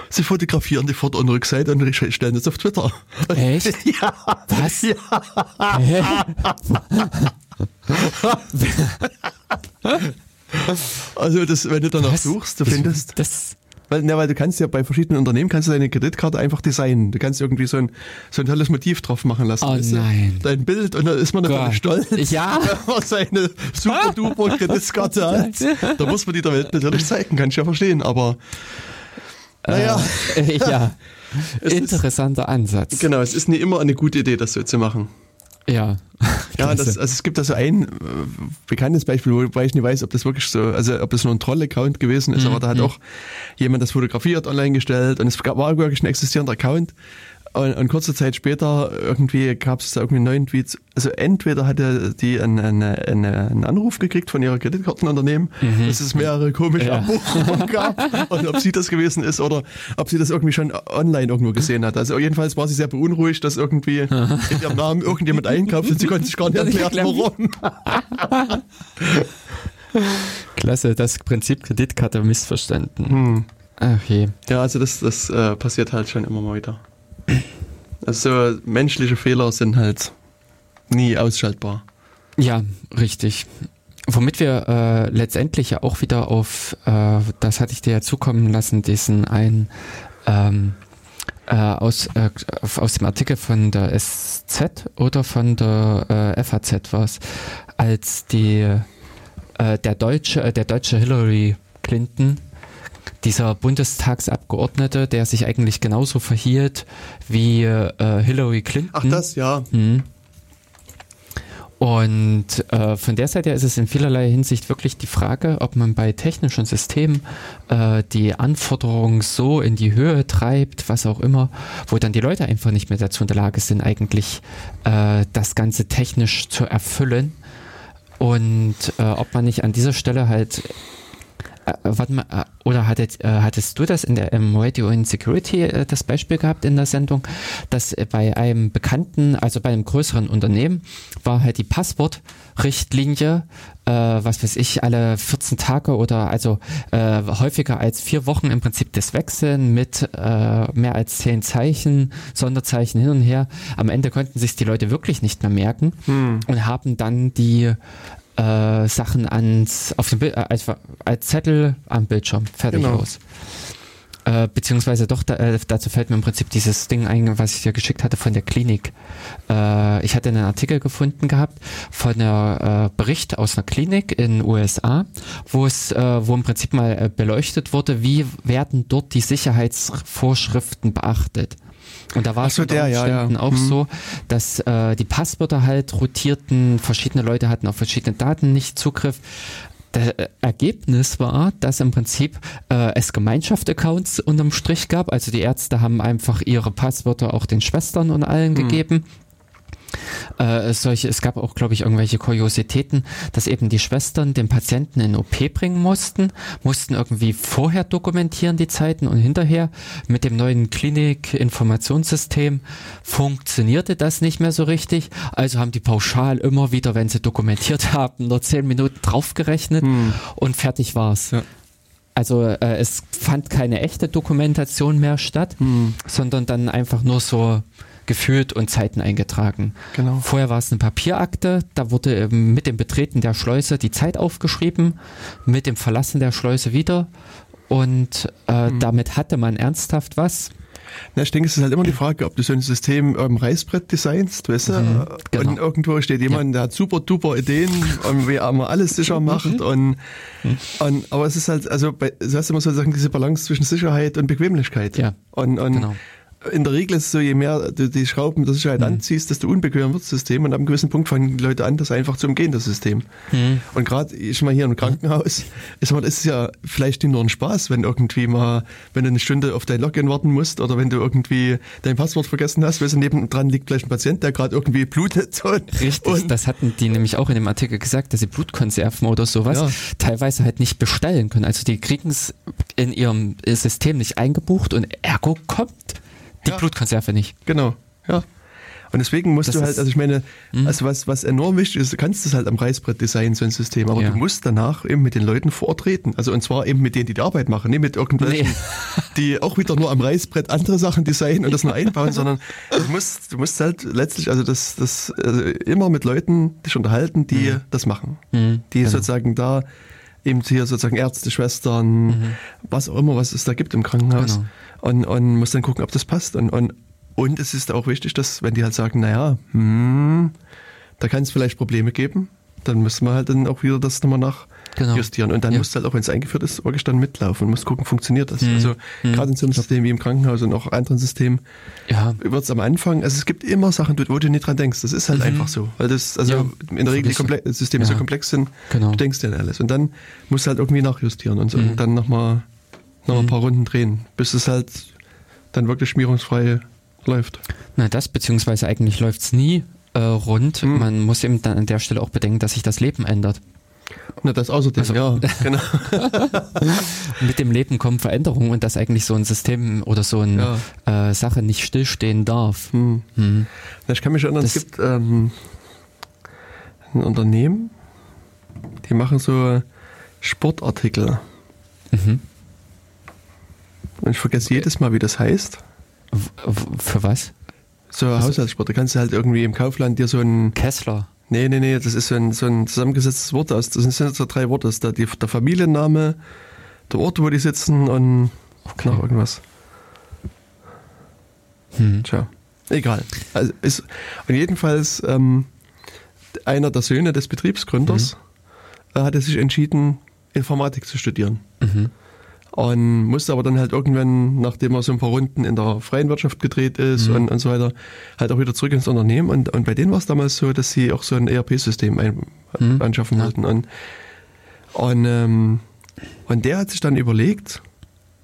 sie fotografieren die Vorder- und Rückseite und stellen das auf Twitter. Echt? [laughs] Ja. Was? Ja. Hä? [laughs] Also das, wenn du danach Was? suchst, du findest, Das, weil, ne, weil du kannst ja bei verschiedenen Unternehmen kannst du deine Kreditkarte einfach designen. Du kannst irgendwie so ein, so ein tolles Motiv drauf machen lassen. Oh weißt du? nein. Dein Bild und da ist man natürlich stolz. Ja. [laughs] Wenn man seine super duper Kreditkarte hat. Da muss man die der Welt natürlich zeigen, kann ich ja verstehen, aber naja, äh, [laughs] ja. [laughs] Es ist- Interessanter Ansatz. genau, es ist nicht immer eine gute Idee, das so zu machen. Ja. Ja, [laughs] das, also es gibt da so ein äh, bekanntes Beispiel, wobei ich nicht weiß, ob das wirklich so, also ob das nur ein Troll-Account gewesen ist, aber da hat auch jemand das fotografiert, online gestellt und es war wirklich ein existierender Account Und, und kurze Zeit später irgendwie gab es da irgendwie einen neuen Tweet. Also entweder hatte die einen, einen, einen Anruf gekriegt von ihrer Kreditkartenunternehmen, mhm. dass es mehrere komische ja. Abbuchungen gab [laughs] und ob sie das gewesen ist oder ob sie das irgendwie schon online irgendwo gesehen hat. Also jedenfalls war sie sehr beunruhigt, dass irgendwie [laughs] in ihrem Namen irgendjemand einkauft und sie konnte sich gar nicht erklären, warum. [laughs] Klasse, das Prinzip Kreditkarte missverstanden. Hm. Okay. Ja, also das, das äh, passiert halt schon immer mal wieder. Also menschliche Fehler sind halt nie ausschaltbar. Ja, richtig. Womit wir äh, letztendlich ja auch wieder auf, äh, das hatte ich dir ja zukommen lassen, diesen einen ähm, äh, aus, äh, aus dem Artikel von der SZ oder von der äh, FAZ war es, als die äh, der deutsche, äh, der deutsche Hillary Clinton dieser Bundestagsabgeordnete, der sich eigentlich genauso verhielt wie äh, Hillary Clinton. Ach das, ja. Mhm. Und äh, von der Seite ist es in vielerlei Hinsicht wirklich die Frage, ob man bei technischen Systemen äh, die Anforderungen so in die Höhe treibt, was auch immer, wo dann die Leute einfach nicht mehr dazu in der Lage sind, eigentlich äh, das Ganze technisch zu erfüllen. Und äh, ob man nicht an dieser Stelle halt äh, warte mal, äh, oder hattet, äh, hattest du das in der im Radio Insecurity äh, das Beispiel gehabt in der Sendung, dass äh, bei einem bekannten, also bei einem größeren Unternehmen war halt die Passwortrichtlinie, äh, was weiß ich, alle 14 Tage oder also äh, häufiger als vier Wochen im Prinzip das Wechseln mit äh, mehr als zehn Zeichen, Sonderzeichen hin und her. Am Ende konnten sich die Leute wirklich nicht mehr merken hm. und haben dann die äh, Sachen ans, auf dem Bild, äh, als, als Zettel am Bildschirm fertig genau. aus. Äh, beziehungsweise doch, da, äh, dazu fällt mir im Prinzip dieses Ding ein, was ich dir geschickt hatte von der Klinik. Äh, ich hatte einen Artikel gefunden gehabt von einer äh, Bericht aus einer Klinik in den USA, wo es, äh, wo im Prinzip mal beleuchtet wurde, wie werden dort die Sicherheitsvorschriften beachtet. Und da war es so, unter Umständen ja, ja. auch mhm. so, dass äh, die Passwörter halt rotierten, verschiedene Leute hatten auf verschiedene Daten nicht Zugriff. Das Ergebnis war, dass im Prinzip äh, es Gemeinschaftsaccounts unterm Strich gab. Also die Ärzte haben einfach ihre Passwörter auch den Schwestern und allen mhm. gegeben. Äh, solche, es gab auch, glaube ich, irgendwelche Kuriositäten, dass eben die Schwestern den Patienten in OP bringen mussten, mussten irgendwie vorher dokumentieren die Zeiten und hinterher mit dem neuen Klinik-Informationssystem funktionierte das nicht mehr so richtig. Also haben die pauschal immer wieder, wenn sie dokumentiert [laughs] haben, nur zehn Minuten draufgerechnet hm. und fertig war's. Ja. Also äh, es fand keine echte Dokumentation mehr statt, hm. sondern dann einfach nur so geführt und Zeiten eingetragen. Genau. Vorher war es eine Papierakte, da wurde mit dem Betreten der Schleuse die Zeit aufgeschrieben, mit dem Verlassen der Schleuse wieder und äh, mhm. damit hatte man ernsthaft was. Na, ich denke, es ist halt immer die Frage, ob du so ein System am Reißbrett designst, weißt du? Mhm, genau. Und irgendwo steht jemand, ja. der hat super duper Ideen und wie er mal alles sicher macht. Und, mhm. und, aber es ist halt, also bei, du hast immer sozusagen diese Balance zwischen Sicherheit und Bequemlichkeit. Ja. Und, und genau in der Regel ist es so, je mehr du die Schrauben der Sicherheit mhm. anziehst, desto unbequemer wird das System und ab einem gewissen Punkt fangen die Leute an, das einfach zu umgehen, das System. Mhm. Und gerade, ich mal hier im Krankenhaus, ist, mal, ist es ja vielleicht nur ein Spaß, wenn irgendwie mal, wenn du eine Stunde auf dein Login warten musst oder wenn du irgendwie dein Passwort vergessen hast, weil nebendran liegt vielleicht ein Patient, der gerade irgendwie blutet. [laughs] Und, Richtig, und das hatten die nämlich auch in dem Artikel gesagt, dass sie Blutkonserven oder sowas ja. teilweise halt nicht bestellen können. Also die kriegen es in ihrem System nicht eingebucht und ergo kommt die ja. Blutkonserve nicht. Genau, ja. Und deswegen musst das du halt, also ich meine, mh. also was, was enorm wichtig ist, du kannst das halt am Reißbrett designen, so ein System, aber ja. du musst danach eben mit den Leuten vortreten. Also und zwar eben mit denen, die die Arbeit machen, nicht mit irgendwelchen, nee. die auch wieder nur am Reißbrett andere Sachen designen und das nur einbauen, sondern du musst, du musst halt letztlich, also das, das also immer mit Leuten dich unterhalten, die mhm. das machen. Mhm. Die genau. sozusagen da eben hier sozusagen Ärzte, Schwestern, mhm. was auch immer, was es da gibt im Krankenhaus. Genau und, und muss dann gucken, ob das passt. Und, und, und es ist auch wichtig, dass wenn die halt sagen, naja, hm, da kann es vielleicht Probleme geben, dann müssen wir halt dann auch wieder das nochmal nachjustieren. Genau. Und dann ja. musst du halt auch, wenn es eingeführt ist, wirklich dann mitlaufen und musst gucken, funktioniert das. Mhm. Also mhm. gerade in so einem System wie im Krankenhaus und auch anderen Systemen ja. wird es am Anfang, also es gibt immer Sachen, wo du nicht dran denkst. Das ist halt mhm. einfach so. Weil das, also ja, in der Regel die Systeme so komplex sind, genau. du denkst ja an alles. Und dann musst du halt irgendwie nachjustieren und, so, und mhm. dann nochmal noch mhm. ein paar Runden drehen, bis es halt dann wirklich schmierungsfrei läuft. Na, das, beziehungsweise eigentlich läuft's nie äh, rund. Hm. Man muss eben dann an der Stelle auch bedenken, dass sich das Leben ändert. Na, das außerdem, Also- ja, [laughs] genau. Mit dem Leben kommen Veränderungen und dass eigentlich so ein System oder so eine äh, Sache nicht stillstehen darf. Hm. Hm. Na, Ich kann mich erinnern, es Das- gibt ähm, ein Unternehmen, die machen so Sportartikel. Mhm. Und ich vergesse jedes Mal, wie das heißt. Für was? So Haushaltssport. Da kannst du halt irgendwie im Kaufland dir so ein. Kessler. Nee, nee, nee, das ist so ein, so ein zusammengesetztes Wort aus. Das sind so drei Worte. Das ist der, der Familienname, der Ort, wo die sitzen und noch irgendwas. Hm. Tja, egal. Also ist, und jedenfalls ähm, einer der Söhne des Betriebsgründers äh, hatte sich entschieden, Informatik zu studieren. Mhm. Und musste aber dann halt irgendwann, nachdem er so ein paar Runden in der freien Wirtschaft gedreht ist Mhm. und, und so weiter, halt auch wieder zurück ins Unternehmen. Und, und bei denen war es damals so, dass sie auch so ein ERP-System ein, Mhm. anschaffen Ja. wollten. Und, und, ähm, und der hat sich dann überlegt,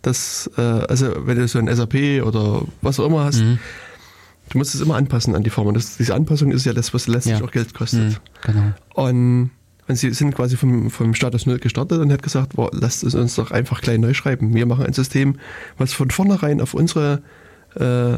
dass, äh, also wenn du so ein SAP oder was auch immer hast, Mhm. du musst es immer anpassen an die Form. Und das, diese Anpassung ist ja das, was letztlich Ja. auch Geld kostet. Mhm. Genau. Und, und sie sind quasi vom, vom Status Null gestartet und hat gesagt, boah, lasst es uns doch einfach klein neu schreiben. Wir machen ein System, was von vornherein auf unsere äh,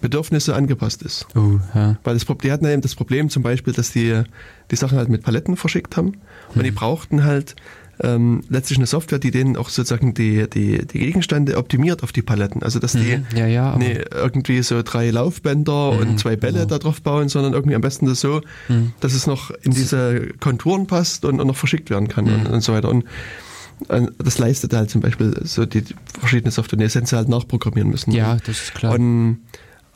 Bedürfnisse angepasst ist. Oh, ja. Weil das, die hatten eben das Problem zum Beispiel, dass die die Sachen halt mit Paletten verschickt haben und die brauchten halt ähm, letztlich eine Software, die denen auch sozusagen die, die, die Gegenstände optimiert auf die Paletten. Also dass die Mhm. Ja, ja, nee, irgendwie so drei Laufbänder und zwei Bälle genau. da drauf bauen, sondern irgendwie am besten das so, Mhm. dass es noch in diese Konturen passt und, und noch verschickt werden kann Mhm. und, und so weiter. Und äh, das leistet halt zum Beispiel so die, die verschiedene Software. Die hätten sie halt nachprogrammieren müssen. Ja, das ist klar. Und,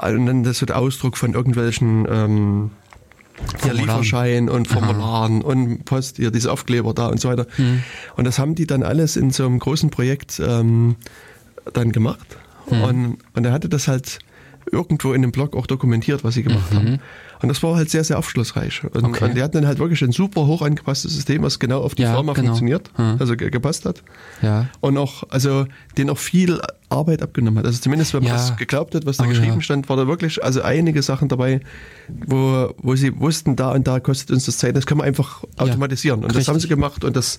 und dann das so der Ausdruck von irgendwelchen ähm, hier Formularen. Lieferschein und Formularen und Post, hier diese Aufkleber da und so weiter. Hm. Und das haben die dann alles in so einem großen Projekt ähm, dann gemacht. Hm. Und, und er hatte das halt irgendwo in dem Blog auch dokumentiert, was sie gemacht haben. Und das war halt sehr, sehr aufschlussreich. Und, Mhm. Okay. und die hatten dann halt wirklich ein super hoch angepasstes System, was genau auf die Ja, Firma genau. funktioniert, Hm. also ge gepasst hat. ja. Und auch, also den auch viel Arbeit abgenommen hat. Also zumindest, wenn man Ja. das geglaubt hat, was da Oh, geschrieben ja. stand, war da wirklich, also einige Sachen dabei, wo, wo sie wussten, da und da kostet uns das Zeit, das können wir einfach automatisieren. Und das richtig. haben sie gemacht und das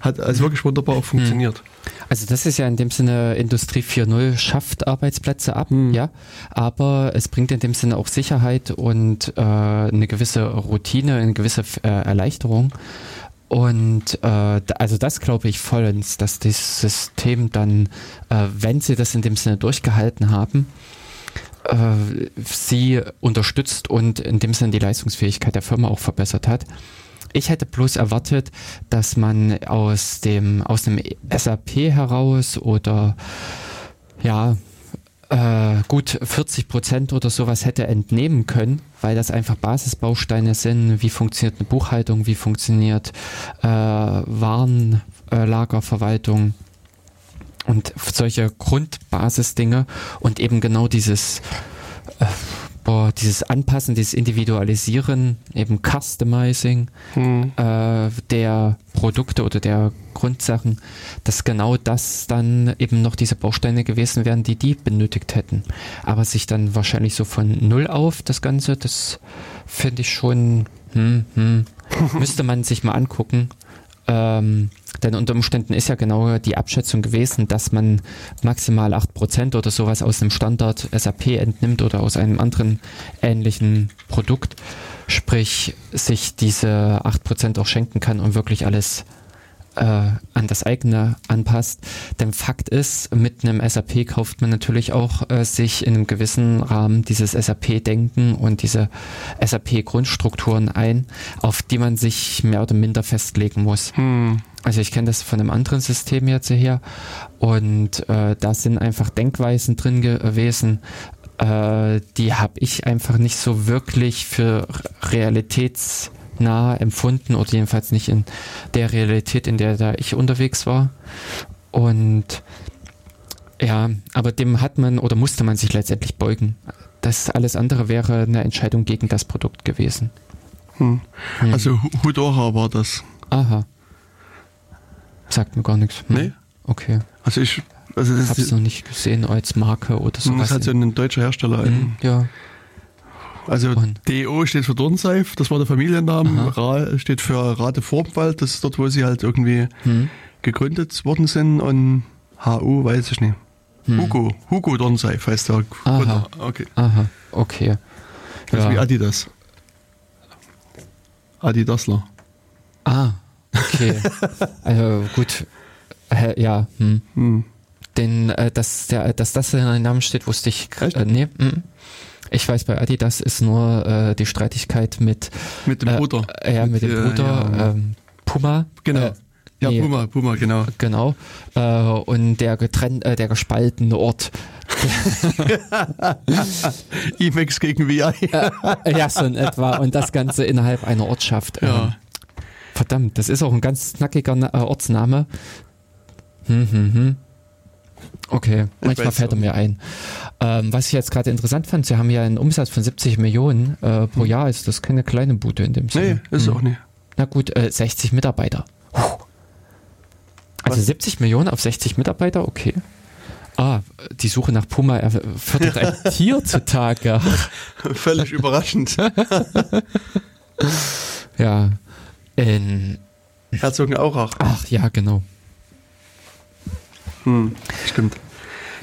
hat also wirklich wunderbar auch funktioniert. Also das ist ja in dem Sinne Industrie 4.0 schafft Arbeitsplätze ab, Hm. ja, aber es bringt in dem Sinne auch Sicherheit und äh, eine gewisse Routine, eine gewisse äh, Erleichterung. Und äh, also das glaube ich vollends, dass das System dann, äh, wenn sie das in dem Sinne durchgehalten haben, äh, sie unterstützt und in dem Sinne die Leistungsfähigkeit der Firma auch verbessert hat. Ich hätte bloß erwartet, dass man aus dem aus dem SAP heraus oder ja äh, gut 40 Prozent oder sowas hätte entnehmen können, weil das einfach Basisbausteine sind. Wie funktioniert eine Buchhaltung? Wie funktioniert äh, Warenlagerverwaltung? und solche Grundbasisdinge und eben genau dieses äh, boah, dieses Anpassen, dieses Individualisieren, eben Customizing Hm. äh, der Produkte oder der Grundsachen, dass genau das dann eben noch diese Bausteine gewesen wären, die die benötigt hätten. Aber sich dann wahrscheinlich so von null auf das Ganze, das finde ich schon, hm, hm, [laughs] müsste man sich mal angucken. Ähm, denn unter Umständen ist ja genau die Abschätzung gewesen, dass man maximal 8% oder sowas aus einem Standard SAP entnimmt oder aus einem anderen ähnlichen Produkt. Sprich, sich diese 8% auch schenken kann und wirklich alles äh, an das eigene anpasst. Denn Fakt ist, mit einem SAP kauft man natürlich auch äh, sich in einem gewissen Rahmen dieses SAP-Denken und diese SAP-Grundstrukturen ein, auf die man sich mehr oder minder festlegen muss. Hm. Also ich kenne das von einem anderen System jetzt her und äh, da sind einfach Denkweisen drin gewesen, äh, die habe ich einfach nicht so wirklich für realitätsnah empfunden oder jedenfalls nicht in der Realität, in der da ich unterwegs war. Und ja, aber dem hat man oder musste man sich letztendlich beugen. Das alles andere wäre eine Entscheidung gegen das Produkt gewesen. Hm. Hm. Also Hu- Hudora war das. Aha. Sagt mir gar nichts. Hm. Nee? Okay. Also ich Also das Hab's noch nicht gesehen als Marke oder das sowas. hat so ein deutscher Hersteller. Mhm, ja. Also Und- DO steht für Dornseif, das war der Familienname. Ra steht für Rade Vormwald, das ist dort, wo sie halt irgendwie Hm. gegründet worden sind. Und HU weiß ich nicht. Hm. Hugo, Hugo Dornseif heißt der Aha. Okay, Aha, okay. das ist wie Ja. Adidas. Adidasler. Ah, okay. [laughs] also gut. Ja, hm. Hm. Den, äh, dass, der, dass das in den Namen steht, wusste ich. Äh, nee, mm. Ich weiß, bei Adidas ist nur äh, die Streitigkeit mit, Mit dem äh, Bruder. äh, ja, mit dem äh, Bruder ja. ähm, Puma. Genau. Äh, ja, nee. Puma, Puma, genau. Genau. Äh, und der getrennt, äh, der gespaltene Ort. [laughs] Imex gegen VI. [laughs] Ja, so in etwa. Und das Ganze innerhalb einer Ortschaft. Ähm, Ja. Verdammt, das ist auch ein ganz knackiger Na- Ortsname. Hm, hm, hm. Okay, manchmal fällt er mir ein. Ähm, was ich jetzt gerade interessant fand, sie haben ja einen Umsatz von 70 Millionen äh, pro Jahr, ist das keine kleine Bude in dem Sinne. Nee, ist Hm. auch nicht. Na gut, äh, 60 Mitarbeiter. Puh. Also Was? 70 Millionen auf 60 Mitarbeiter, okay. Ah, die Suche nach Puma er- fördert [laughs] ein Tier zutage. [laughs] Völlig überraschend. [laughs] Ja. In, Herzogenaurach. ach ja, genau. Hm, stimmt.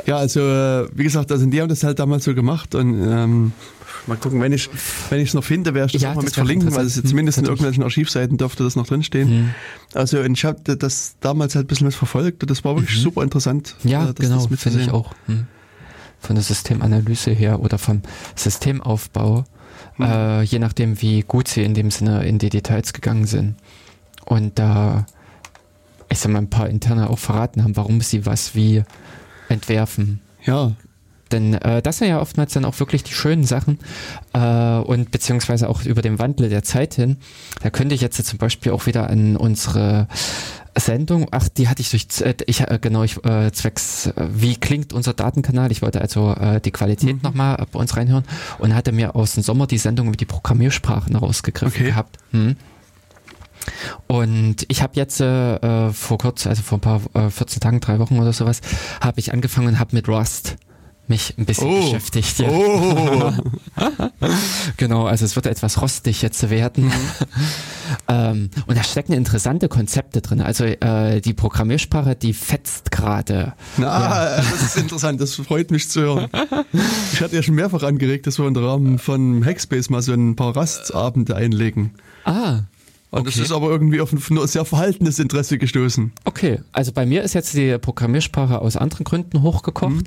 Ja, also äh, wie gesagt, also die haben das halt damals so gemacht und ähm, mal gucken, wenn ich wenn ich es noch finde, werde ich das Ja, auch mal mit verlinken, weil es zumindest in Hm, irgendwelchen Archivseiten dürfte das noch drinstehen. Hm. Also und ich habe das damals halt ein bisschen was verfolgt und das war wirklich Mhm. super interessant. Ja, äh, das, genau, das finde ich auch. Hm. Von der Systemanalyse her oder vom Systemaufbau, Hm. äh, je nachdem, wie gut sie in dem Sinne in die Details gegangen sind. Und da, ich sag mal, ein paar interne auch verraten haben, warum sie was wie entwerfen. Ja, Denn äh, das sind ja oftmals dann auch wirklich die schönen Sachen äh, und beziehungsweise auch über den Wandel der Zeit hin. Da könnte ich jetzt zum Beispiel auch wieder an unsere Sendung, ach, die hatte ich durch, äh, ich, äh, genau, ich, äh, zwecks, äh, wie klingt unser Datenkanal? Ich wollte also äh, die Qualität Mhm. nochmal bei uns reinhören und hatte mir aus dem Sommer die Sendung über die Programmiersprachen rausgegriffen Okay. gehabt. Hm. Und ich habe jetzt äh, äh, vor kurz, also vor ein paar äh, 14 Tagen, drei Wochen oder sowas, habe ich angefangen und habe mit Rust mich ein bisschen Oh. beschäftigt. Ja. Oh, [laughs] Genau, also es wird etwas rostig jetzt werden. [laughs] ähm, und da stecken interessante Konzepte drin. Also äh, die Programmiersprache, die fetzt gerade. na, das ist interessant, das freut mich zu hören. Ich hatte ja schon mehrfach angeregt, dass wir im Rahmen von Hackspace mal so ein paar Rastabende einlegen. Ah, Und das Okay. ist aber irgendwie auf ein sehr verhaltenes Interesse gestoßen. okay. Also bei mir ist jetzt die Programmiersprache aus anderen Gründen hochgekocht.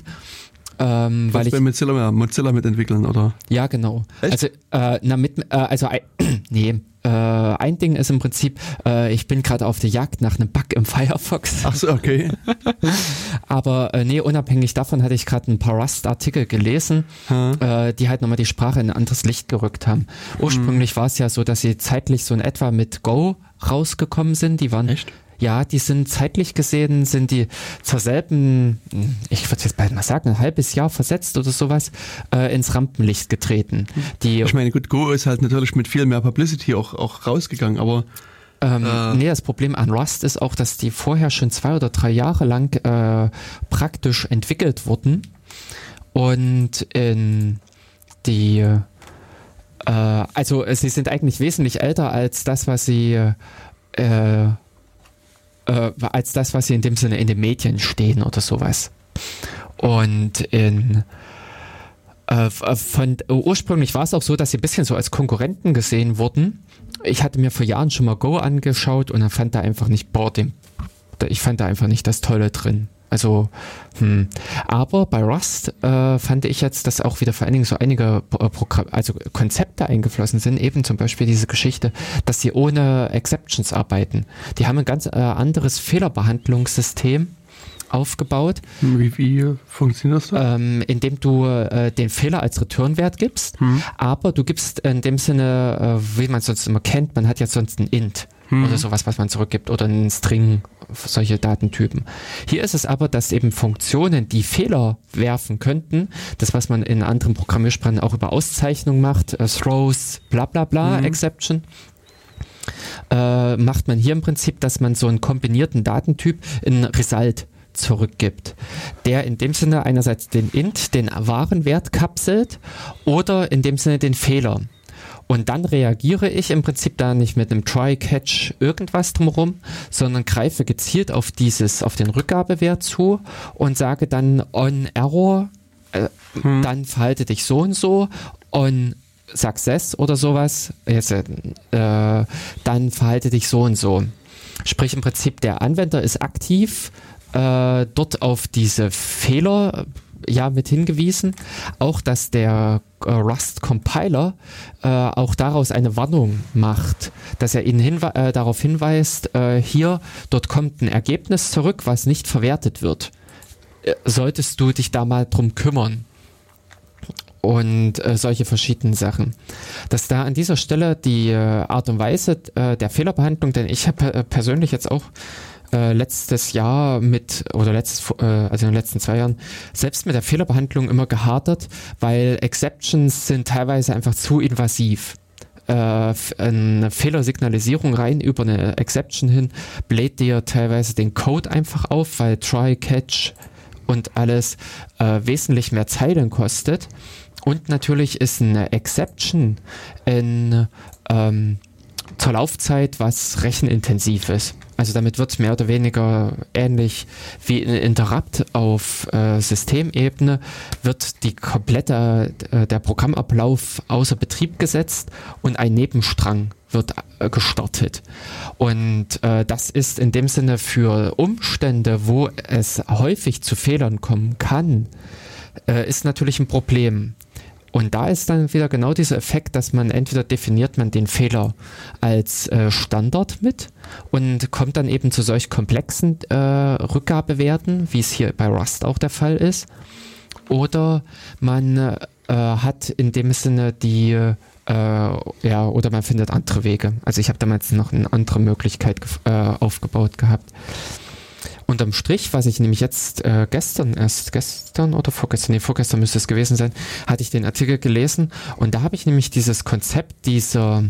Ähm, weil ich bei Mozilla, Mozilla mitentwickeln, oder? Ja, genau. Echt? Also, äh, na, mit, äh, also, ein- [clears throat] nee, äh, ein Ding ist im Prinzip, äh, ich bin gerade auf der Jagd nach einem Bug im Firefox. Ach so, okay. [laughs] Aber äh, nee, unabhängig davon hatte ich gerade ein paar Rust-Artikel gelesen, Hm. äh, die halt nochmal die Sprache in ein anderes Licht gerückt haben. Ursprünglich war es ja so, dass sie zeitlich so in etwa mit Go rausgekommen sind. Die waren Echt? Ja, die sind zeitlich gesehen, sind die zur selben, ich würde jetzt bald mal sagen, ein halbes Jahr versetzt oder sowas, äh, ins Rampenlicht getreten. Die, Ich meine, gut, Go ist halt natürlich mit viel mehr Publicity auch, auch rausgegangen, aber ähm, äh, nee, das Problem an Rust ist auch, dass die vorher schon zwei oder drei Jahre lang äh, praktisch entwickelt wurden und in die äh, also sie sind eigentlich wesentlich älter als das, was sie äh, äh, als das, was sie in dem Sinne in den Medien stehen oder sowas. Und in äh, von ursprünglich war es auch so, dass sie ein bisschen so als Konkurrenten gesehen wurden. Ich hatte mir vor Jahren schon mal Go angeschaut und dann fand da einfach nicht, boah, dem, ich fand da einfach nicht das Tolle drin. Also, hm. aber bei Rust äh, fand ich jetzt, dass auch wieder vor allen Dingen so einige äh, Programm, also Konzepte eingeflossen sind, eben zum Beispiel diese Geschichte, dass sie ohne Exceptions arbeiten. Die haben ein ganz äh, anderes Fehlerbehandlungssystem aufgebaut, wie, wie funktioniert das da? ähm, indem du äh, den Fehler als Returnwert gibst, Hm. aber du gibst in dem Sinne, äh, wie man es sonst immer kennt, man hat ja sonst ein Int Hm. oder sowas, was man zurückgibt oder einen String, solche Datentypen. Hier ist es aber, dass eben Funktionen, die Fehler werfen könnten, das was man in anderen Programmiersprachen auch über Auszeichnung macht, äh, Throws, bla bla bla, Mhm. Exception, äh, macht man hier im Prinzip, dass man so einen kombinierten Datentyp in Result zurückgibt, der in dem Sinne einerseits den int, den wahren Wert kapselt oder in dem Sinne den Fehler. Und dann reagiere ich im Prinzip da nicht mit einem Try-Catch irgendwas drumherum, sondern greife gezielt auf dieses, auf den Rückgabewert zu und sage dann on Error, äh, hm. dann verhalte dich so und so, on Success oder sowas, jetzt, äh, dann verhalte dich so und so. Sprich im Prinzip der Anwender ist aktiv äh, dort auf diese Fehler ja mit hingewiesen. Auch, dass der äh, Rust Compiler äh, auch daraus eine Warnung macht, dass er ihn hinwe äh, darauf hinweist, äh, hier, dort kommt ein Ergebnis zurück, was nicht verwertet wird. Äh, solltest du dich da mal drum kümmern? und solche verschiedenen Sachen. Dass da an dieser Stelle die Art und Weise der Fehlerbehandlung, denn ich habe persönlich jetzt auch äh, letztes Jahr mit, oder letztes, äh, also in den letzten zwei Jahren, selbst mit der Fehlerbehandlung immer gehadert, weil Exceptions sind teilweise einfach zu invasiv äh, eine Fehlersignalisierung rein über eine Exception hin, bläht dir teilweise den Code einfach auf, weil Try, Catch und alles äh, wesentlich mehr Zeilen kostet. Und natürlich ist eine Exception in, ähm, zur Laufzeit was rechenintensiv ist. Also damit wird es mehr oder weniger ähnlich wie ein Interrupt auf äh, Systemebene, wird die komplette, äh, der Programmablauf außer Betrieb gesetzt und ein Nebenstrang wird äh, gestartet. Und äh, das ist in dem Sinne für Umstände, wo es häufig zu Fehlern kommen kann, äh, ist natürlich ein Problem. Und da ist dann wieder genau dieser Effekt, dass man entweder definiert man den Fehler als äh, Standard mit und kommt dann eben zu solch komplexen äh, Rückgabewerten, wie es hier bei Rust auch der Fall ist, oder man äh, hat in dem Sinne die äh, ja, oder man findet andere Wege. Also ich habe damals noch eine andere Möglichkeit äh, aufgebaut gehabt. Unterm Strich, was ich nämlich jetzt äh, gestern erst, gestern oder vorgestern, nee, vorgestern müsste es gewesen sein, hatte ich den Artikel gelesen und da habe ich nämlich dieses Konzept dieser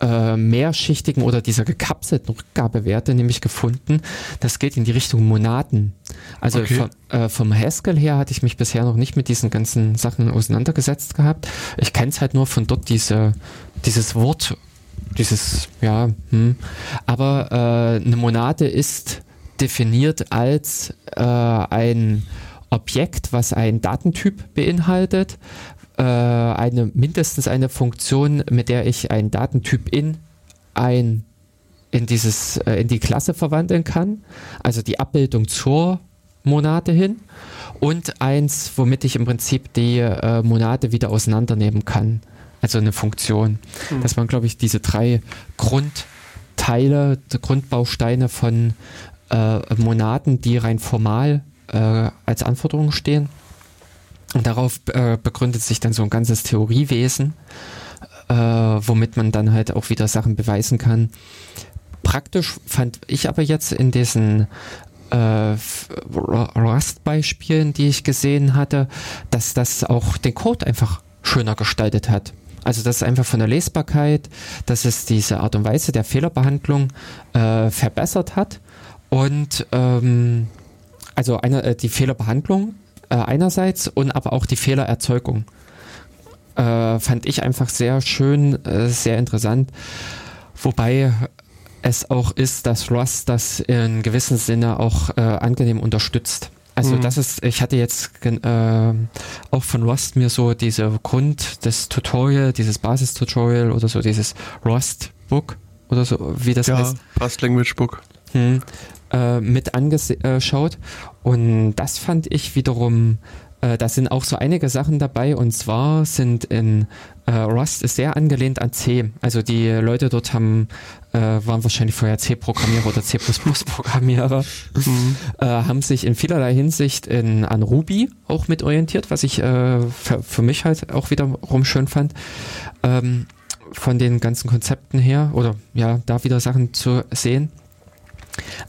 äh, mehrschichtigen oder dieser gekapselten Rückgabewerte nämlich gefunden. Das geht in die Richtung Monaten. Also okay. vom, äh, vom Haskell her hatte ich mich bisher noch nicht mit diesen ganzen Sachen auseinandergesetzt gehabt. Ich kenne es halt nur von dort diese, dieses Wort dieses, ja, hm. aber äh, eine Monade ist definiert als äh, ein Objekt, was einen Datentyp beinhaltet, äh, eine mindestens eine Funktion, mit der ich einen Datentyp in ein in dieses äh, in die Klasse verwandeln kann, also die Abbildung zur Monate hin und eins, womit ich im Prinzip die äh, Monate wieder auseinandernehmen kann, also eine Funktion. Mhm. Dass man, glaube ich, diese drei Grundteile, Grundbausteine von äh, Monaten, die rein formal äh, als Anforderungen stehen. Und darauf äh, begründet sich dann so ein ganzes Theoriewesen, äh, womit man dann halt auch wieder Sachen beweisen kann. Praktisch fand ich aber jetzt in diesen äh, Rust-Beispielen, die ich gesehen hatte, dass das auch den Code einfach schöner gestaltet hat. Also das ist einfach von der Lesbarkeit, dass es diese Art und Weise der Fehlerbehandlung äh, verbessert hat und ähm, also eine, äh, die Fehlerbehandlung äh, einerseits und aber auch die Fehlererzeugung. Äh, fand ich einfach sehr schön, äh, sehr interessant. Wobei es auch ist, dass Rust das in gewissem Sinne auch äh, angenehm unterstützt. Also mhm. das ist, ich hatte jetzt äh, auch von Rust mir so diese Grund des Tutorial, dieses Basistutorial oder so dieses Rust Book oder so, wie das ja, heißt. Rust Language Book. Hm, äh, mit angeschaut. Und das fand ich wiederum, äh, da sind auch so einige Sachen dabei. Und zwar sind in äh, Rust ist sehr angelehnt an C. Also die Leute dort haben äh, waren wahrscheinlich vorher C-Programmierer oder C++-Programmierer, mhm. äh, haben sich in vielerlei Hinsicht in, an Ruby auch mit orientiert, was ich äh, für, für mich halt auch wiederum schön fand. Ähm, von den ganzen Konzepten her oder ja, da wieder Sachen zu sehen.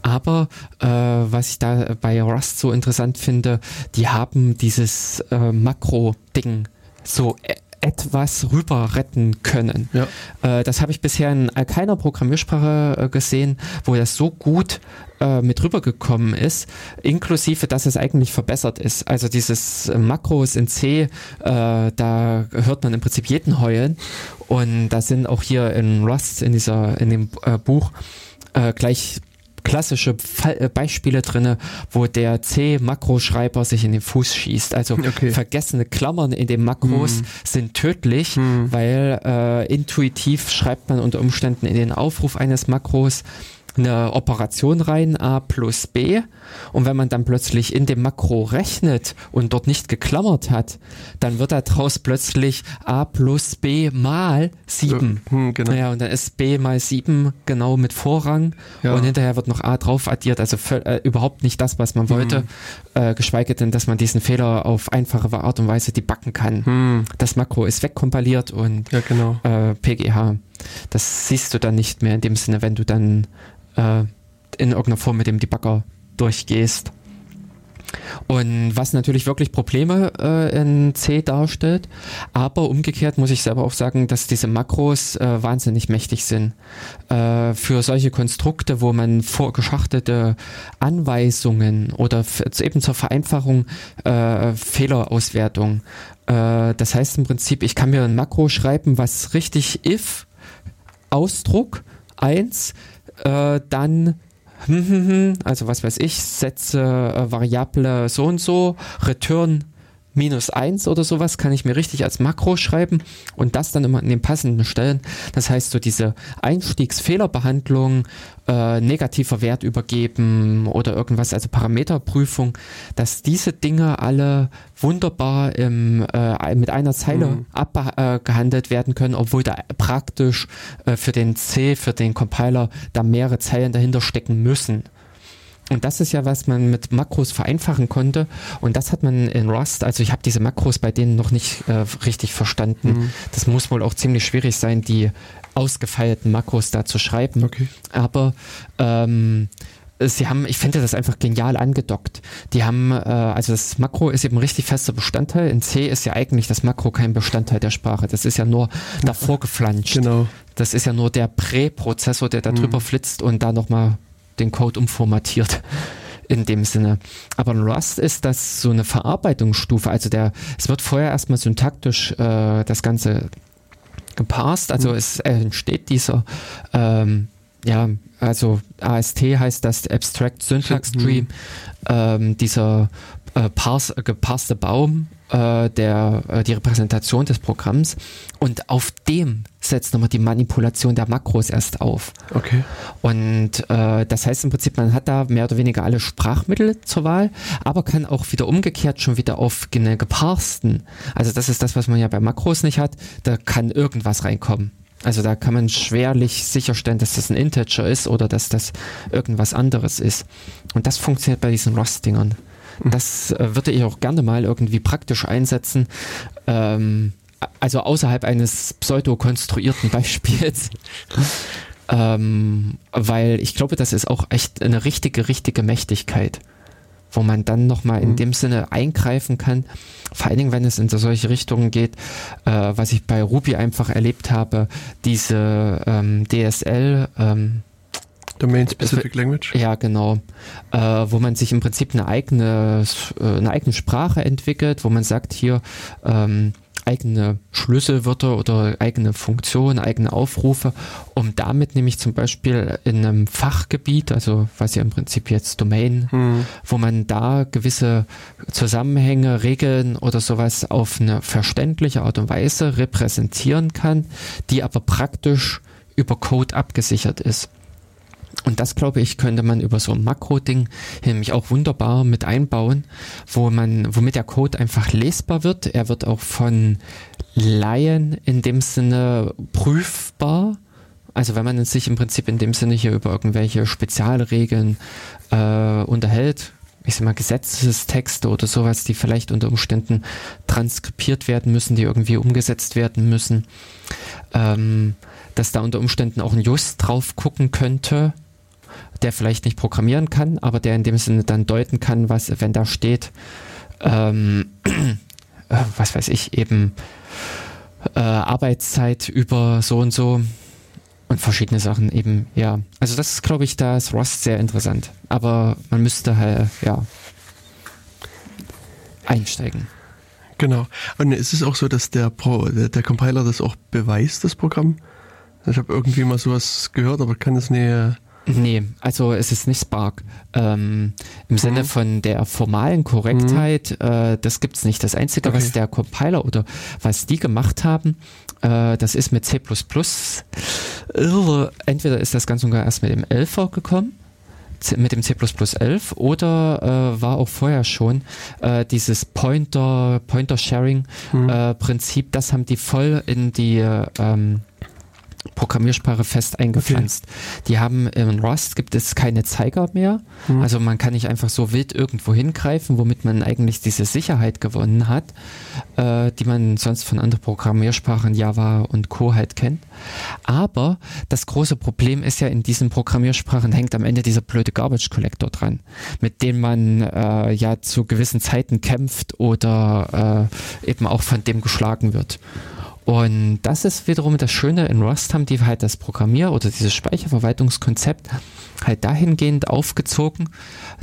Aber äh, was ich da bei Rust so interessant finde, die haben dieses äh, Makro-Ding so äh, etwas rüber retten können. Ja. Äh, das habe ich bisher in keiner Programmiersprache äh, gesehen, wo das so gut äh, mit rübergekommen ist, inklusive, dass es eigentlich verbessert ist. Also dieses Makros in C, äh, da hört man im Prinzip jeden heulen und da sind auch hier in Rust, in dieser, in dem äh, Buch, äh, gleich klassische Fall, äh, Beispiele drinne, wo der C-Makroschreiber sich in den Fuß schießt. Also [laughs] okay. vergessene Klammern in den Makros hm. sind tödlich, hm. weil äh, intuitiv schreibt man unter Umständen in den Aufruf eines Makros eine Operation rein, a plus b. Und wenn man dann plötzlich in dem Makro rechnet und dort nicht geklammert hat, dann wird daraus plötzlich a plus b mal 7. Ja, hm, genau. Ja, und dann ist b mal 7 genau mit Vorrang ja. und hinterher wird noch a drauf addiert. Also für, äh, überhaupt nicht das, was man wollte, hm. äh, geschweige denn, dass man diesen Fehler auf einfache Art und Weise debuggen kann. Hm. Das Makro ist wegkompiliert und ja, genau. äh, PGH. Das siehst du dann nicht mehr in dem Sinne, wenn du dann äh, in irgendeiner Form mit dem Debugger durchgehst. Und was natürlich wirklich Probleme äh, in C darstellt, aber umgekehrt muss ich selber auch sagen, dass diese Makros äh, wahnsinnig mächtig sind. Äh, für solche Konstrukte, wo man vorgeschachtelte Anweisungen oder eben zur Vereinfachung äh, Fehlerauswertung. Äh, das heißt im Prinzip, ich kann mir ein Makro schreiben, was richtig if Ausdruck 1 äh, dann also was weiß ich, setze äh, Variable so und so, return minus eins oder sowas kann ich mir richtig als Makro schreiben und das dann immer in den passenden Stellen. Das heißt, so diese Einstiegsfehlerbehandlung, äh, negativer Wert übergeben oder irgendwas, also Parameterprüfung, dass diese Dinge alle wunderbar im, äh, mit einer Zeile mhm. abgehandelt werden können, obwohl da praktisch äh, für den C, für den Compiler da mehrere Zeilen dahinter stecken müssen. Und das ist ja, was man mit Makros vereinfachen konnte. Und das hat man in Rust, also ich habe diese Makros bei denen noch nicht äh, richtig verstanden. Mhm. Das muss wohl auch ziemlich schwierig sein, die ausgefeilten Makros da zu schreiben. Okay. Aber ähm, sie haben, ich finde das einfach genial angedockt. Die haben, äh, also das Makro ist eben ein richtig fester Bestandteil. In C ist ja eigentlich das Makro kein Bestandteil der Sprache. Das ist ja nur davor geflanscht. Genau. Das ist ja nur der Präprozessor, der da drüber mhm. flitzt und da nochmal den Code umformatiert [laughs] in dem Sinne. Aber in Rust ist das so eine Verarbeitungsstufe. Also der, es wird vorher erstmal syntaktisch äh, das Ganze gepasst. Also mhm. es entsteht dieser, ähm, ja, also AST heißt das Abstract Syntax Tree, mhm. ähm, dieser äh, gepasste Baum äh, der, äh, die Repräsentation des Programms und auf dem setzt nochmal die Manipulation der Makros erst auf. Okay. Und äh, das heißt im Prinzip, man hat da mehr oder weniger alle Sprachmittel zur Wahl, aber kann auch wieder umgekehrt schon wieder auf eine geparsten, also das ist das, was man ja bei Makros nicht hat, da kann irgendwas reinkommen. Also da kann man schwerlich sicherstellen, dass das ein Integer ist oder dass das irgendwas anderes ist. Und das funktioniert bei diesen Rust-Dingern. Das äh, würde ich auch gerne mal irgendwie praktisch einsetzen. Ähm, also außerhalb eines pseudo-konstruierten [laughs] Beispiels. ähm, weil ich glaube, das ist auch echt eine richtige, richtige Mächtigkeit, wo man dann nochmal in mhm. dem Sinne eingreifen kann. Vor allen Dingen, wenn es in solche Richtungen geht, äh, was ich bei Ruby einfach erlebt habe, diese ähm, DSL, ähm, Domain Specific Language? Ja, genau. Äh, wo man sich im Prinzip eine eigene, äh, eine eigene Sprache entwickelt, wo man sagt, hier ähm, eigene Schlüsselwörter oder eigene Funktionen, eigene Aufrufe, um damit nämlich zum Beispiel in einem Fachgebiet, also was ja im Prinzip jetzt Domain, hm. wo man da gewisse Zusammenhänge, Regeln oder sowas auf eine verständliche Art und Weise repräsentieren kann, die aber praktisch über Code abgesichert ist. Und das, glaube ich, könnte man über so ein Makro-Ding nämlich auch wunderbar mit einbauen, wo man, womit der Code einfach lesbar wird. Er wird auch von Laien in dem Sinne prüfbar. Also wenn man sich im Prinzip in dem Sinne hier über irgendwelche Spezialregeln äh, unterhält, ich sag mal Gesetzestexte oder sowas, die vielleicht unter Umständen transkribiert werden müssen, die irgendwie umgesetzt werden müssen, ähm, dass da unter Umständen auch ein Just drauf gucken könnte, der vielleicht nicht programmieren kann, aber der in dem Sinne dann deuten kann, was, wenn da steht, ähm, [clears throat] äh, was weiß ich, eben äh, Arbeitszeit über so und so und verschiedene Sachen eben, ja. Also das ist, glaube ich, da ist Rust sehr interessant. Aber man müsste halt, ja, einsteigen. Genau. Und ist es auch so, dass der, Pro, der, der Compiler das auch beweist, das Programm? Ich habe irgendwie mal sowas gehört, aber kann es nicht. Nee, also es ist nicht Spark. Ähm, Im mhm. Sinne von der formalen Korrektheit, mhm. äh, das gibt's nicht. Das Einzige, okay. was der Compiler oder was die gemacht haben, äh, das ist mit C++. Entweder ist das ganz und gar erst mit dem 11er gekommen mit dem C++11 oder äh, war auch vorher schon äh, dieses Pointer Pointer Sharing mhm. äh, Prinzip, das haben die voll in die ähm, Programmiersprache fest eingepflanzt. Okay. Die haben in Rust gibt es keine Zeiger mehr. Mhm. Also man kann nicht einfach so wild irgendwo hingreifen, womit man eigentlich diese Sicherheit gewonnen hat, äh, die man sonst von anderen Programmiersprachen Java und Co. halt kennt. Aber das große Problem ist ja, in diesen Programmiersprachen hängt am Ende dieser blöde Garbage Collector dran, mit dem man äh, ja zu gewissen Zeiten kämpft oder äh, eben auch von dem geschlagen wird. Und das ist wiederum das Schöne, in Rust haben die halt das Programmier- oder dieses Speicherverwaltungskonzept halt dahingehend aufgezogen,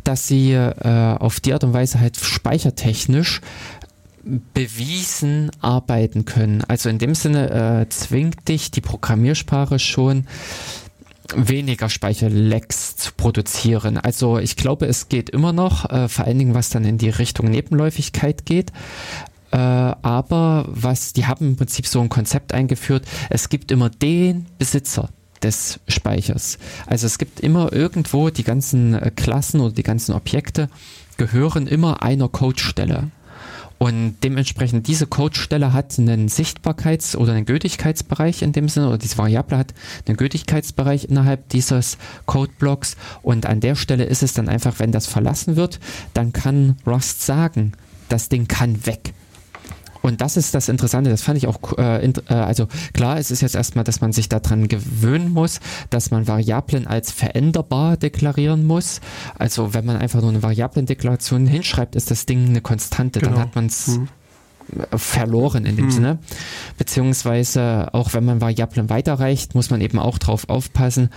dass sie äh, auf die Art und Weise halt speichertechnisch bewiesen arbeiten können. Also in dem Sinne äh, zwingt dich die Programmiersprache schon weniger Speicherlecks zu produzieren. Also ich glaube, es geht immer noch, äh, vor allen Dingen was dann in die Richtung Nebenläufigkeit geht. Äh, aber was, die haben im Prinzip so ein Konzept eingeführt, es gibt immer den Besitzer des Speichers. Also es gibt immer irgendwo die ganzen äh, Klassen oder die ganzen Objekte gehören immer einer Codestelle. Und dementsprechend diese Codestelle hat einen Sichtbarkeits- oder einen Gültigkeitsbereich in dem Sinne, oder diese Variable hat einen Gültigkeitsbereich innerhalb dieses Codeblocks. Und an der Stelle ist es dann einfach, wenn das verlassen wird, dann kann Rust sagen, das Ding kann weg. Und das ist das Interessante, das fand ich auch, äh, äh, also klar, es ist jetzt erstmal, dass man sich daran gewöhnen muss, dass man Variablen als veränderbar deklarieren muss. Also wenn man einfach nur eine Variablendeklaration hinschreibt, ist das Ding eine Konstante, genau. dann hat man es mhm. verloren in dem mhm. Sinne. Beziehungsweise auch wenn man Variablen weiterreicht, muss man eben auch drauf aufpassen,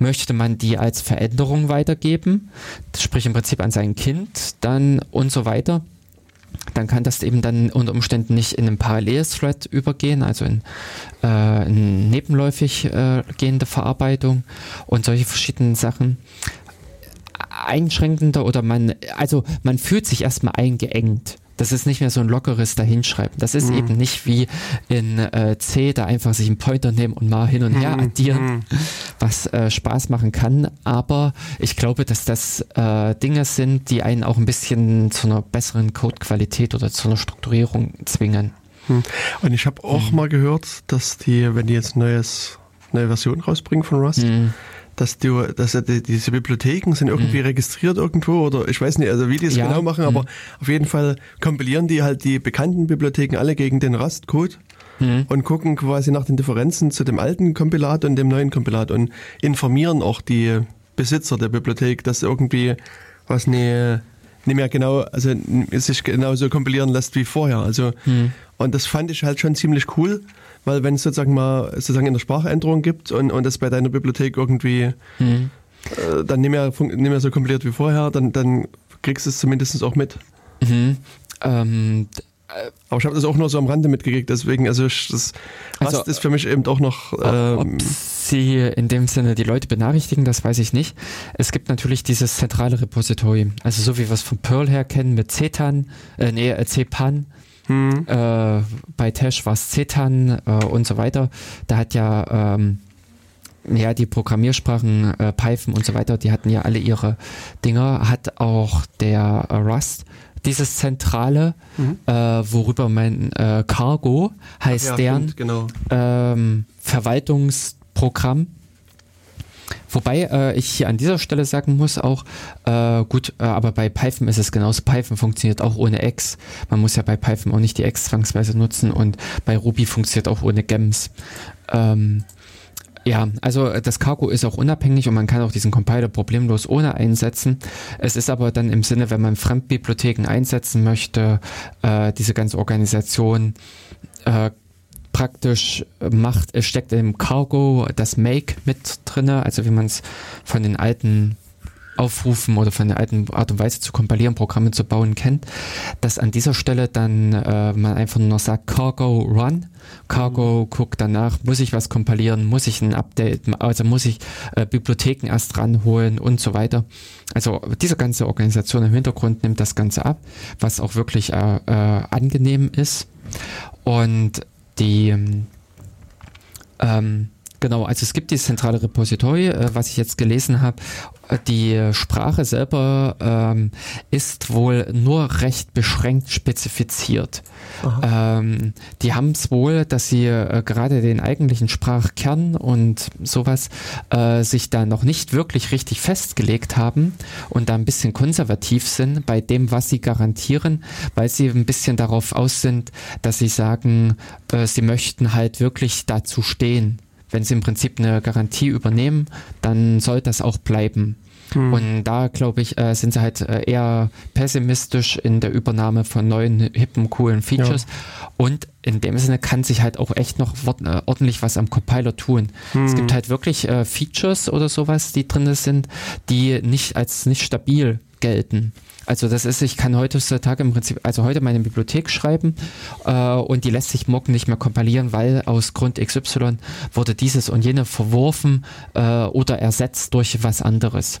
möchte man die als Veränderung weitergeben, sprich im Prinzip an sein Kind, dann und so weiter dann kann das eben dann unter Umständen nicht in einen Parallel-Thread übergehen, also in, äh, in nebenläufig äh, gehende Verarbeitung und solche verschiedenen Sachen. Einschränkender oder man, also man fühlt sich erstmal eingeengt das ist nicht mehr so ein lockeres Dahinschreiben. Das ist mhm. eben nicht wie in äh, C, da einfach sich einen Pointer nehmen und mal hin und her mhm. addieren, mhm. was äh, Spaß machen kann. Aber ich glaube, dass das äh, Dinge sind, die einen auch ein bisschen zu einer besseren Codequalität oder zu einer Strukturierung zwingen. Mhm. Und ich habe auch mhm. mal gehört, dass die, wenn die jetzt neues, neue Version rausbringen von Rust, mhm dass du, dass die, diese Bibliotheken sind irgendwie mhm. registriert irgendwo oder ich weiß nicht, also wie die es ja. genau machen, aber mhm. auf jeden Fall kompilieren die halt die bekannten Bibliotheken alle gegen den Rust-Code mhm. und gucken quasi nach den Differenzen zu dem alten Kompilat und dem neuen Kompilat und informieren auch die Besitzer der Bibliothek, dass irgendwie was nicht, nicht mehr genau, also sich genauso kompilieren lässt wie vorher. Also mhm. und das fand ich halt schon ziemlich cool weil wenn es sozusagen mal sozusagen in der Sprachänderung gibt und, und das bei deiner Bibliothek irgendwie mhm. äh, dann nicht mehr, nicht mehr so kompiliert wie vorher, dann, dann kriegst du es zumindest auch mit. Mhm. Ähm, äh, aber ich habe das auch nur so am Rande mitgekriegt, deswegen, also das also, ist für mich eben auch noch. Ähm, ob sie in dem Sinne die Leute benachrichtigen, das weiß ich nicht. Es gibt natürlich dieses zentrale Repository, also so wie wir es von Perl her kennen mit CETAN, äh, nee, äh, CPAN hm. Äh, bei Tesh war es Cetan äh, und so weiter. Da hat ja ähm, ja, die Programmiersprachen äh, Python und so weiter, die hatten ja alle ihre Dinger, hat auch der Rust dieses zentrale, mhm. äh, worüber mein äh, Cargo heißt ja, deren genau. ähm, Verwaltungsprogramm Wobei äh, ich hier an dieser Stelle sagen muss auch, äh, gut, äh, aber bei Python ist es genauso. Python funktioniert auch ohne X. Man muss ja bei Python auch nicht die X zwangsweise nutzen und bei Ruby funktioniert auch ohne Gems. Ähm, ja, also äh, das Cargo ist auch unabhängig und man kann auch diesen Compiler problemlos ohne einsetzen. Es ist aber dann im Sinne, wenn man Fremdbibliotheken einsetzen möchte, äh, diese ganze Organisation äh, praktisch macht, es steckt im Cargo das Make mit drinne, also wie man es von den alten Aufrufen oder von der alten Art und Weise zu kompilieren, Programme zu bauen kennt, dass an dieser Stelle dann äh, man einfach nur noch sagt Cargo Run. Cargo mhm. guckt danach, muss ich was kompilieren, muss ich ein Update, also muss ich äh, Bibliotheken erst ranholen und so weiter. Also diese ganze Organisation im Hintergrund nimmt das Ganze ab, was auch wirklich äh, äh, angenehm ist. Und die ähm, Genau, also es gibt dieses zentrale Repository, äh, was ich jetzt gelesen habe. Die Sprache selber ähm, ist wohl nur recht beschränkt spezifiziert. Ähm, die haben es wohl, dass sie äh, gerade den eigentlichen Sprachkern und sowas äh, sich da noch nicht wirklich richtig festgelegt haben und da ein bisschen konservativ sind bei dem, was sie garantieren, weil sie ein bisschen darauf aus sind, dass sie sagen, äh, sie möchten halt wirklich dazu stehen wenn sie im Prinzip eine Garantie übernehmen, dann soll das auch bleiben. Hm. Und da, glaube ich, äh, sind sie halt äh, eher pessimistisch in der Übernahme von neuen, hippen, coolen Features. Ja. Und in dem Sinne kann sich halt auch echt noch äh, ordentlich was am Compiler tun. Hm. Es gibt halt wirklich äh, Features oder sowas, die drin sind, die nicht als nicht stabil gelten. Also das ist, ich kann heutzutage im Prinzip, also heute meine Bibliothek schreiben äh, und die lässt sich morgen nicht mehr kompilieren, weil aus Grund XY wurde dieses und jene verworfen äh, oder ersetzt durch was anderes.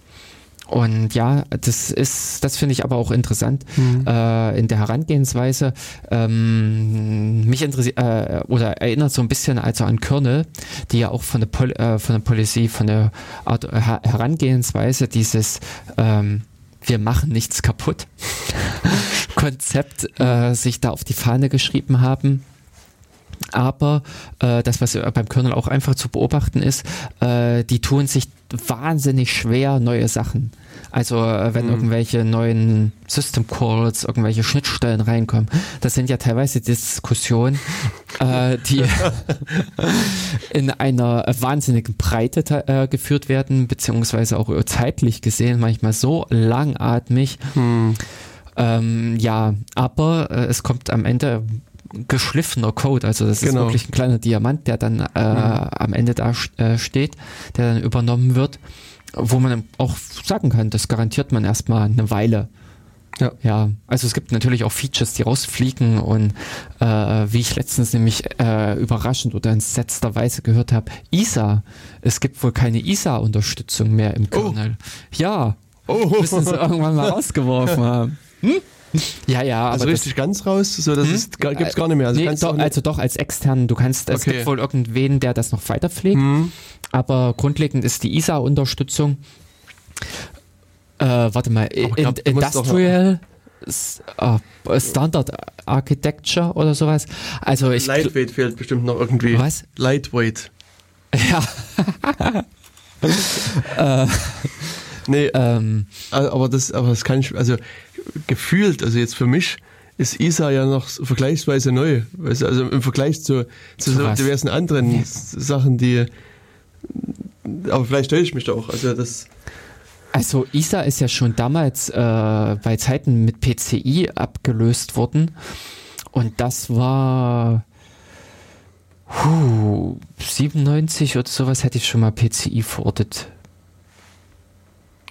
Und ja, das ist, das finde ich aber auch interessant mhm. äh, in der Herangehensweise. Ähm, mich interessiert äh, oder erinnert so ein bisschen also an Kernel, die ja auch von der Pol äh, von der Policy, von der Art, äh, Herangehensweise dieses ähm, wir machen nichts kaputt [laughs] Konzept äh, sich da auf die Fahne geschrieben haben. Aber äh, das, was beim Kernel auch einfach zu beobachten ist, äh, die tun sich wahnsinnig schwer, neue Sachen. Also äh, wenn mhm. irgendwelche neuen System Calls, irgendwelche Schnittstellen reinkommen, das sind ja teilweise Diskussionen, [laughs] äh, die in einer wahnsinnigen Breite äh, geführt werden, beziehungsweise auch zeitlich gesehen manchmal so langatmig. Mhm. Ähm, ja, aber äh, es kommt am Ende geschliffener Code, also das genau. ist wirklich ein kleiner Diamant, der dann äh, mhm. am Ende da äh, steht, der dann übernommen wird wo man auch sagen kann, das garantiert man erstmal eine Weile. Ja. ja, also es gibt natürlich auch Features, die rausfliegen und äh, wie ich letztens nämlich äh, überraschend oder entsetzterweise gehört habe, ISA, es gibt wohl keine ISA-Unterstützung mehr im oh. Kernel. Oh. Ja, oh. müssen sie irgendwann mal [laughs] rausgeworfen haben. Hm? Ja, ja. Also richtig das, ganz raus, so das hm? gibt es gar nicht mehr. Also, nee, doch, nicht also doch als extern. Du kannst, es gibt wohl irgendwen, der das noch weiterpflegt. Hm. Aber grundlegend ist die ISA-Unterstützung. Äh, warte mal, glaub, Industrial uh, Standard Architecture oder sowas. Also ich Lightweight fehlt bestimmt noch irgendwie. Was? Lightweight. Ja. [laughs] äh, nee, ähm, aber das, aber das kann ich, also gefühlt, also jetzt für mich, ist ISA ja noch vergleichsweise neu. Also im Vergleich zu, zu so diversen anderen ja. Sachen, die. Aber vielleicht täusche ich mich da auch. Also das. Also ISA ist ja schon damals äh, bei Zeiten mit PCI abgelöst worden. Und das war huh, 97 oder sowas hätte ich schon mal PCI verortet.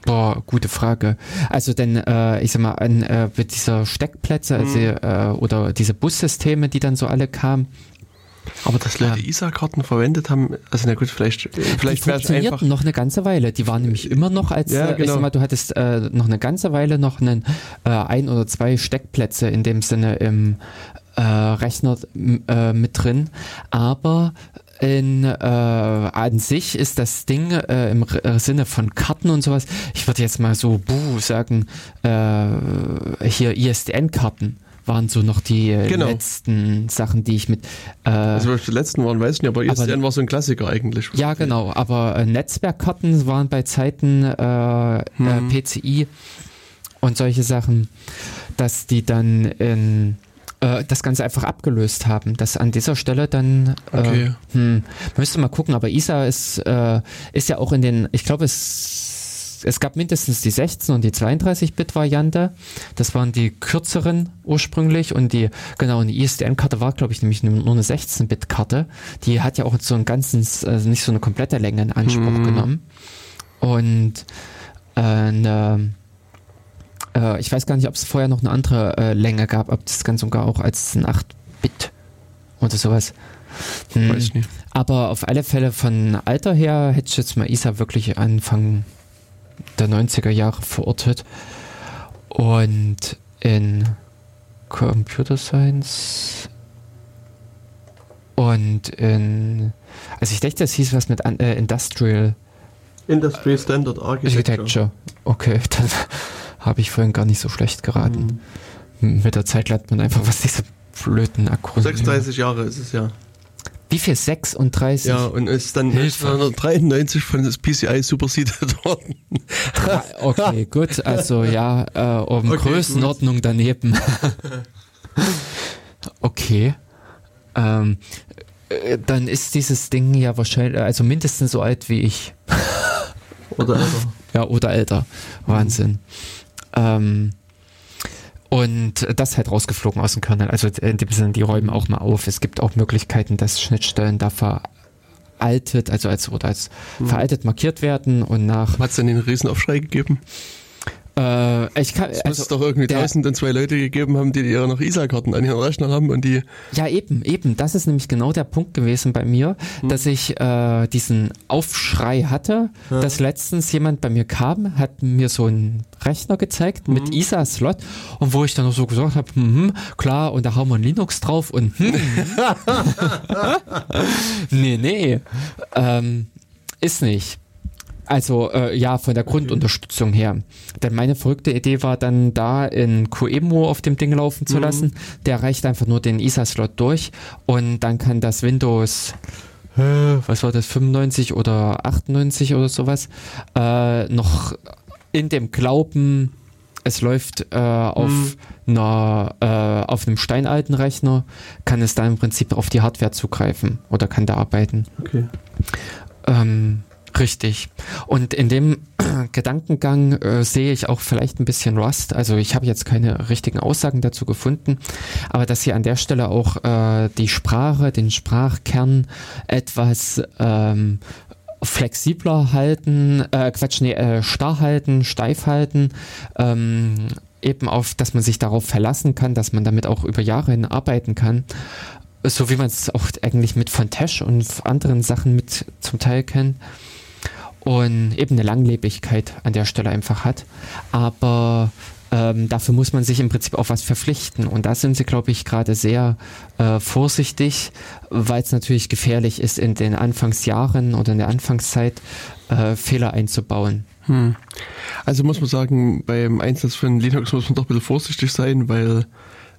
Boah, gute Frage. Also denn, äh, ich sag mal, an äh, dieser Steckplätze also, mhm. äh, oder diese Bussysteme, die dann so alle kamen. Aber dass Leute ja. ISA-Karten verwendet haben, also na gut, vielleicht, vielleicht wäre es einfach... noch eine ganze Weile. Die waren nämlich immer noch als, ja, genau. ich sag mal, du hattest äh, noch eine ganze Weile noch einen, äh, ein oder zwei Steckplätze in dem Sinne im äh, Rechner äh, mit drin. Aber in, äh, an sich ist das Ding äh, im R Sinne von Karten und sowas, ich würde jetzt mal so buh sagen, äh, hier ISDN-Karten waren so noch die äh, genau. letzten Sachen, die ich mit. Äh, also die letzten waren, weiß ich nicht, aber ISDN aber, war so ein Klassiker eigentlich. Ja, genau, aber äh, Netzwerkkarten waren bei Zeiten äh, hm. äh, PCI und solche Sachen, dass die dann in äh, das Ganze einfach abgelöst haben. Dass an dieser Stelle dann äh, okay. hm, müsste mal gucken, aber ISA ist, äh, ist ja auch in den, ich glaube, es es, gab mindestens die 16 und die 32-Bit-Variante. Das waren die kürzeren ursprünglich und die, genau, und die ISDN-Karte war, glaube ich, nämlich nur eine 16-Bit-Karte. Die hat ja auch so ein ganzes, also nicht so eine komplette Länge in Anspruch mhm. genommen. Und äh, eine, äh, ich weiß gar nicht, ob es vorher noch eine andere äh, Länge gab, ob das Ganze sogar auch als ein 8-Bit oder sowas. Hm. Weiß ich nicht. Aber auf alle Fälle von Alter her hätte ich jetzt mal Isa wirklich Anfang der 90er Jahre verortet. Und in Computer Science und in, also ich dachte, das hieß was mit äh, Industrial Industry Standard Architecture. Architecture. Okay, [laughs] dann habe ich vorhin gar nicht so schlecht geraten. Mhm. Mit der Zeit lernt man einfach, was diese blöden Akronyme 36 Jahre ist es ja. Wie viel? 36? Ja, und ist dann 1993 von das PCI superseded worden. Okay, [laughs] gut. Also ja, äh, um okay, Größenordnung gut. daneben. [laughs] okay. Ähm, äh, dann ist dieses Ding ja wahrscheinlich, also mindestens so alt wie ich. Oder älter. Ja, oder älter. Wahnsinn. Mhm. Ähm, und das halt rausgeflogen aus dem Kernel. Also in dem Sinne, die räumen auch mal auf. Es gibt auch Möglichkeiten, dass Schnittstellen da veraltet, also als oder als mhm. veraltet markiert werden und nach. Hat es denn den Riesenaufschrei gegeben? Äh, ich kann, es also, muss doch irgendwie tausend und zwei Leute gegeben haben, die ihre noch ISA-Karten an ihren Rechner haben und die. Ja, eben, eben. Das ist nämlich genau der Punkt gewesen bei mir, hm. dass ich äh, diesen Aufschrei hatte, ja. dass letztens jemand bei mir kam, hat mir so einen Rechner gezeigt mhm. mit ISA-Slot und wo ich dann noch so gesagt habe, hm, klar, und da haben wir ein Linux drauf und hm. [laughs] [laughs] nee, nee. Ähm, ist nicht. Also äh, ja, von der Grundunterstützung her. Denn meine verrückte Idee war dann da in QEMU auf dem Ding laufen zu mhm. lassen. Der reicht einfach nur den ISA-Slot durch und dann kann das Windows was war das, 95 oder 98 oder sowas, äh, noch in dem Glauben, es läuft äh, auf mhm. einer, äh, auf einem steinalten Rechner, kann es dann im Prinzip auf die Hardware zugreifen oder kann da arbeiten. Okay. Ähm, Richtig. Und in dem [clears throat] Gedankengang äh, sehe ich auch vielleicht ein bisschen Rust. Also ich habe jetzt keine richtigen Aussagen dazu gefunden, aber dass sie an der Stelle auch äh, die Sprache, den Sprachkern etwas ähm, flexibler halten, äh, Quatsch, nee, äh, starr halten, steif halten, ähm, eben auf, dass man sich darauf verlassen kann, dass man damit auch über Jahre hin arbeiten kann so wie man es auch eigentlich mit Fontesh und anderen Sachen mit zum Teil kennt und eben eine Langlebigkeit an der Stelle einfach hat. Aber ähm, dafür muss man sich im Prinzip auch was verpflichten. Und da sind sie, glaube ich, gerade sehr äh, vorsichtig, weil es natürlich gefährlich ist, in den Anfangsjahren oder in der Anfangszeit äh, Fehler einzubauen. Hm. Also muss man sagen, beim Einsatz von Linux muss man doch ein bisschen vorsichtig sein, weil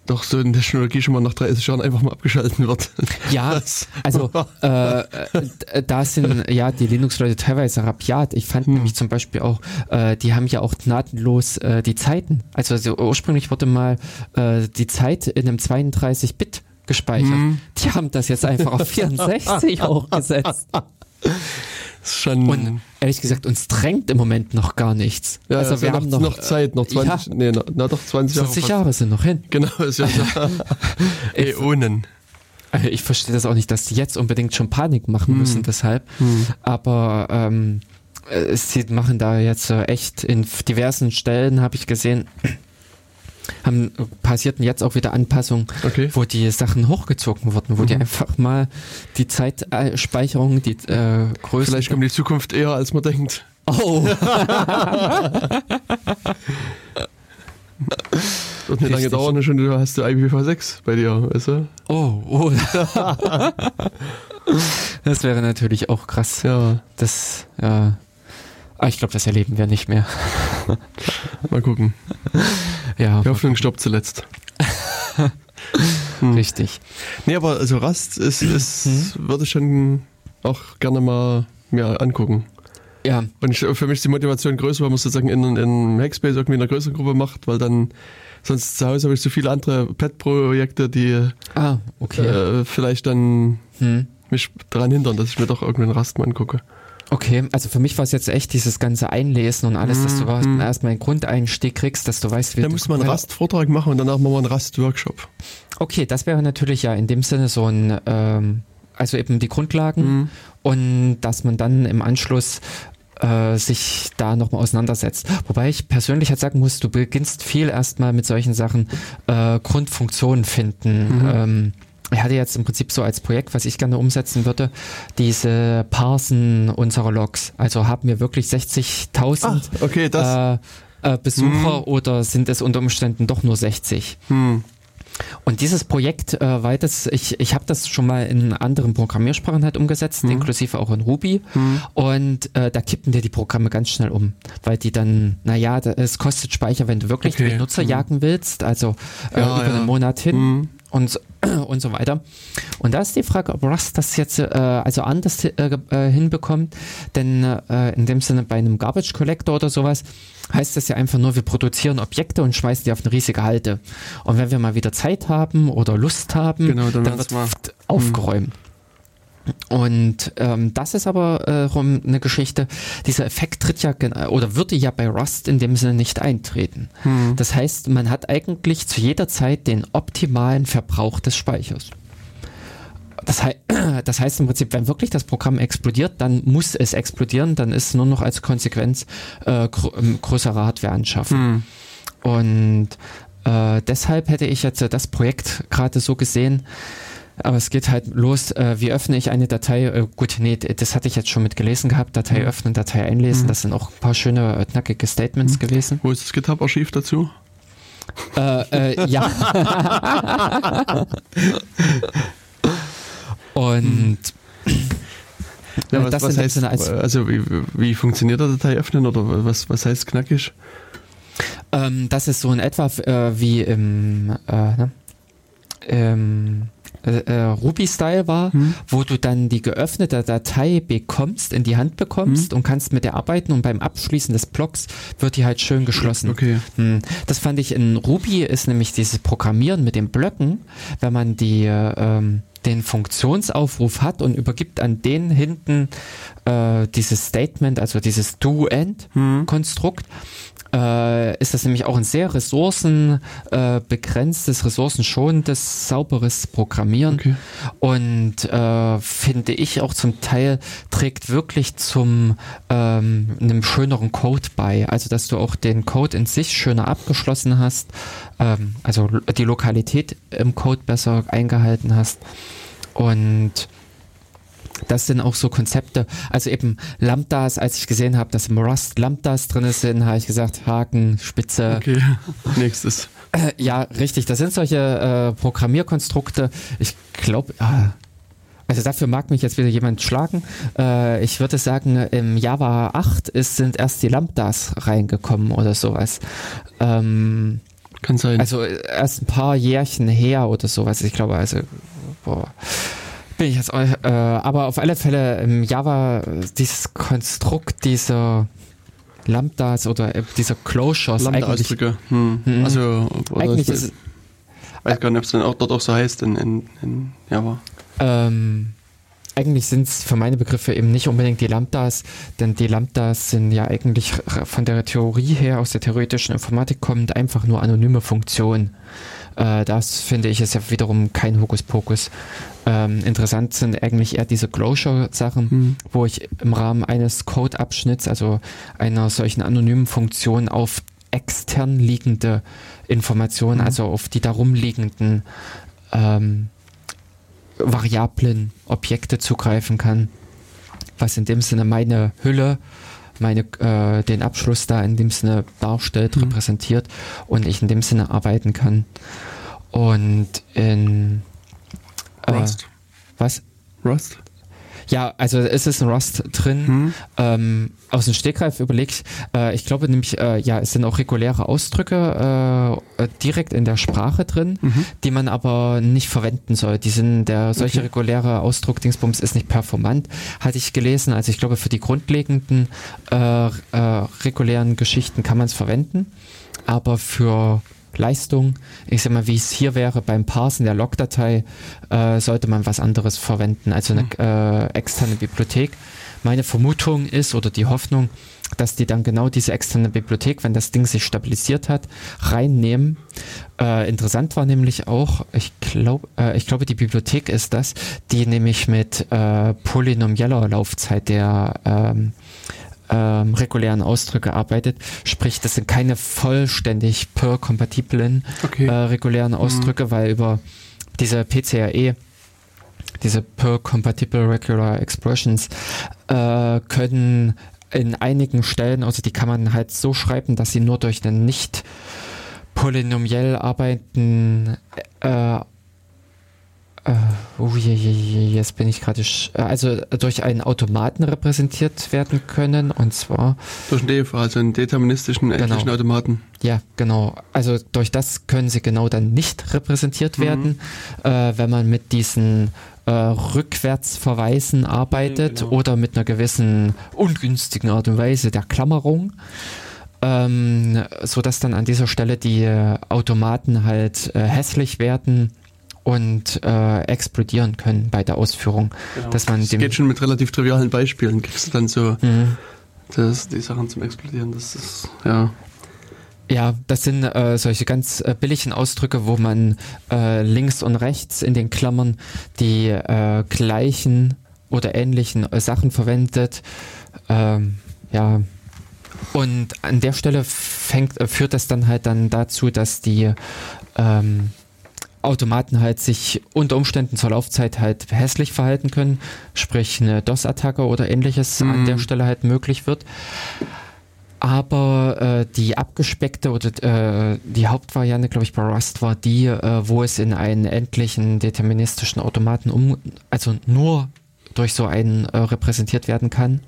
doch so eine Technologie schon mal nach 30 Jahren einfach mal abgeschalten wird. Ja, [laughs] also äh, äh, da sind ja die Linux-Leute teilweise rabiat. Ich fand hm. nämlich zum Beispiel auch, äh, die haben ja auch gnadenlos äh, die Zeiten. Also, also ursprünglich wurde mal äh, die Zeit in einem 32-Bit gespeichert. Hm. Die haben das jetzt einfach auf 64 [laughs] hochgesetzt. [laughs] Schon und ehrlich gesagt, uns drängt im Moment noch gar nichts. Ja, also wir haben noch, noch, Zeit, noch 20, ja, nee, na, na doch 20 Jahre. 20 Jahre sind noch hin. Genau, ist ja [laughs] Äonen. Also ich verstehe das auch nicht, dass die jetzt unbedingt schon Panik machen hm. müssen, deshalb. Hm. Aber ähm, sie machen da jetzt echt in diversen Stellen, habe ich gesehen, haben passierten jetzt auch wieder Anpassungen, okay. wo die Sachen hochgezogen wurden, wo mhm. die einfach mal die Zeitspeicherung, die äh, Größe. Vielleicht kommt die Zukunft eher, als man denkt. Oh. [laughs] Das wird nicht lange dauern, schon du hast du IPv6 bei dir, weißt du? Oh, oh. [laughs] das wäre natürlich auch krass. Ja. Das, ja. Aber ich glaube, das erleben wir nicht mehr. [laughs] Mal gucken. Ja. Die Hoffnung stoppt zuletzt. [laughs] hm. Richtig. Nee, aber also Rast ist, ist mhm. würde ich schon auch gerne mal mir angucken. Ja. Und ich, für mich ist die Motivation größer, weil man sozusagen in, in Hackspace irgendwie in einer größeren Gruppe macht, weil dann sonst zu Hause habe ich so viele andere Pet-Projekte, die ah, okay. äh, vielleicht dann hm. mich daran hindern, dass ich mir doch irgendwann Rast mal angucke. Okay, also für mich war es jetzt echt dieses ganze Einlesen und alles, dass du Mhm. erstmal einen Grundeinstieg kriegst, dass du weißt, wie Da du- muss man einen Rastvortrag machen und danach machen wir einen Rast-Workshop. Okay, das wäre natürlich ja in dem Sinne so ein, ähm, also eben die Grundlagen und dass man dann im Anschluss äh, sich da nochmal auseinandersetzt. Wobei ich persönlich halt sagen muss, du beginnst viel erstmal mit solchen Sachen äh, Grundfunktionen finden. Ähm, ich hatte jetzt im Prinzip so als Projekt, was ich gerne umsetzen würde, diese Parsen unserer Logs. Also haben wir wirklich 60.000 Ah, okay, das. äh, äh, Besucher oder sind es unter Umständen doch nur 60? hm. Und dieses Projekt, äh, weil das, ich, ich habe das schon mal in anderen Programmiersprachen halt umgesetzt, Mhm. inklusive auch in Ruby. Und äh, da kippen dir die Programme ganz schnell um, weil die dann, naja, da, es kostet Speicher, wenn du wirklich Okay. den Nutzer jagen willst, also äh, Ja, über ja. einen Monat hin. Hm. Und, [clears throat] und so weiter. Und da ist die Frage, ob Rust das jetzt äh, also anders äh, äh, hinbekommt, denn äh, in dem Sinne bei einem Garbage Collector oder sowas heißt das ja einfach nur, wir produzieren Objekte und schmeißen die auf eine riesige Halde. Und wenn wir mal wieder Zeit haben oder Lust haben, Genau, dann dann wird aufgeräumt. Und ähm, das ist aber äh, rum eine Geschichte, dieser Effekt tritt ja oder würde ja bei Rust in dem Sinne nicht eintreten. Hm. Das heißt, man hat eigentlich zu jeder Zeit den optimalen Verbrauch des Speichers. Das, hei [clears throat] das heißt im Prinzip, wenn wirklich das Programm explodiert, dann muss es explodieren, dann ist nur noch als Konsequenz äh, gr ähm, größere Hardware anschaffen. Hm. Und äh, deshalb hätte ich jetzt äh, das Projekt gerade so gesehen, aber es geht halt los, äh, wie öffne ich eine Datei, äh, gut, nee, das hatte ich jetzt schon mit gelesen gehabt, Datei öffnen, Datei einlesen, das sind auch ein paar schöne, äh, knackige Statements gewesen. Wo ist das GitHub-Archiv dazu? Äh, äh, ja. [laughs] Und [clears throat] Ja, Äh, was, das was heißt, als- also wie, wie funktioniert der Datei öffnen oder was, was heißt knackig? ähm, das ist so in etwa wie im, ne? ähm, äh, äh, Ruby-Style war, Hm. wo du dann die geöffnete Datei bekommst, in die Hand bekommst Hm. und kannst mit der arbeiten und beim Abschließen des Blocks wird die halt schön geschlossen. Okay. Hm, Das fand ich in Ruby ist nämlich dieses Programmieren mit den Blöcken, wenn man die äh, ähm, den Funktionsaufruf hat und übergibt an den hinten äh, dieses Statement, also dieses Do-End-Konstrukt, äh, ist das nämlich auch ein sehr ressourcenbegrenztes, äh, ressourcenschonendes, sauberes Programmieren. Okay. Und äh, finde ich auch zum Teil trägt wirklich zum ähm, einem schöneren Code bei. Also dass du auch den Code in sich schöner abgeschlossen hast, ähm, also die Lokalität im Code besser eingehalten hast. Und das sind auch so Konzepte, also eben Lambdas, als ich gesehen habe, dass im Rust Lambdas drin sind, habe ich gesagt, Haken, Spitze, Okay. [laughs] Nächstes. äh, ja, richtig. Das sind solche äh, Programmierkonstrukte. Ich glaube, ah, also dafür mag mich jetzt wieder jemand schlagen. Äh, ich würde sagen, im Java 8 ist, sind erst die Lambdas reingekommen oder sowas. Ähm, Kann sein. also äh, erst ein paar Jährchen her oder sowas. Ich glaube, also boah, bin ich jetzt, äh, aber auf alle Fälle im Java äh, dieses Konstrukt dieser Lambdas oder äh, dieser Closures Lambda-Ausdrücke. Hm. Mhm. Also, eigentlich ist weiß gar nicht, ob es dann auch dort auch so heißt in, in, in Java. Ähm, eigentlich sind es für meine Begriffe eben nicht unbedingt die Lambdas, denn die Lambdas sind ja eigentlich von der Theorie her, aus der theoretischen Informatik kommend, einfach nur anonyme Funktionen. Äh, das finde ich ist ja wiederum kein Hokuspokus. Ähm, interessant sind eigentlich eher diese Closure-Sachen, Hm. wo ich im Rahmen eines Code-Abschnitts, also einer solchen anonymen Funktion auf extern liegende Informationen, Mhm. also auf die darum liegenden ähm, Variablen, Objekte zugreifen kann, was in dem Sinne meine Hülle, meine, äh, den Abschluss da in dem Sinne darstellt, Mhm. repräsentiert und ich in dem Sinne arbeiten kann. Und in äh, Rust. was? Rust? Ja, also es ist ein Rust drin. Hm. Ähm, aus dem Stegreif überlegt, äh, ich glaube nämlich, äh, ja, es sind auch reguläre Ausdrücke äh, äh, direkt in der Sprache drin, Mhm. die man aber nicht verwenden soll. Die sind, der solche Okay. reguläre Ausdruck Dingsbums ist nicht performant, hatte ich gelesen. Also ich glaube, für die grundlegenden äh, äh, regulären Geschichten kann man es verwenden, aber für Leistung, ich sag mal, wie es hier wäre beim Parsen der Logdatei, äh, sollte man was anderes verwenden, also eine äh, externe Bibliothek, meine Vermutung ist oder die Hoffnung, dass die dann genau diese externe Bibliothek, wenn das Ding sich stabilisiert hat, reinnehmen. Äh, interessant war nämlich auch, ich glaube, äh, ich glaube, die Bibliothek ist das, die nämlich mit äh, polynomieller Laufzeit der ähm, ähm, regulären Ausdrücke arbeitet. Sprich, das sind keine vollständig per-kompatiblen Okay. äh, regulären Ausdrücke, weil über diese PCRE, diese per-compatible regular expressions, äh, können in einigen Stellen, also die kann man halt so schreiben, dass sie nur durch den nicht polynomiell arbeitenden äh, äh, oh je, je, je, jetzt bin ich gerade, äh, also durch einen Automaten repräsentiert werden können und zwar Durch einen DFA, also einen deterministischen endlichen Genau. Automaten. Ja, genau. Also durch das können sie genau dann nicht repräsentiert werden, äh, wenn man mit diesen äh, Rückwärtsverweisen arbeitet genau. oder mit einer gewissen ungünstigen Art und Weise der Klammerung. Ähm, so dass dann an dieser Stelle die äh, Automaten halt äh, hässlich werden und äh, explodieren können bei der Ausführung. Dass man Das geht schon mit relativ trivialen Beispielen, kriegst du dann so Mhm. das, die Sachen zum Explodieren. Das ist, ja. Ja, das sind äh, solche ganz äh, billigen Ausdrücke, wo man äh, links und rechts in den Klammern die äh, gleichen oder ähnlichen äh, Sachen verwendet. Ähm, ja. Und an der Stelle fängt, äh, führt das dann halt dann dazu, dass die ähm, Automaten halt sich unter Umständen zur Laufzeit halt hässlich verhalten können, sprich eine DOS-Attacke oder ähnliches an Mhm. der Stelle halt möglich wird. Aber äh, die abgespeckte oder äh, die Hauptvariante, glaube ich, bei Rust war die, äh, wo es in einen endlichen deterministischen Automaten um, also nur durch so einen äh, repräsentiert werden kann.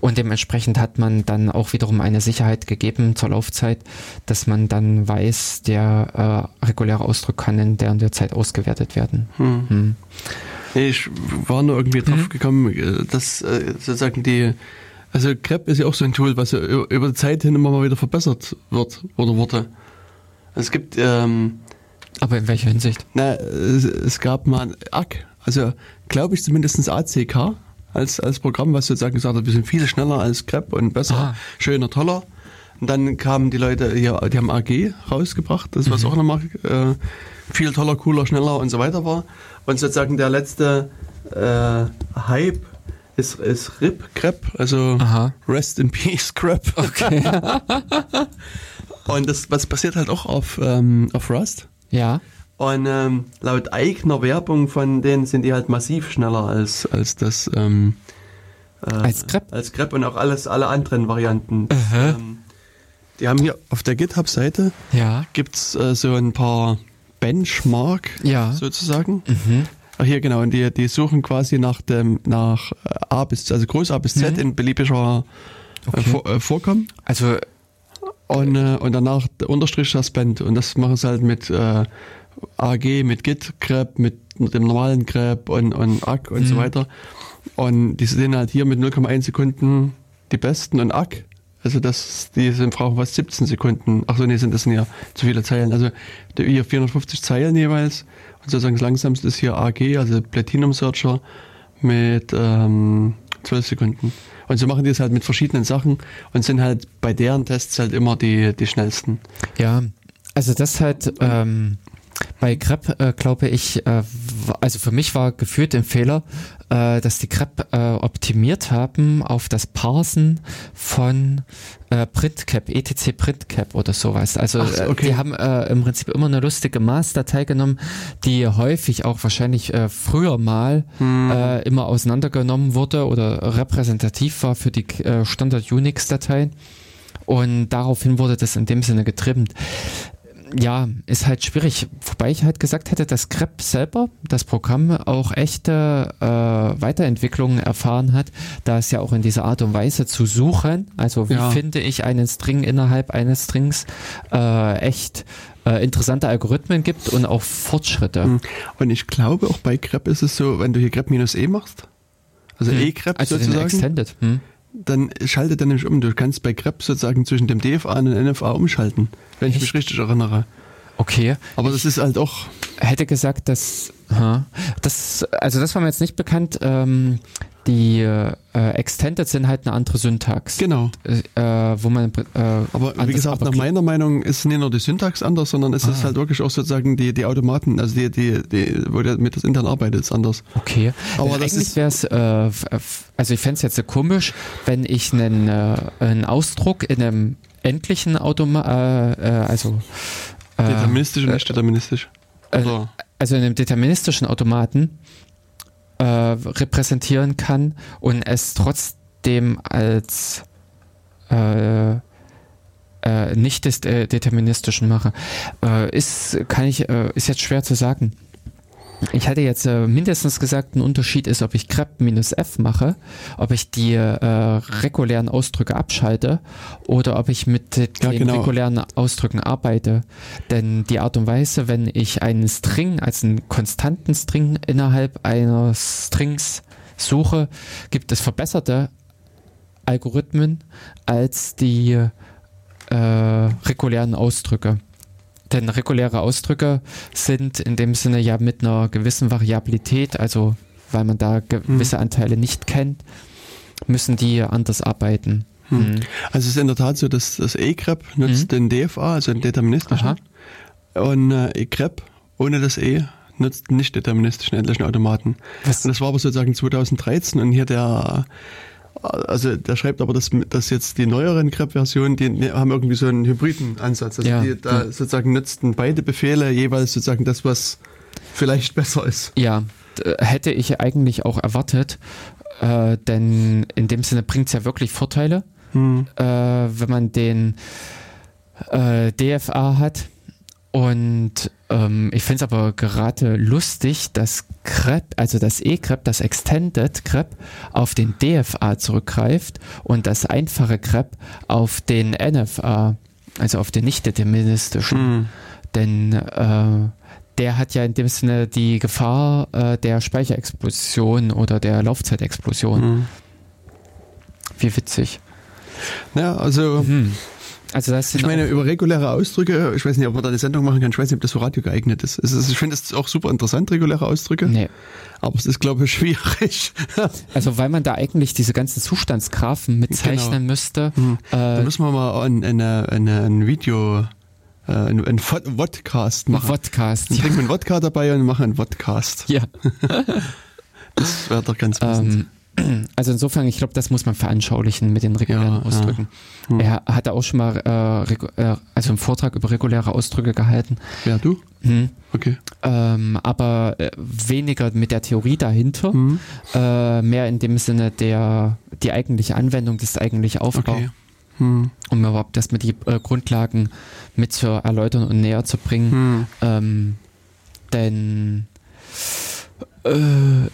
Und dementsprechend hat man dann auch wiederum eine Sicherheit gegeben zur Laufzeit, dass man dann weiß, der äh, reguläre Ausdruck kann in der und der Zeit ausgewertet werden. Hm. Hm. Nee, ich war nur irgendwie drauf Mhm. gekommen, äh, dass äh, sozusagen die, also CREP ist ja auch so ein Tool, was ja über die Zeit hin immer mal wieder verbessert wird oder wurde. Es gibt, ähm, Aber in welcher Hinsicht? na, es, es gab mal ein ACK, also glaube ich zumindest ACK als, als Programm, was sozusagen gesagt hat, wir sind viel schneller als CREP und besser, Ah. schöner, toller. Und dann kamen die Leute hier, die haben AG rausgebracht, das was auch nochmal äh, viel toller, cooler, schneller und so weiter war. Und sozusagen der letzte äh, Hype ist, ist RIP, CREP, also Aha. Rest in Peace, CREP. Okay. [laughs] Und das was passiert halt auch auf, ähm, auf Rust. ja. Und ähm, laut eigener Werbung von denen sind die halt massiv schneller als, als das ähm, äh, Als Grep? als Grep und auch alles alle anderen Varianten. Aha. Ähm, die haben hier auf der GitHub-Seite Ja. gibt's äh, so ein paar Benchmark Ja. sozusagen. Mhm. Ach hier genau, und die, die suchen quasi nach dem nach äh, A bis also Groß A bis Z Mhm. in beliebiger äh, Okay. Vor, äh, Vorkommen. Also Und, äh, und danach Unterstrich Suspend. Und das machen sie halt mit äh, AG, mit Git Grep, mit dem normalen Grep und, und ACK und so Mhm. weiter. Und die sind halt hier mit 0,1 Sekunden die besten und ACK. Also das, die sind brauchen fast 17 Sekunden. Ach so, nee, sind das sind ja zu viele Zeilen. Also hier 450 Zeilen jeweils. Und sozusagen das langsamste ist hier AG, also Platinum Searcher mit ähm, 12 Sekunden. Und so machen die es halt mit verschiedenen Sachen und sind halt bei deren Tests halt immer die, die schnellsten. Ja, also das halt ähm, bei Grep, äh, glaube ich, äh, also für mich war gefühlt ein Fehler, äh, dass die Grep äh, optimiert haben auf das Parsen von äh, PrintCap, etc PrintCap oder sowas. Also Ach äh, okay. die haben äh, im Prinzip immer eine lustige Maßdatei genommen, die häufig auch wahrscheinlich äh, früher mal Hm. äh, immer auseinandergenommen wurde oder repräsentativ war für die äh, Standard-Unix-Dateien. Und daraufhin wurde das in dem Sinne getrimmt. Ja, ist halt schwierig. Wobei ich halt gesagt hätte, dass Grep selber, das Programm, auch echte äh, Weiterentwicklungen erfahren hat, da es ja auch in dieser Art und Weise zu suchen, also wie Ja. finde ich einen String innerhalb eines Strings, äh, echt äh, interessante Algorithmen gibt und auch Fortschritte. Hm. Und ich glaube, auch bei Grep ist es so, wenn du hier Grep minus E machst, also Hm. E-Grep also sozusagen, Extended. Hm? Dann schaltet er nämlich um. Du kannst bei Grep sozusagen zwischen dem DFA und dem NFA umschalten, wenn ich Echt? mich richtig erinnere. Okay. Aber das ist halt auch. Hätte gesagt, dass das, also das war mir jetzt nicht bekannt. Ähm, die äh, Extended sind halt eine andere Syntax. Genau. Äh, wo man. Äh, aber wie gesagt, nach meiner Meinung ist nicht nur die Syntax anders, sondern es ah. ist halt wirklich auch sozusagen die, die Automaten, also die, die, die, wo der mit das Intern arbeitet, ist anders. Okay. Aber das eigentlich wäre es, äh, also ich fände es jetzt so komisch, wenn ich einen, äh, einen Ausdruck in einem endlichen Automat, äh, äh, also Deterministisch und nicht deterministisch. Also, also in einem deterministischen Automaten äh, repräsentieren kann und es trotzdem als äh, äh, nicht äh, deterministischen mache. Äh, ist, kann ich, äh, ist jetzt schwer zu sagen. Ich hatte jetzt äh, mindestens gesagt, ein Unterschied ist, ob ich grep minus f mache, ob ich die äh, regulären Ausdrücke abschalte oder ob ich mit den ja, genau. regulären Ausdrücken arbeite. Denn die Art und Weise, wenn ich einen String als einen konstanten String innerhalb einer Strings suche, gibt es verbesserte Algorithmen als die äh, regulären Ausdrücke. Denn reguläre Ausdrücke sind in dem Sinne ja mit einer gewissen Variabilität, also weil man da gewisse mhm. Anteile nicht kennt, müssen die anders arbeiten. Hm. Mhm. Also es ist in der Tat so, dass das egrep nutzt mhm. den DFA, also den deterministischen. Aha. Und äh, egrep ohne das E nutzt nicht deterministischen endlichen Automaten. Was? Und das war aber sozusagen 2013 und hier der also der schreibt aber, dass, dass jetzt die neueren CREP-Versionen, die haben irgendwie so einen hybriden Ansatz. Also ja, die da ja. sozusagen nutzten beide Befehle jeweils sozusagen das, was vielleicht besser ist. Ja, hätte ich eigentlich auch erwartet, äh, denn in dem Sinne bringt es ja wirklich Vorteile, hm. äh, wenn man den äh, DFA hat und ähm, ich finde es aber gerade lustig, dass CREP, also das E-CREP, das Extended CREP, auf den DFA zurückgreift und das einfache CREP auf den NFA, also auf den nicht-deterministischen. Mhm. Denn äh, der hat ja in dem Sinne die Gefahr äh, der Speicherexplosion oder der Laufzeitexplosion. Mhm. Wie witzig. Ja, also. Mhm. Also das ich meine, über reguläre Ausdrücke, ich weiß nicht, ob man da eine Sendung machen kann, ich weiß nicht, ob das für Radio geeignet ist. ist ich finde es auch super interessant, reguläre Ausdrücke. Nee. Aber es ist, glaube ich, [laughs] schwierig. also weil man da eigentlich diese ganzen Zustandsgraphen mitzeichnen genau. müsste. Hm. Äh, da müssen wir mal ein, eine, eine, ein Video äh, ein, ein Vodcast machen. Vodcast. Ja. trinken wir einen Wodka dabei und machen einen Vodcast. Ja. [laughs] das wäre doch ganz passend. Ähm, [clears throat] also insofern, ich glaube, das muss man veranschaulichen mit den regulären ja, Ausdrücken. Ja. Hm. Er hat auch schon mal äh, äh, also einen Vortrag über reguläre Ausdrücke gehalten. Ja, du? Hm. Okay. Ähm, aber äh, weniger mit der Theorie dahinter, hm. äh, mehr in dem Sinne der die eigentliche Anwendung, das eigentliche Aufbau. Okay. Hm. Um überhaupt erstmal die äh, Grundlagen mit zu erläutern und näher zu bringen. Hm. Ähm, denn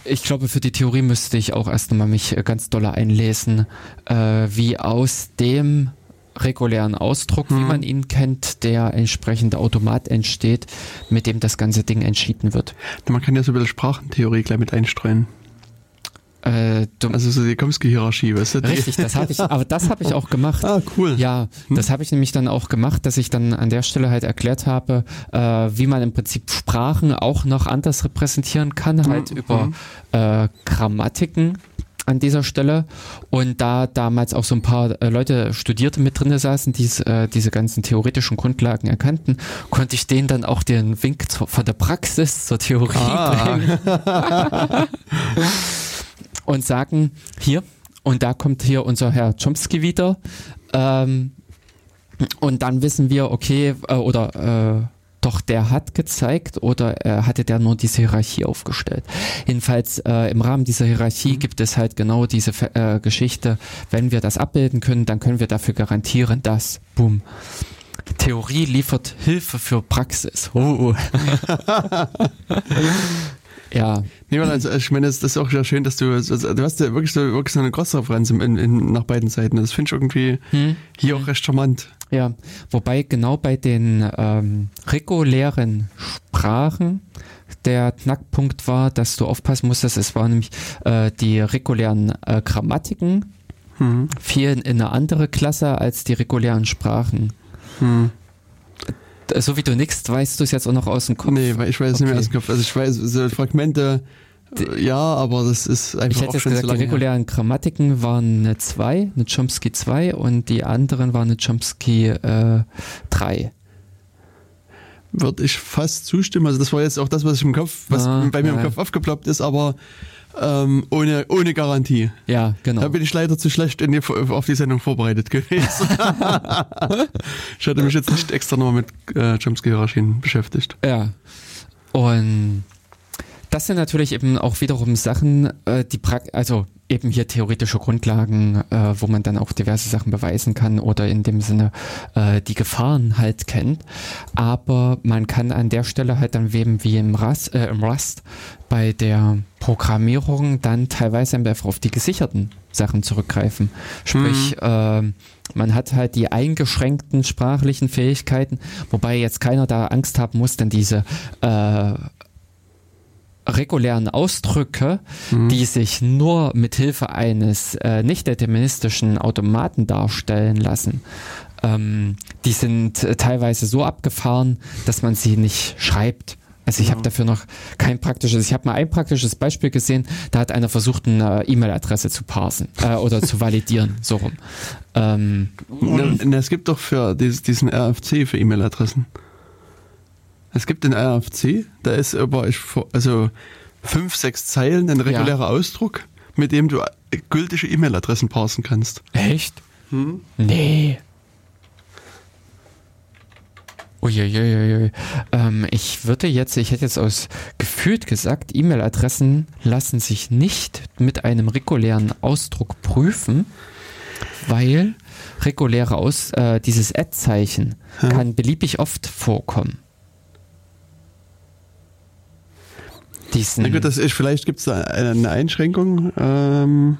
ich glaube, für die Theorie müsste ich auch erst einmal mich äh, ganz doll einlesen, äh, wie aus dem regulären Ausdruck, hm. wie man ihn kennt, der entsprechende Automat entsteht, mit dem das ganze Ding entschieden wird. Man kann ja so ein bisschen Sprachentheorie gleich mit einstreuen. Äh, also so die Komsky-Hierarchie, weißt du? Richtig, das habe ich, aber das habe ich auch gemacht. Ah, cool. Ja, hm. das habe ich nämlich dann auch gemacht, dass ich dann an der Stelle halt erklärt habe, äh, wie man im Prinzip Sprachen auch noch anders repräsentieren kann, halt mhm. über äh, Grammatiken an dieser Stelle. Und da damals auch so ein paar äh, Leute Studierte mit drin saßen, die äh, diese ganzen theoretischen Grundlagen erkannten, konnte ich denen dann auch den Wink zu, von der Praxis zur Theorie ah. bringen. [laughs] [laughs] und sagen, hier, und da kommt hier unser Herr Chomsky wieder. Ähm, und dann wissen wir, okay, äh, oder äh, doch der hat gezeigt oder äh, hatte der nur diese Hierarchie aufgestellt. Jedenfalls äh, im Rahmen dieser Hierarchie mhm. gibt es halt genau diese äh, Geschichte, wenn wir das abbilden können, dann können wir dafür garantieren, dass, boom, Theorie liefert Hilfe für Praxis. Oh. [laughs] [laughs] Ja. Nee, also ich meine, das ist auch sehr schön, dass du, also, du hast ja wirklich so, wirklich so eine Cross-Referenz in, in, nach beiden Seiten. Das finde ich irgendwie hm. hier auch recht charmant. Ja, wobei genau bei den ähm, regulären Sprachen der Knackpunkt war, dass du aufpassen musstest, es waren nämlich äh, die regulären äh, Grammatiken hm. fielen in eine andere Klasse als die regulären Sprachen. Hm. So wie du nix, weißt du es jetzt auch noch aus dem Kopf? Nee, weil ich weiß es okay. nicht mehr aus dem Kopf. Also ich weiß, so Fragmente, äh, ja, aber das ist einfach Ich hätte auch jetzt schon gesagt, so die regulären Grammatiken waren eine 2, eine Chomsky 2 und die anderen waren eine Chomsky äh, 3. Würde ich fast zustimmen. Also das war jetzt auch das, was ich im Kopf, was Ah, bei mir im Kopf aufgeploppt ist, aber ähm, ohne, ohne Garantie. Ja, genau. Da bin ich leider zu schlecht in die, auf die Sendung vorbereitet gewesen. [laughs] ich hatte mich jetzt nicht extra nochmal mit äh, Chomsky-Hierarchien beschäftigt. Ja. Und das sind natürlich eben auch wiederum Sachen, äh, die prak also eben hier theoretische Grundlagen, äh, wo man dann auch diverse Sachen beweisen kann oder in dem Sinne äh, die Gefahren halt kennt. Aber man kann an der Stelle halt dann eben wie im Rust, äh, im Rust bei der Programmierung dann teilweise einfach auf die gesicherten Sachen zurückgreifen. Sprich, äh, man hat halt die eingeschränkten sprachlichen Fähigkeiten, wobei jetzt keiner da Angst haben muss, denn diese äh, regulären Ausdrücke, die sich nur mit Hilfe eines äh, nicht deterministischen Automaten darstellen lassen, ähm, die sind äh, teilweise so abgefahren, dass man sie nicht schreibt. Also ich habe dafür noch kein praktisches, ich habe mal ein praktisches Beispiel gesehen, da hat einer versucht, eine E-Mail-Adresse zu parsen äh, oder zu validieren, so rum. Ähm, Ne, ne, es gibt doch für dieses, diesen RFC für E-Mail-Adressen. Es gibt den RFC, da ist aber also fünf, sechs Zeilen ein regulärer Ausdruck, mit dem du gültige E-Mail-Adressen parsen kannst. Echt? Nee. Uiuiuiui. Ähm, ich würde jetzt, ich hätte jetzt aus gefühlt gesagt, E-Mail-Adressen lassen sich nicht mit einem regulären Ausdruck prüfen, weil reguläre Aus, äh, dieses Ad-Zeichen kann beliebig oft vorkommen. Diesen, Na gut, das ist, vielleicht gibt es da eine Einschränkung. Ähm,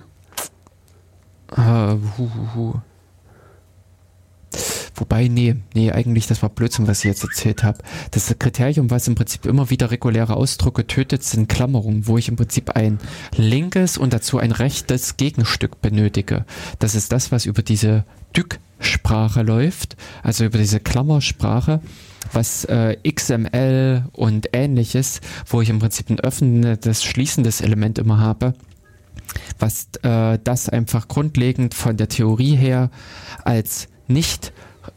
Äh, hu, hu, hu. Wobei, nee, nee, eigentlich, das war Blödsinn, was ich jetzt erzählt habe. Das Kriterium, was im Prinzip immer wieder reguläre Ausdrücke tötet, sind Klammerungen, wo ich im Prinzip ein linkes und dazu ein rechtes Gegenstück benötige. Das ist das, was über diese Dück-Sprache läuft, also über diese Klammersprache, was äh, XML und ähnliches, wo ich im Prinzip ein öffnendes, schließendes Element immer habe was äh, das einfach grundlegend von der Theorie her als nicht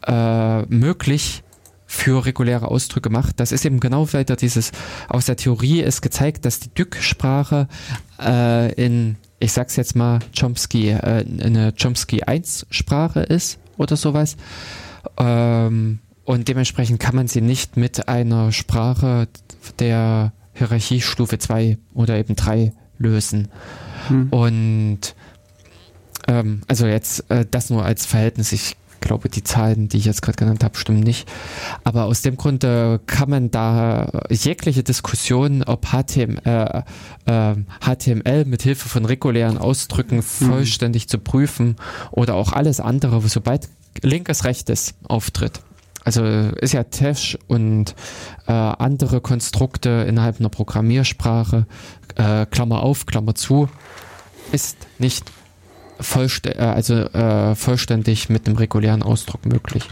äh, möglich für reguläre Ausdrücke macht. Das ist eben genau weiter dieses, aus der Theorie ist gezeigt, dass die Dück-Sprache äh, in, ich sag's jetzt mal, Chomsky, äh, eine Chomsky 1 Sprache ist oder sowas. Ähm, und dementsprechend kann man sie nicht mit einer Sprache der Hierarchiestufe 2 oder eben 3 lösen. Und ähm, also jetzt äh, das nur als Verhältnis. Ich glaube, die Zahlen, die ich jetzt gerade genannt habe, stimmen nicht. Aber aus dem Grund äh, kann man da jegliche Diskussion, ob HTML, äh, äh, HTML mit Hilfe von regulären Ausdrücken vollständig zu prüfen oder auch alles andere, sobald linkes rechtes auftritt. Also ist ja Tesh und äh, andere Konstrukte innerhalb einer Programmiersprache, äh, Klammer auf, Klammer zu, ist nicht vollstä äh, also, äh, vollständig mit einem regulären Ausdruck möglich.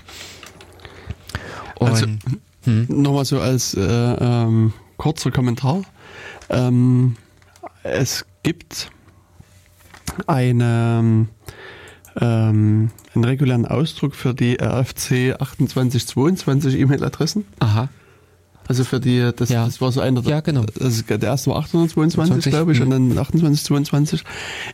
Und, Also- hm, Nochmal so als äh, ähm, kurzer Kommentar. Ähm, es gibt eine, ähm, einen regulären Ausdruck für die RFC 2822 E-Mail-Adressen. aha, Also für die, das, Ja. das war so einer, Ja, genau. also der erste war 822, 20, glaube ich, und mhm. dann 2822.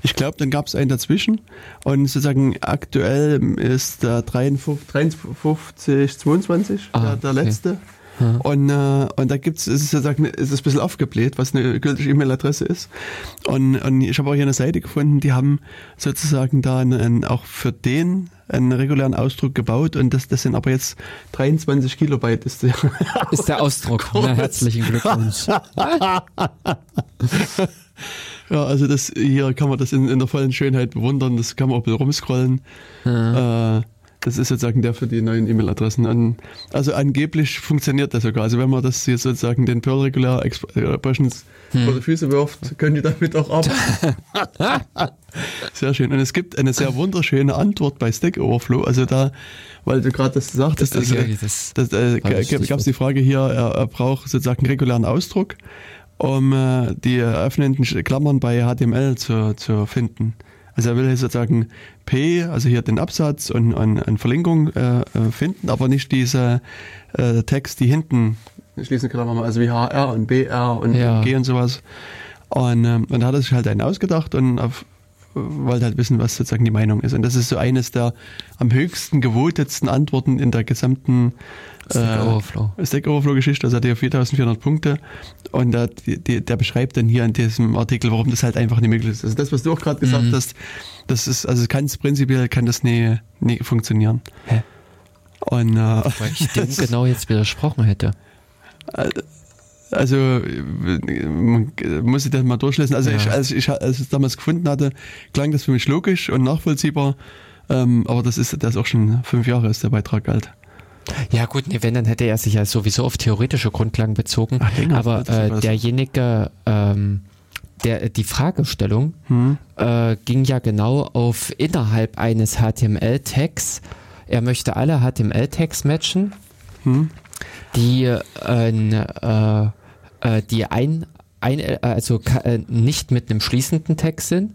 Ich glaube, dann gab es einen dazwischen und sozusagen aktuell ist der 53, 53 22, Ah, der, der okay. letzte. Ja. Und, äh, und da gibt's, es ist sozusagen, es ist ein bisschen aufgebläht, was eine gültige E-Mail-Adresse ist. Und, und ich habe auch hier eine Seite gefunden, die haben sozusagen da einen, auch für den einen regulären Ausdruck gebaut und das, das sind aber jetzt 23 Kilobyte ist der. [laughs] ist der Ausdruck. Na, herzlichen Glückwunsch. [laughs] Ja, also das hier kann man das in, in der vollen Schönheit bewundern, das kann man auch ein bisschen rumscrollen. Äh, Das ist sozusagen der für die neuen E-Mail-Adressen. Also angeblich funktioniert das sogar. Also wenn man das hier sozusagen den Perl Regular Expressions hm. vor die Füße wirft, können die damit auch arbeiten. [laughs] sehr schön. Und es gibt eine sehr wunderschöne Antwort bei Stack Overflow. Also da, weil du gerade das sagtest, das, also, das, das, äh, gab es die Frage hier, er, er braucht sozusagen einen regulären Ausdruck, um äh, die öffnenden Klammern bei HTML zu, zu finden. Also er will sozusagen P, also hier den Absatz und eine Verlinkung äh, äh, finden, aber nicht diese äh, Text, die hinten schließen Klammern, also wie HR und BR und ja. G und sowas. Und, ähm, und da hat er sich halt einen ausgedacht und auf, wollte halt wissen, was sozusagen die Meinung ist. Und das ist so eines der am höchsten gewotetsten Antworten in der gesamten Stack Overflow. Äh, Stack Overflow Geschichte, also hat er 4400 Punkte und der, die, der beschreibt dann hier in diesem Artikel, warum das halt einfach nicht möglich ist. Also das, was du auch gerade gesagt mhm. hast, das ist, also kann es prinzipiell kann das nie, nie funktionieren. Hä? Und, äh, Weil ich [laughs] dem genau jetzt widersprochen hätte. Also muss ich das mal durchlesen. Also ja. ich, als ich als ich es damals gefunden hatte, klang das für mich logisch und nachvollziehbar. Ähm, aber das ist das ist auch schon fünf Jahre ist der Beitrag alt. Ja gut, nee, wenn, dann hätte er sich ja sowieso auf theoretische Grundlagen bezogen. Ach, länger, aber äh, derjenige, ähm, der die Fragestellung hm. äh, ging ja genau auf innerhalb eines HTML-Tags. Er möchte alle HTML-Tags matchen, hm. die, äh, äh, die ein, ein also äh, nicht mit einem schließenden Tag sind